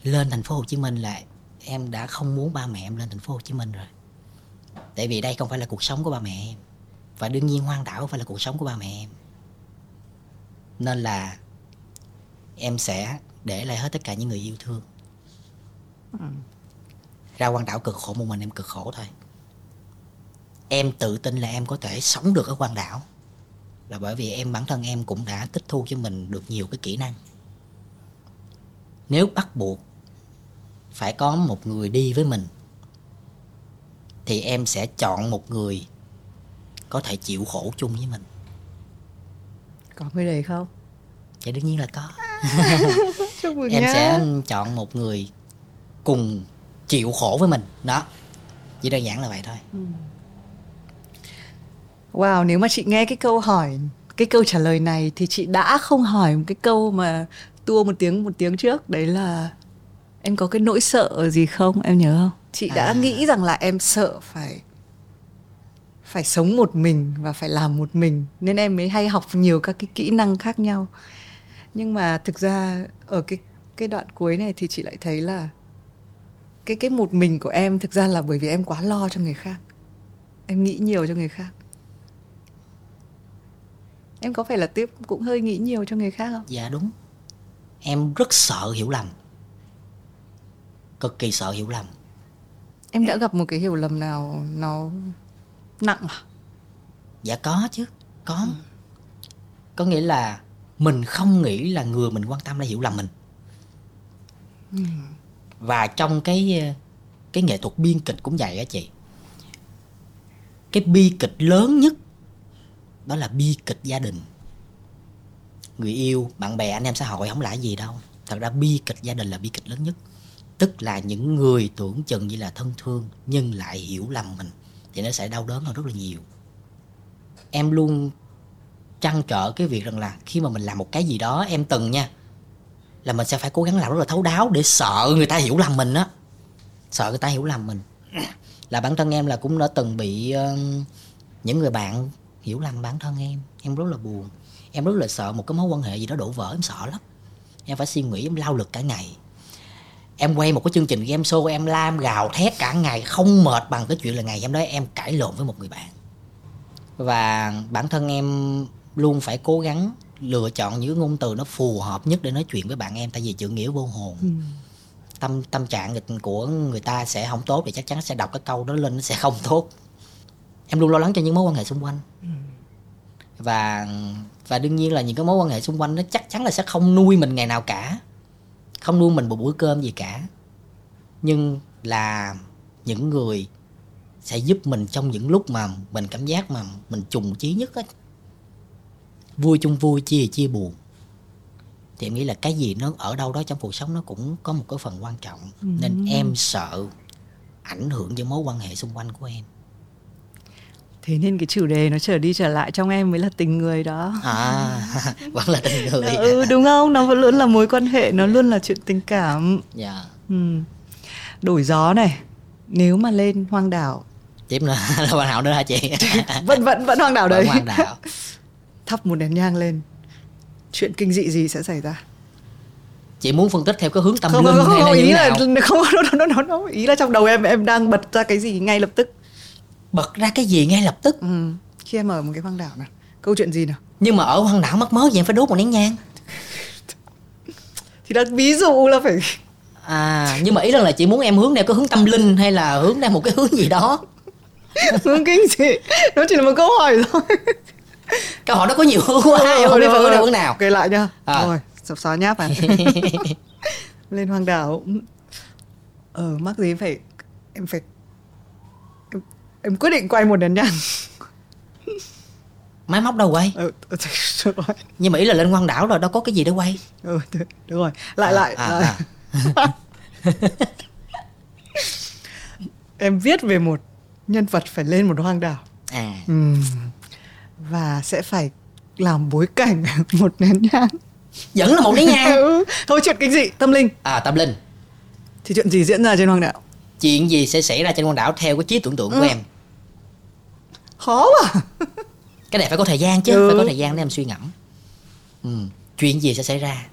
Lên thành phố Hồ Chí Minh là em đã không muốn ba mẹ em lên thành phố Hồ Chí Minh rồi. Tại vì đây không phải là cuộc sống của ba mẹ em. Và đương nhiên hoang đảo không phải là cuộc sống của ba mẹ em. Nên là em sẽ để lại hết tất cả những người yêu thương. Ừ. ra quan đảo cực khổ một mình em cực khổ thôi em tự tin là em có thể sống được ở quan đảo. Là bởi vì em bản thân em cũng đã tích thu cho mình được nhiều cái kỹ năng. Nếu bắt buộc phải có một người đi với mình thì em sẽ chọn một người có thể chịu khổ chung với mình. Có người đấy không? Dạ đương nhiên là có. Em nhá. sẽ chọn một người cùng chịu khổ với mình. Đó. Chỉ đơn giản là vậy thôi. Ừ. Wow, nếu mà chị nghe cái câu hỏi, cái câu trả lời này thì chị đã không hỏi một cái câu mà tua một tiếng một tiếng trước. Đấy là em có cái nỗi sợ gì không? Em nhớ không? Chị đã à. nghĩ rằng là em sợ phải phải sống một mình và phải làm một mình nên em mới hay học nhiều các cái kỹ năng khác nhau. Nhưng mà thực ra ở cái cái đoạn cuối này thì chị lại thấy là cái cái một mình của em thực ra là bởi vì em quá lo cho người khác. Em nghĩ nhiều cho người khác em có phải là tiếp cũng hơi nghĩ nhiều cho người khác không? Dạ đúng. Em rất sợ hiểu lầm. Cực kỳ sợ hiểu lầm. Em đã gặp một cái hiểu lầm nào nó nặng à? Dạ có chứ có. Ừ. có nghĩa là mình không nghĩ là người mình quan tâm đã hiểu lầm mình. Ừ. và trong cái cái nghệ thuật biên kịch cũng vậy á chị. Cái bi kịch lớn nhất đó là bi kịch gia đình. Người yêu bạn bè anh em xã hội không là gì đâu. Thật ra bi kịch gia đình là bi kịch lớn nhất. Tức là những người tưởng chừng như là thân thương nhưng lại hiểu lầm mình thì nó sẽ đau đớn hơn rất là nhiều. Em luôn trăn trở cái việc rằng là khi mà mình làm một cái gì đó em từng nha là mình sẽ phải cố gắng làm rất là thấu đáo để sợ người ta hiểu lầm mình á. Sợ người ta hiểu lầm mình. Là bản thân em là cũng đã từng bị uh, những người bạn hiểu lầm bản thân em. Em rất là buồn. Em rất là sợ một cái mối quan hệ gì đó đổ vỡ em sợ lắm. Em phải suy nghĩ em lao lực cả ngày. Em quay một cái chương trình game show em lam gào thét cả ngày không mệt bằng cái chuyện là ngày hôm đó em cãi lộn với một người bạn. Và bản thân em luôn phải cố gắng lựa chọn những ngôn từ nó phù hợp nhất để nói chuyện với bạn em tại vì chữ nghĩa vô hồn. Ừ. tâm tâm trạng của người ta sẽ không tốt thì chắc chắn sẽ đọc cái câu đó lên nó sẽ không tốt em luôn lo lắng cho những mối quan hệ xung quanh. Ừ. và và đương nhiên là những cái mối quan hệ xung quanh nó chắc chắn là sẽ không nuôi mình ngày nào cả. Không nuôi mình một bữa cơm gì cả. Nhưng là những người sẽ giúp mình trong những lúc mà mình cảm giác mà mình trùng chí nhất á. Vui chung vui chia chia buồn. Thì em nghĩ là cái gì nó ở đâu đó trong cuộc sống nó cũng có một cái phần quan trọng. Ừ. nên em sợ ảnh hưởng đến mối quan hệ xung quanh của em thế nên cái chủ đề nó trở đi trở lại trong em mới là tình người đó. À vẫn là tình người. Ừ đúng không? Nó vẫn luôn là mối quan hệ nó luôn là chuyện tình cảm. Dạ. Yeah. ừ. đổi gió này nếu mà lên hoang đảo. Tiếp nữa là hoang đảo nữa hả chị? Vẫn vẫn vẫn hoang đảo đấy. hoang đảo. Thắp một nén nhang lên. Chuyện kinh dị gì sẽ xảy ra? Chị muốn phân tích theo cái hướng tâm không, linh không, không, hay là ý là nào? không nó, nó, nó, ý là trong đầu em em đang bật ra cái gì ngay lập tức bật ra cái gì ngay lập tức. Ừ. khi em ở một cái hoang đảo nào câu chuyện gì nào? Nhưng mà ở hoang đảo mất mớ gì em phải đốt một nén nhang. Thì đã ví dụ là phải à nhưng mà ý là chị muốn em hướng theo cái hướng tâm linh hay là hướng theo một cái hướng gì đó? Hướng kinh dị. Nó chỉ là một câu hỏi thôi. Câu hỏi đó có nhiều hướng quá ừ, em không biết phải hướng hướng nào. Kể lại nha. À. rồi sập xóa nháp à lên hoang đảo. Ờ mắc gì phải em phải em, quyết định quay một nén nhang máy móc đâu quay? Ừ, nhưng mà ý là lên hoang đảo rồi đâu có cái gì để quay. Ừ đúng rồi. Lại à, lại, à, lại. À. em viết về một nhân vật phải lên một hoang đảo. À. Ừ. Và sẽ phải làm bối cảnh một nén nhang. Vẫn là một nén nhang? Ừ. thôi chuyện kinh dị tâm linh. À tâm linh. Thì chuyện gì diễn ra trên hoang đảo? Chuyện gì sẽ xảy ra trên hoang đảo theo cái trí tưởng tượng ừ. của em khó à cái này phải có thời gian chứ ừ. phải có thời gian để em suy ngẫm ừ. chuyện gì sẽ xảy ra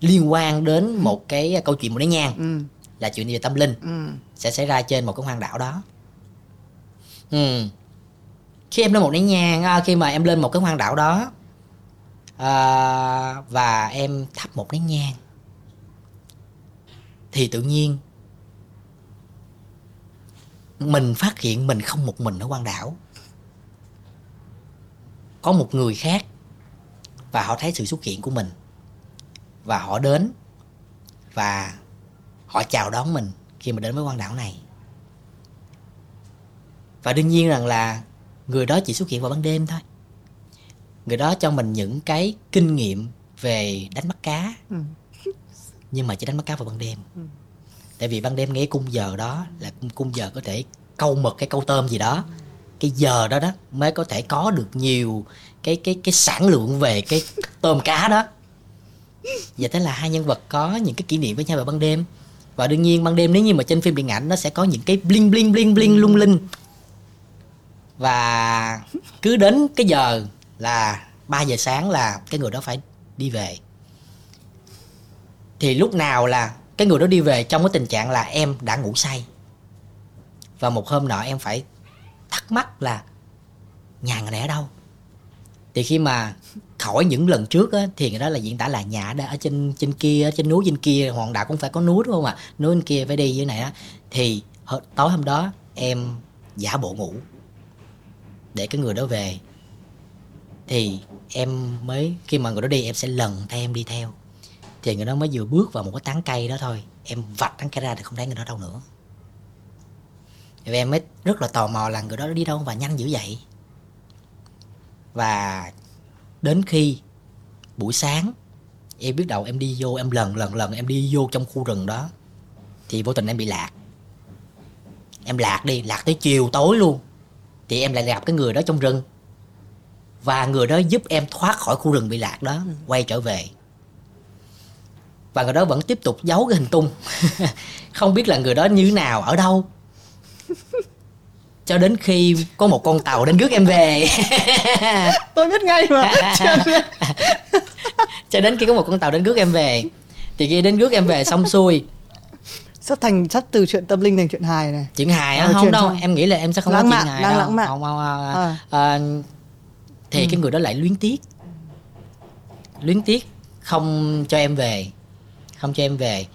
liên quan đến một cái câu chuyện một nén nhang ừ. là chuyện về tâm linh ừ. sẽ xảy ra trên một cái hoang đảo đó ừ khi em lên một nén nhang à, khi mà em lên một cái hoang đảo đó à, và em thắp một nén nhang thì tự nhiên mình phát hiện mình không một mình ở hoang đảo có một người khác và họ thấy sự xuất hiện của mình. Và họ đến và họ chào đón mình khi mà đến với hoang đảo này. Và đương nhiên rằng là người đó chỉ xuất hiện vào ban đêm thôi. Người đó cho mình những cái kinh nghiệm về đánh bắt cá. Ừ. nhưng mà chỉ đánh bắt cá vào ban đêm. Ừ. tại vì ban đêm nghe cung giờ đó là cung giờ có thể câu mực cái câu tôm gì đó cái giờ đó đó mới có thể có được nhiều cái cái cái sản lượng về cái tôm cá đó. Và thế là hai nhân vật có những cái kỷ niệm với nhau vào ban đêm. Và đương nhiên ban đêm nếu như mà trên phim điện ảnh nó sẽ có những cái bling bling bling bling, lung linh. Và cứ đến cái giờ là 3 giờ sáng là cái người đó phải đi về. Thì lúc nào là cái người đó đi về trong cái tình trạng là em đã ngủ say. Và một hôm nọ em phải thắc mắc là nhà người này ở đâu? Thì khi mà khỏi những lần trước á, thì người đó là diễn tả là nhà ở trên trên kia trên núi trên kia hòn đảo cũng phải có núi đúng không ạ? Núi trên kia phải đi như này á. Thì tối hôm đó em giả bộ ngủ để cái người đó về. Thì em mới khi mà người đó đi em sẽ lần theo em đi theo. Thì người đó mới vừa bước vào một cái tán cây đó thôi. Em vạch tán cây ra thì không thấy người đó đâu nữa thì em mới rất là tò mò là người đó đi đâu và nhanh dữ vậy. Và đến khi buổi sáng em biết đầu em đi vô em lần lần lần em đi vô trong khu rừng đó thì vô tình em bị lạc. Em lạc đi lạc tới chiều tối luôn. Thì em lại gặp cái người đó trong rừng. Và người đó giúp em thoát khỏi khu rừng bị lạc đó ừ. quay trở về. Và người đó vẫn tiếp tục giấu cái hình tung. Không biết là người đó như nào ở đâu cho đến khi có một con tàu đến rước em về. Tôi biết ngay mà. Cho đến khi có một con tàu đến rước em về. Thì khi đến rước em về xong xuôi. Sắp thành sắp từ chuyện tâm linh thành chuyện hài này. Chuyện hài á? À, không đâu em nghĩ là em sẽ không lãng có chuyện hài đang đâu. lãng mạn. không, không, không, à. À, thì ừ. cái người đó lại luyến tiếc. Luyến tiếc không cho em về. Không cho em về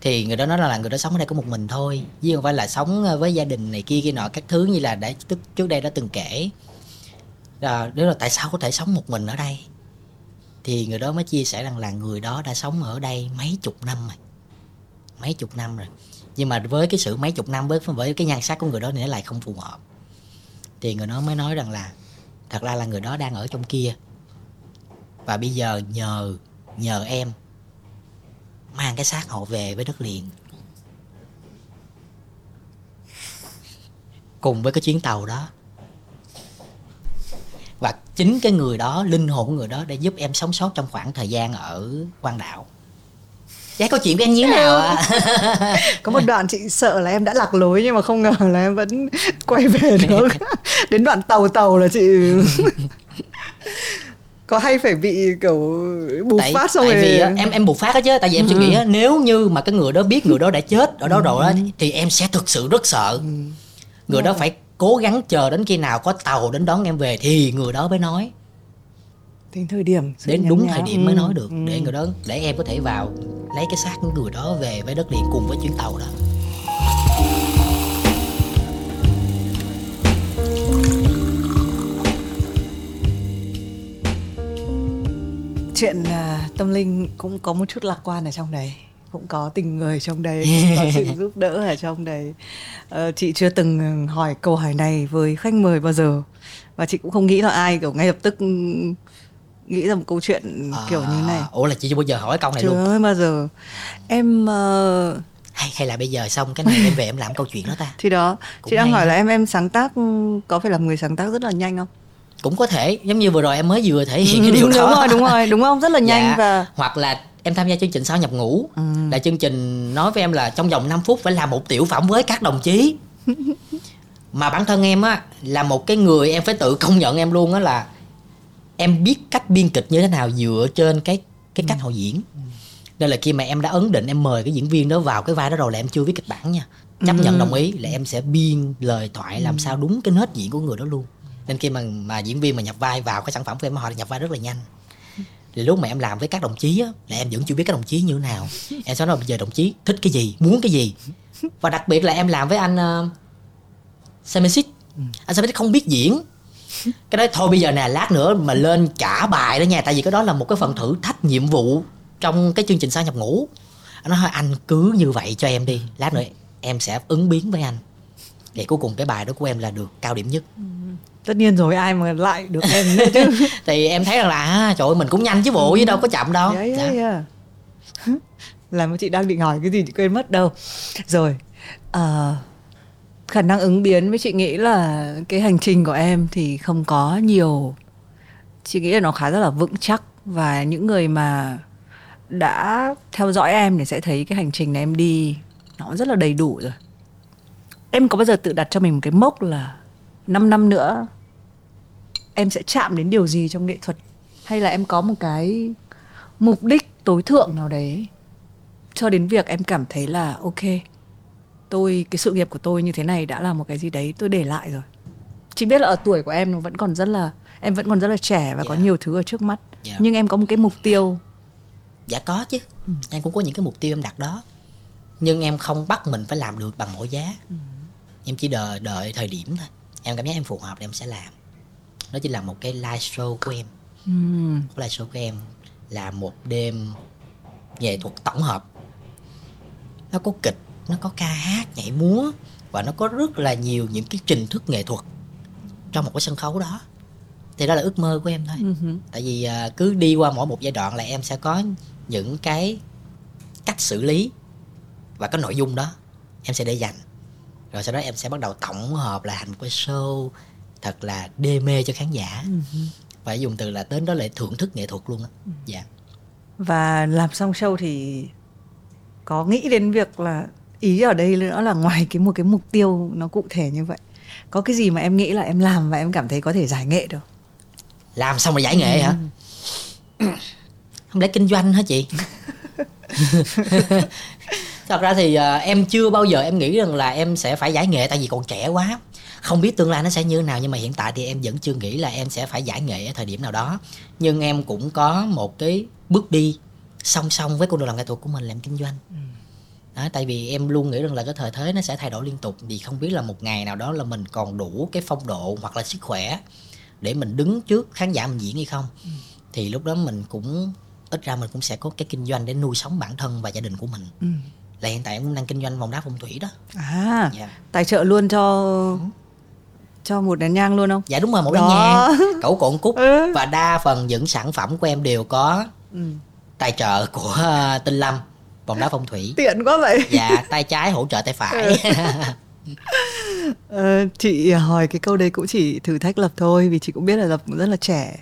thì người đó nói là người đó sống ở đây có một mình thôi chứ không phải là sống ờ, với gia đình này kia kia nọ các thứ như là đã trước đây đã từng kể. À, đó là tại sao có thể sống một mình ở đây? Thì người đó mới chia sẻ rằng là người đó đã sống ở đây mấy chục năm rồi. Mấy chục năm rồi. Nhưng mà với cái sự mấy chục năm với với cái nhan sắc của người đó thì nó lại không phù hợp. Thì người đó mới nói rằng là thật ra là người đó đang ở trong kia. Và bây giờ nhờ nhờ em mang cái xác họ về với đất liền cùng với cái chuyến tàu đó và chính cái người đó linh hồn của người đó để giúp em sống sót trong khoảng thời gian ở quan đạo Dạ câu chuyện của em như thế nào ạ? À? Có một đoạn chị sợ là em đã lạc lối nhưng mà không ngờ là em vẫn quay về được. Đến đoạn tàu tàu là chị có hay phải bị kiểu bùng tại, phát xong tại rồi vì em em bùng phát đó chứ tại vì em ừ. suy nghĩ á, nếu như mà cái người đó biết người đó đã chết ở đó ừ. rồi đó thì em sẽ thực sự rất sợ ừ. người đó phải cố gắng chờ đến khi nào có tàu đến đón em về thì người đó mới nói đến thời điểm đến đúng thời điểm mới nói được ừ. để người đó để em có thể vào lấy cái xác của người đó về với đất liền cùng với chuyến tàu đó chuyện uh, tâm linh cũng có một chút lạc quan ở trong đấy cũng có tình người trong đấy có sự giúp đỡ ở trong đấy. Uh, chị chưa từng hỏi câu hỏi này với khách mời bao giờ và chị cũng không nghĩ là ai kiểu ngay lập tức nghĩ ra một câu chuyện à, kiểu như này. ủa là chị chưa bao giờ hỏi câu này chưa luôn? bao giờ. Em uh... hay hay là bây giờ xong cái này em về em làm câu chuyện đó ta? Thì đó cũng chị đang hỏi đó. là em em sáng tác có phải là người sáng tác rất là nhanh không cũng có thể giống như vừa rồi em mới vừa thể hiện cái điều đúng đó đúng rồi đúng rồi đúng không rất là nhanh dạ. và hoặc là em tham gia chương trình sao nhập ngủ ừ. là chương trình nói với em là trong vòng 5 phút phải làm một tiểu phẩm với các đồng chí mà bản thân em á là một cái người em phải tự công nhận em luôn á là em biết cách biên kịch như thế nào dựa trên cái cái cách ừ. họ diễn nên là khi mà em đã ấn định em mời cái diễn viên đó vào cái vai đó rồi là em chưa viết kịch bản nha chấp ừ. nhận đồng ý là em sẽ biên lời thoại làm ừ. sao đúng cái nết diễn của người đó luôn nên khi mà mà diễn viên mà nhập vai vào cái sản phẩm của em họ nhập vai rất là nhanh. Thì lúc mà em làm với các đồng chí á là em vẫn chưa biết các đồng chí như thế nào. Em sẽ nói bây giờ đồng chí thích cái gì muốn cái gì? Và đặc biệt là em làm với anh uh, Semesit ừ. anh Semesit không biết diễn. Cái đó thôi bây giờ nè lát nữa mà lên trả bài đó nha. Tại vì cái đó là một cái phần thử thách nhiệm vụ trong cái chương trình sao nhập ngũ. Nó nói anh cứ như vậy cho em đi. Lát nữa em sẽ ứng biến với anh. Để cuối cùng cái bài đó của em là được cao điểm nhất. Ừ. tất nhiên rồi ai mà lại được em nữa chứ. Thì em thấy rằng là à, trời ơi mình cũng nhanh chứ bộ chứ đâu có chậm đâu. Yeah, yeah, yeah. làm chị đang định hỏi cái gì chị quên mất đâu. Rồi uh, khả năng ứng biến với chị nghĩ là cái hành trình của em thì không có nhiều. Chị nghĩ là nó khá rất là vững chắc và những người mà đã theo dõi em thì sẽ thấy cái hành trình này em đi nó rất là đầy đủ rồi. Em có bao giờ tự đặt cho mình một cái mốc là 5 năm nữa em sẽ chạm đến điều gì trong nghệ thuật hay là em có một cái mục đích tối thượng nào đấy cho đến việc em cảm thấy là ok tôi cái sự nghiệp của tôi như thế này đã là một cái gì đấy tôi để lại rồi chị biết là ở tuổi của em nó vẫn còn rất là em vẫn còn rất là trẻ và yeah. có dạ. nhiều thứ ở trước mắt yeah. Dạ. nhưng em có một cái mục tiêu dạ có chứ ừ. em cũng có những cái mục tiêu em đặt đó nhưng em không bắt mình phải làm được bằng mọi giá ừ. em chỉ đợi đợi thời điểm thôi em cảm giác em phù hợp thì em sẽ làm đó chỉ là một cái live show của em. Ừ. live show của em là một đêm nghệ thuật tổng hợp. Nó có kịch nó có ca hát nhảy múa và nó có rất là nhiều những cái trình thức nghệ thuật trong một cái sân khấu đó. Thì đó là ước mơ của em thôi. Uh-huh. tại vì uh, cứ đi qua mỗi một giai đoạn là em sẽ có những cái cách xử lý và cái nội dung đó em sẽ để dành. Rồi sau đó em sẽ bắt đầu tổng hợp lại thành một cái show thật là đê mê cho khán giả. Uh-huh. phải dùng từ là đến đó lại thưởng thức nghệ thuật luôn á. Uh-huh. dạ. Và làm xong show thì có nghĩ đến việc là ý ở đây nữa là ngoài cái một cái mục tiêu nó cụ thể như vậy có cái gì mà em nghĩ là em làm và em cảm thấy có thể giải nghệ được? Làm xong rồi giải nghệ hả? Ừ. không lẽ kinh doanh hả chị? Thật ra thì uh, em chưa bao giờ em nghĩ rằng là em sẽ phải giải nghệ tại vì còn trẻ quá không biết tương lai nó sẽ như thế nào nhưng mà hiện tại thì em vẫn chưa nghĩ là em sẽ phải giải nghệ ở thời điểm nào đó nhưng em cũng có một cái bước đi song song với con đường làm nghệ thuật của mình làm kinh doanh ừ. đó, tại vì em luôn nghĩ rằng là cái thời thế nó sẽ thay đổi liên tục vì không biết là một ngày nào đó là mình còn đủ cái phong độ hoặc là sức khỏe để mình đứng trước khán giả mình diễn hay không ừ. thì lúc đó mình cũng ít ra mình cũng sẽ có cái kinh doanh để nuôi sống bản thân và gia đình của mình ừ. là hiện tại em cũng đang kinh doanh vòng đá phong thủy đó à yeah. Dạ. tài trợ luôn cho ừ. Cho một nén nhang luôn không dạ đúng rồi một nén nhang cẩu cộn cúc ừ. và đa phần những sản phẩm của em đều có ừ. tài trợ của uh, tinh lâm vòng đá phong thủy tiện quá vậy dạ tay trái hỗ trợ tay phải ừ. Ờ, chị hỏi cái câu đấy cũng chỉ thử thách lập thôi vì chị cũng biết là lập cũng rất là trẻ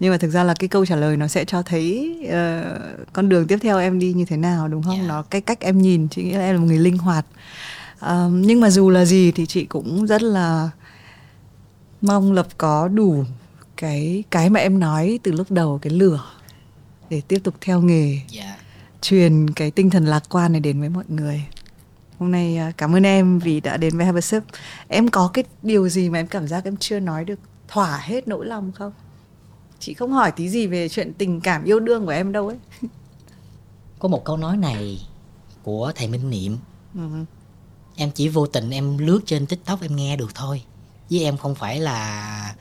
nhưng mà thực ra là cái câu trả lời nó sẽ cho thấy uh, con đường tiếp theo em đi như thế nào đúng không yeah. Dạ. nó cái cách em nhìn chị nghĩ là em là một người linh hoạt uh, nhưng mà dù là gì thì chị cũng rất là mong lập có đủ cái cái mà em nói từ lúc đầu cái lửa để tiếp tục theo nghề yeah. Dạ. truyền cái tinh thần lạc quan này đến với mọi người Hôm nay à, cảm ơn em vì đã đến với Sip. Em có cái điều gì mà em cảm giác em chưa nói được thỏa hết nỗi lòng không? Chị không hỏi tí gì về chuyện tình cảm yêu đương của em đâu ấy. Có một câu nói này của thầy Minh Niệm. Uh-huh. Em chỉ vô tình em lướt trên TikTok em nghe được thôi. Với em không phải là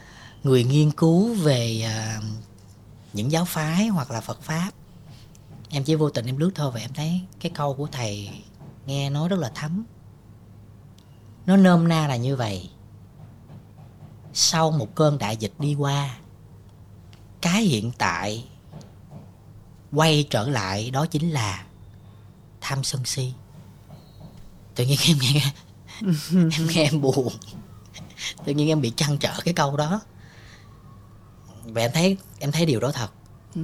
người nghiên cứu về uh, những giáo phái hoặc là Phật pháp. Em chỉ vô tình em lướt thôi và em thấy cái câu của thầy nghe nói rất là thấm. Nó nôm na là như vậy. Sau một cơn đại dịch đi qua cái hiện tại quay trở lại đó chính là tham sân si. Tự nhiên em nghe em nghe em buồn. tự nhiên em bị trăn trở cái câu đó. Và em thấy em thấy điều đó thật. Ừ.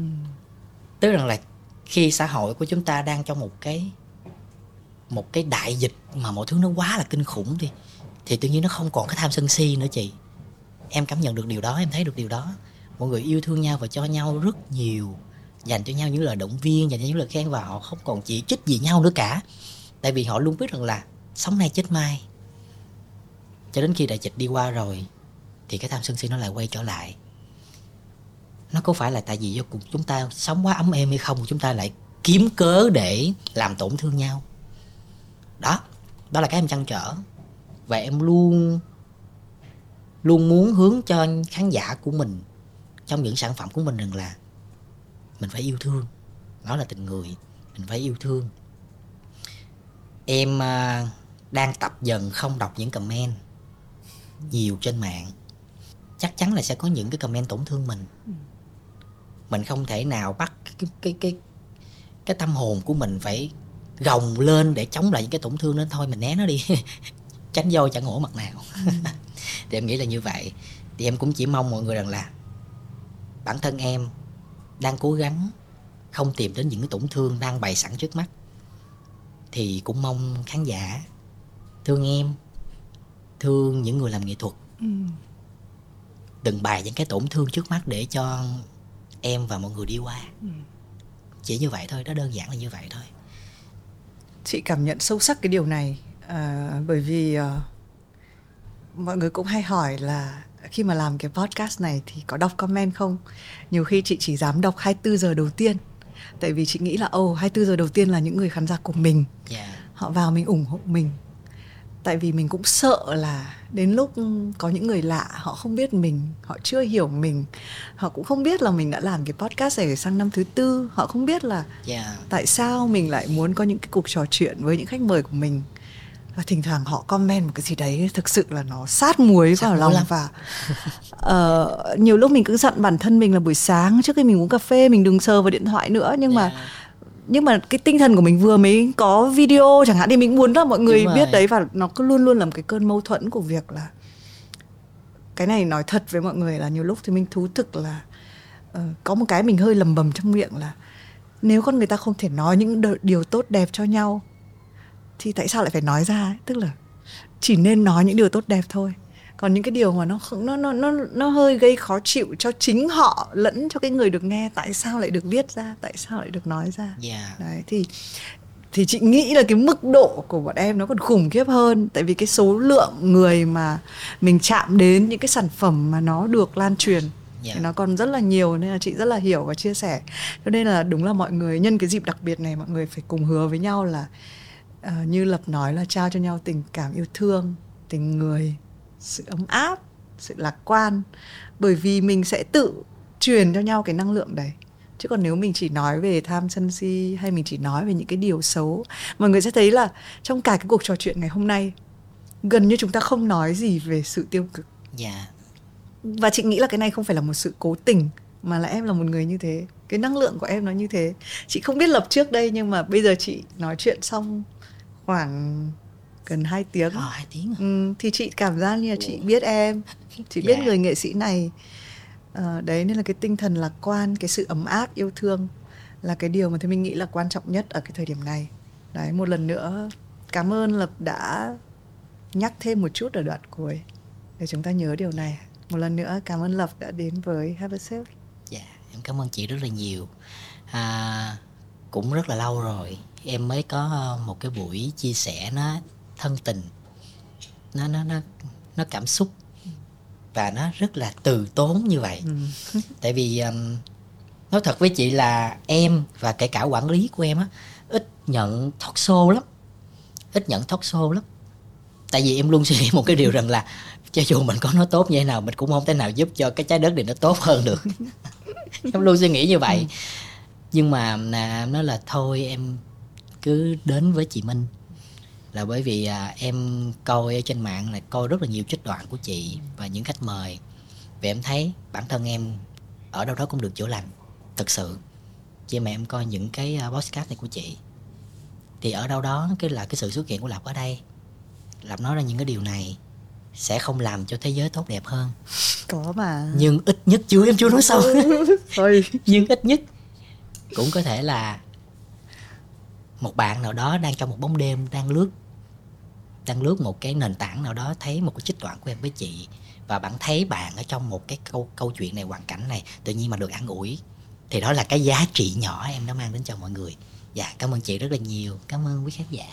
tức rằng là khi xã hội của chúng ta đang trong một cái một cái đại dịch mà mọi thứ nó quá là kinh khủng đi thì tự nhiên nó không còn cái tham sân si nữa chị. Em cảm nhận được điều đó em thấy được điều đó. Mọi người yêu thương nhau và cho nhau rất nhiều dành cho nhau những lời động viên dành cho những lời khen và họ không còn chỉ trích gì nhau nữa cả. Tại vì họ luôn biết rằng là sống nay chết mai cho đến khi đại dịch đi qua rồi, thì cái tham sân si nó lại quay trở lại. Nó có phải là tại vì do cuộc chúng ta sống quá ấm êm hay không, chúng ta lại kiếm cớ để làm tổn thương nhau? Đó đó là cái em chăn trở. Và em luôn luôn muốn hướng cho khán giả của mình trong những sản phẩm của mình rằng là mình phải yêu thương. Nó là tình người, mình phải yêu thương. Em à, đang tập dần không đọc những comment nhiều trên mạng chắc chắn là sẽ có những cái comment tổn thương mình. Mình không thể nào bắt cái cái cái cái tâm hồn của mình phải gồng lên để chống lại những cái tổn thương nên thôi mình né nó đi. Tránh dôi chẳng ngổ mặt nào. Ừ. thì em nghĩ là như vậy. Thì em cũng chỉ mong mọi người rằng là bản thân em đang cố gắng không tìm đến những cái tổn thương đang bày sẵn trước mắt thì cũng mong khán giả thương em thương những người làm nghệ thuật ừ. đừng bày những cái tổn thương trước mắt để cho em và mọi người đi qua ừ. chỉ như vậy thôi đó đơn giản là như vậy thôi chị cảm nhận sâu sắc cái điều này à, bởi vì uh, mọi người cũng hay hỏi là khi mà làm cái podcast này thì có đọc comment không nhiều khi chị chỉ dám đọc 24 giờ đầu tiên tại vì chị nghĩ là ồ oh, 24 giờ đầu tiên là những người khán giả của mình yeah. họ vào mình ủng hộ mình tại vì mình cũng sợ là đến lúc có những người lạ họ không biết mình họ chưa hiểu mình họ cũng không biết là mình đã làm cái podcast này sang năm thứ tư họ không biết là yeah. tại sao mình lại muốn có những cái cuộc trò chuyện với những khách mời của mình và thỉnh thoảng họ comment một cái gì đấy thực sự là nó sát muối sát vào lòng lắm. và uh, nhiều lúc mình cứ dặn bản thân mình là buổi sáng trước khi mình uống cà phê mình đừng sờ vào điện thoại nữa nhưng yeah. mà nhưng mà cái tinh thần của mình vừa mới có video chẳng hạn thì mình muốn là mọi người biết đấy và nó cứ luôn luôn là một cái cơn mâu thuẫn của việc là cái này nói thật với mọi người là nhiều lúc thì mình thú thực là uh, có một cái mình hơi lầm bầm trong miệng là nếu con người ta không thể nói những điều tốt đẹp cho nhau thì tại sao lại phải nói ra ấy? tức là chỉ nên nói những điều tốt đẹp thôi còn những cái điều mà nó nó nó nó nó hơi gây khó chịu cho chính họ lẫn cho cái người được nghe tại sao lại được viết ra tại sao lại được nói ra yeah. Dạ. đấy thì thì chị nghĩ là cái mức độ của bọn em nó còn khủng khiếp hơn tại vì cái số lượng người mà mình chạm đến những cái sản phẩm mà nó được lan truyền yeah. Dạ. thì nó còn rất là nhiều nên là chị rất là hiểu và chia sẻ cho nên là đúng là mọi người nhân cái dịp đặc biệt này mọi người phải cùng hứa với nhau là uh, như lập nói là trao cho nhau tình cảm yêu thương tình người sự ấm áp sự lạc quan bởi vì mình sẽ tự truyền cho nhau cái năng lượng đấy chứ còn nếu mình chỉ nói về tham sân si hay mình chỉ nói về những cái điều xấu mọi người sẽ thấy là trong cả cái cuộc trò chuyện ngày hôm nay gần như chúng ta không nói gì về sự tiêu cực yeah. Dạ. và chị nghĩ là cái này không phải là một sự cố tình mà là em là một người như thế cái năng lượng của em nó như thế chị không biết lập trước đây nhưng mà bây giờ chị nói chuyện xong khoảng gần 2 tiếng. À, 2 tiếng à? ừ, thì chị cảm giác như là chị biết em, chị biết yeah. người nghệ sĩ này. À, đấy nên là cái tinh thần lạc quan, cái sự ấm áp yêu thương là cái điều mà thì mình nghĩ là quan trọng nhất ở cái thời điểm này. Đấy một lần nữa cảm ơn Lập đã nhắc thêm một chút ở đoạn cuối để chúng ta nhớ điều này. Một lần nữa cảm ơn Lập đã đến với Have a Sip. Dạ, em cảm ơn chị rất là nhiều. À, cũng rất là lâu rồi em mới có một cái buổi chia sẻ nó thân tình. Nó nó nó nó cảm xúc. Và nó rất là từ tốn như vậy. Ừ. tại vì um, nói thật với chị là em và kể cả quản lý của em á ít nhận talk show lắm. Ít nhận talk show lắm. Tại vì em luôn suy nghĩ một cái điều rằng là cho dù mình có nó tốt như thế nào mình cũng không thể nào giúp cho cái trái đất này nó tốt hơn được. Em luôn suy nghĩ như vậy. Ừ. nhưng mà à, nói là thôi em cứ đến với chị Minh là bởi vì à, em coi ở trên mạng là coi rất là nhiều trích đoạn của chị và những khách mời. Và em thấy bản thân em ở đâu đó cũng được chữa lành thực sự. Khi mà em coi những cái uh, podcast này của chị thì ở đâu đó cái là cái sự xuất hiện của lạp ở đây. Lạp nói ra những cái điều này sẽ không làm cho thế giới tốt đẹp hơn. Có mà. Nhưng ít nhất chưa em chưa nói xong nhưng ít nhất cũng có thể là một bạn nào đó đang trong một bóng đêm đang lướt đang lướt một cái nền tảng nào đó thấy một cái trích đoạn của em với chị và bạn thấy bạn ở trong một cái câu câu chuyện này hoàn cảnh này tự nhiên mà được ăn ủi thì đó là cái giá trị nhỏ em đã mang đến cho mọi người. Dạ cảm ơn chị rất là nhiều. Cảm ơn quý khán giả.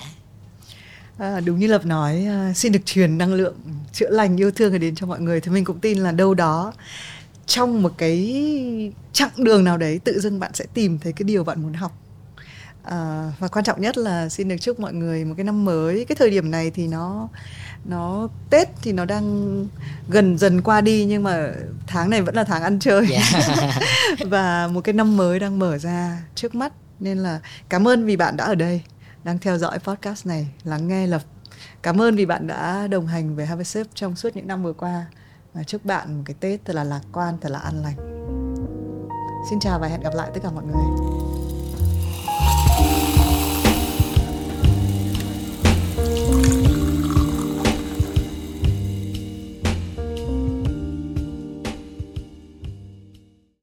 À, đúng như lập nói à, xin được truyền năng lượng chữa lành yêu thương đến cho mọi người thì mình cũng tin là đâu đó trong một cái chặng đường nào đấy tự dưng bạn sẽ tìm thấy cái điều bạn muốn học à, và quan trọng nhất là xin được chúc mọi người một cái năm mới. Cái thời điểm này thì nó nó tết thì nó đang gần dần qua đi nhưng mà tháng này vẫn là tháng ăn chơi. Yeah. Dạ. và một cái năm mới đang mở ra trước mắt. Nên là cảm ơn vì bạn đã ở đây đang theo dõi podcast này lắng nghe lập. Cảm ơn vì bạn đã đồng hành với Have a trong suốt những năm vừa qua. Và chúc bạn một cái tết thật là lạc quan thật là an lành. Xin chào và hẹn gặp lại tất cả mọi người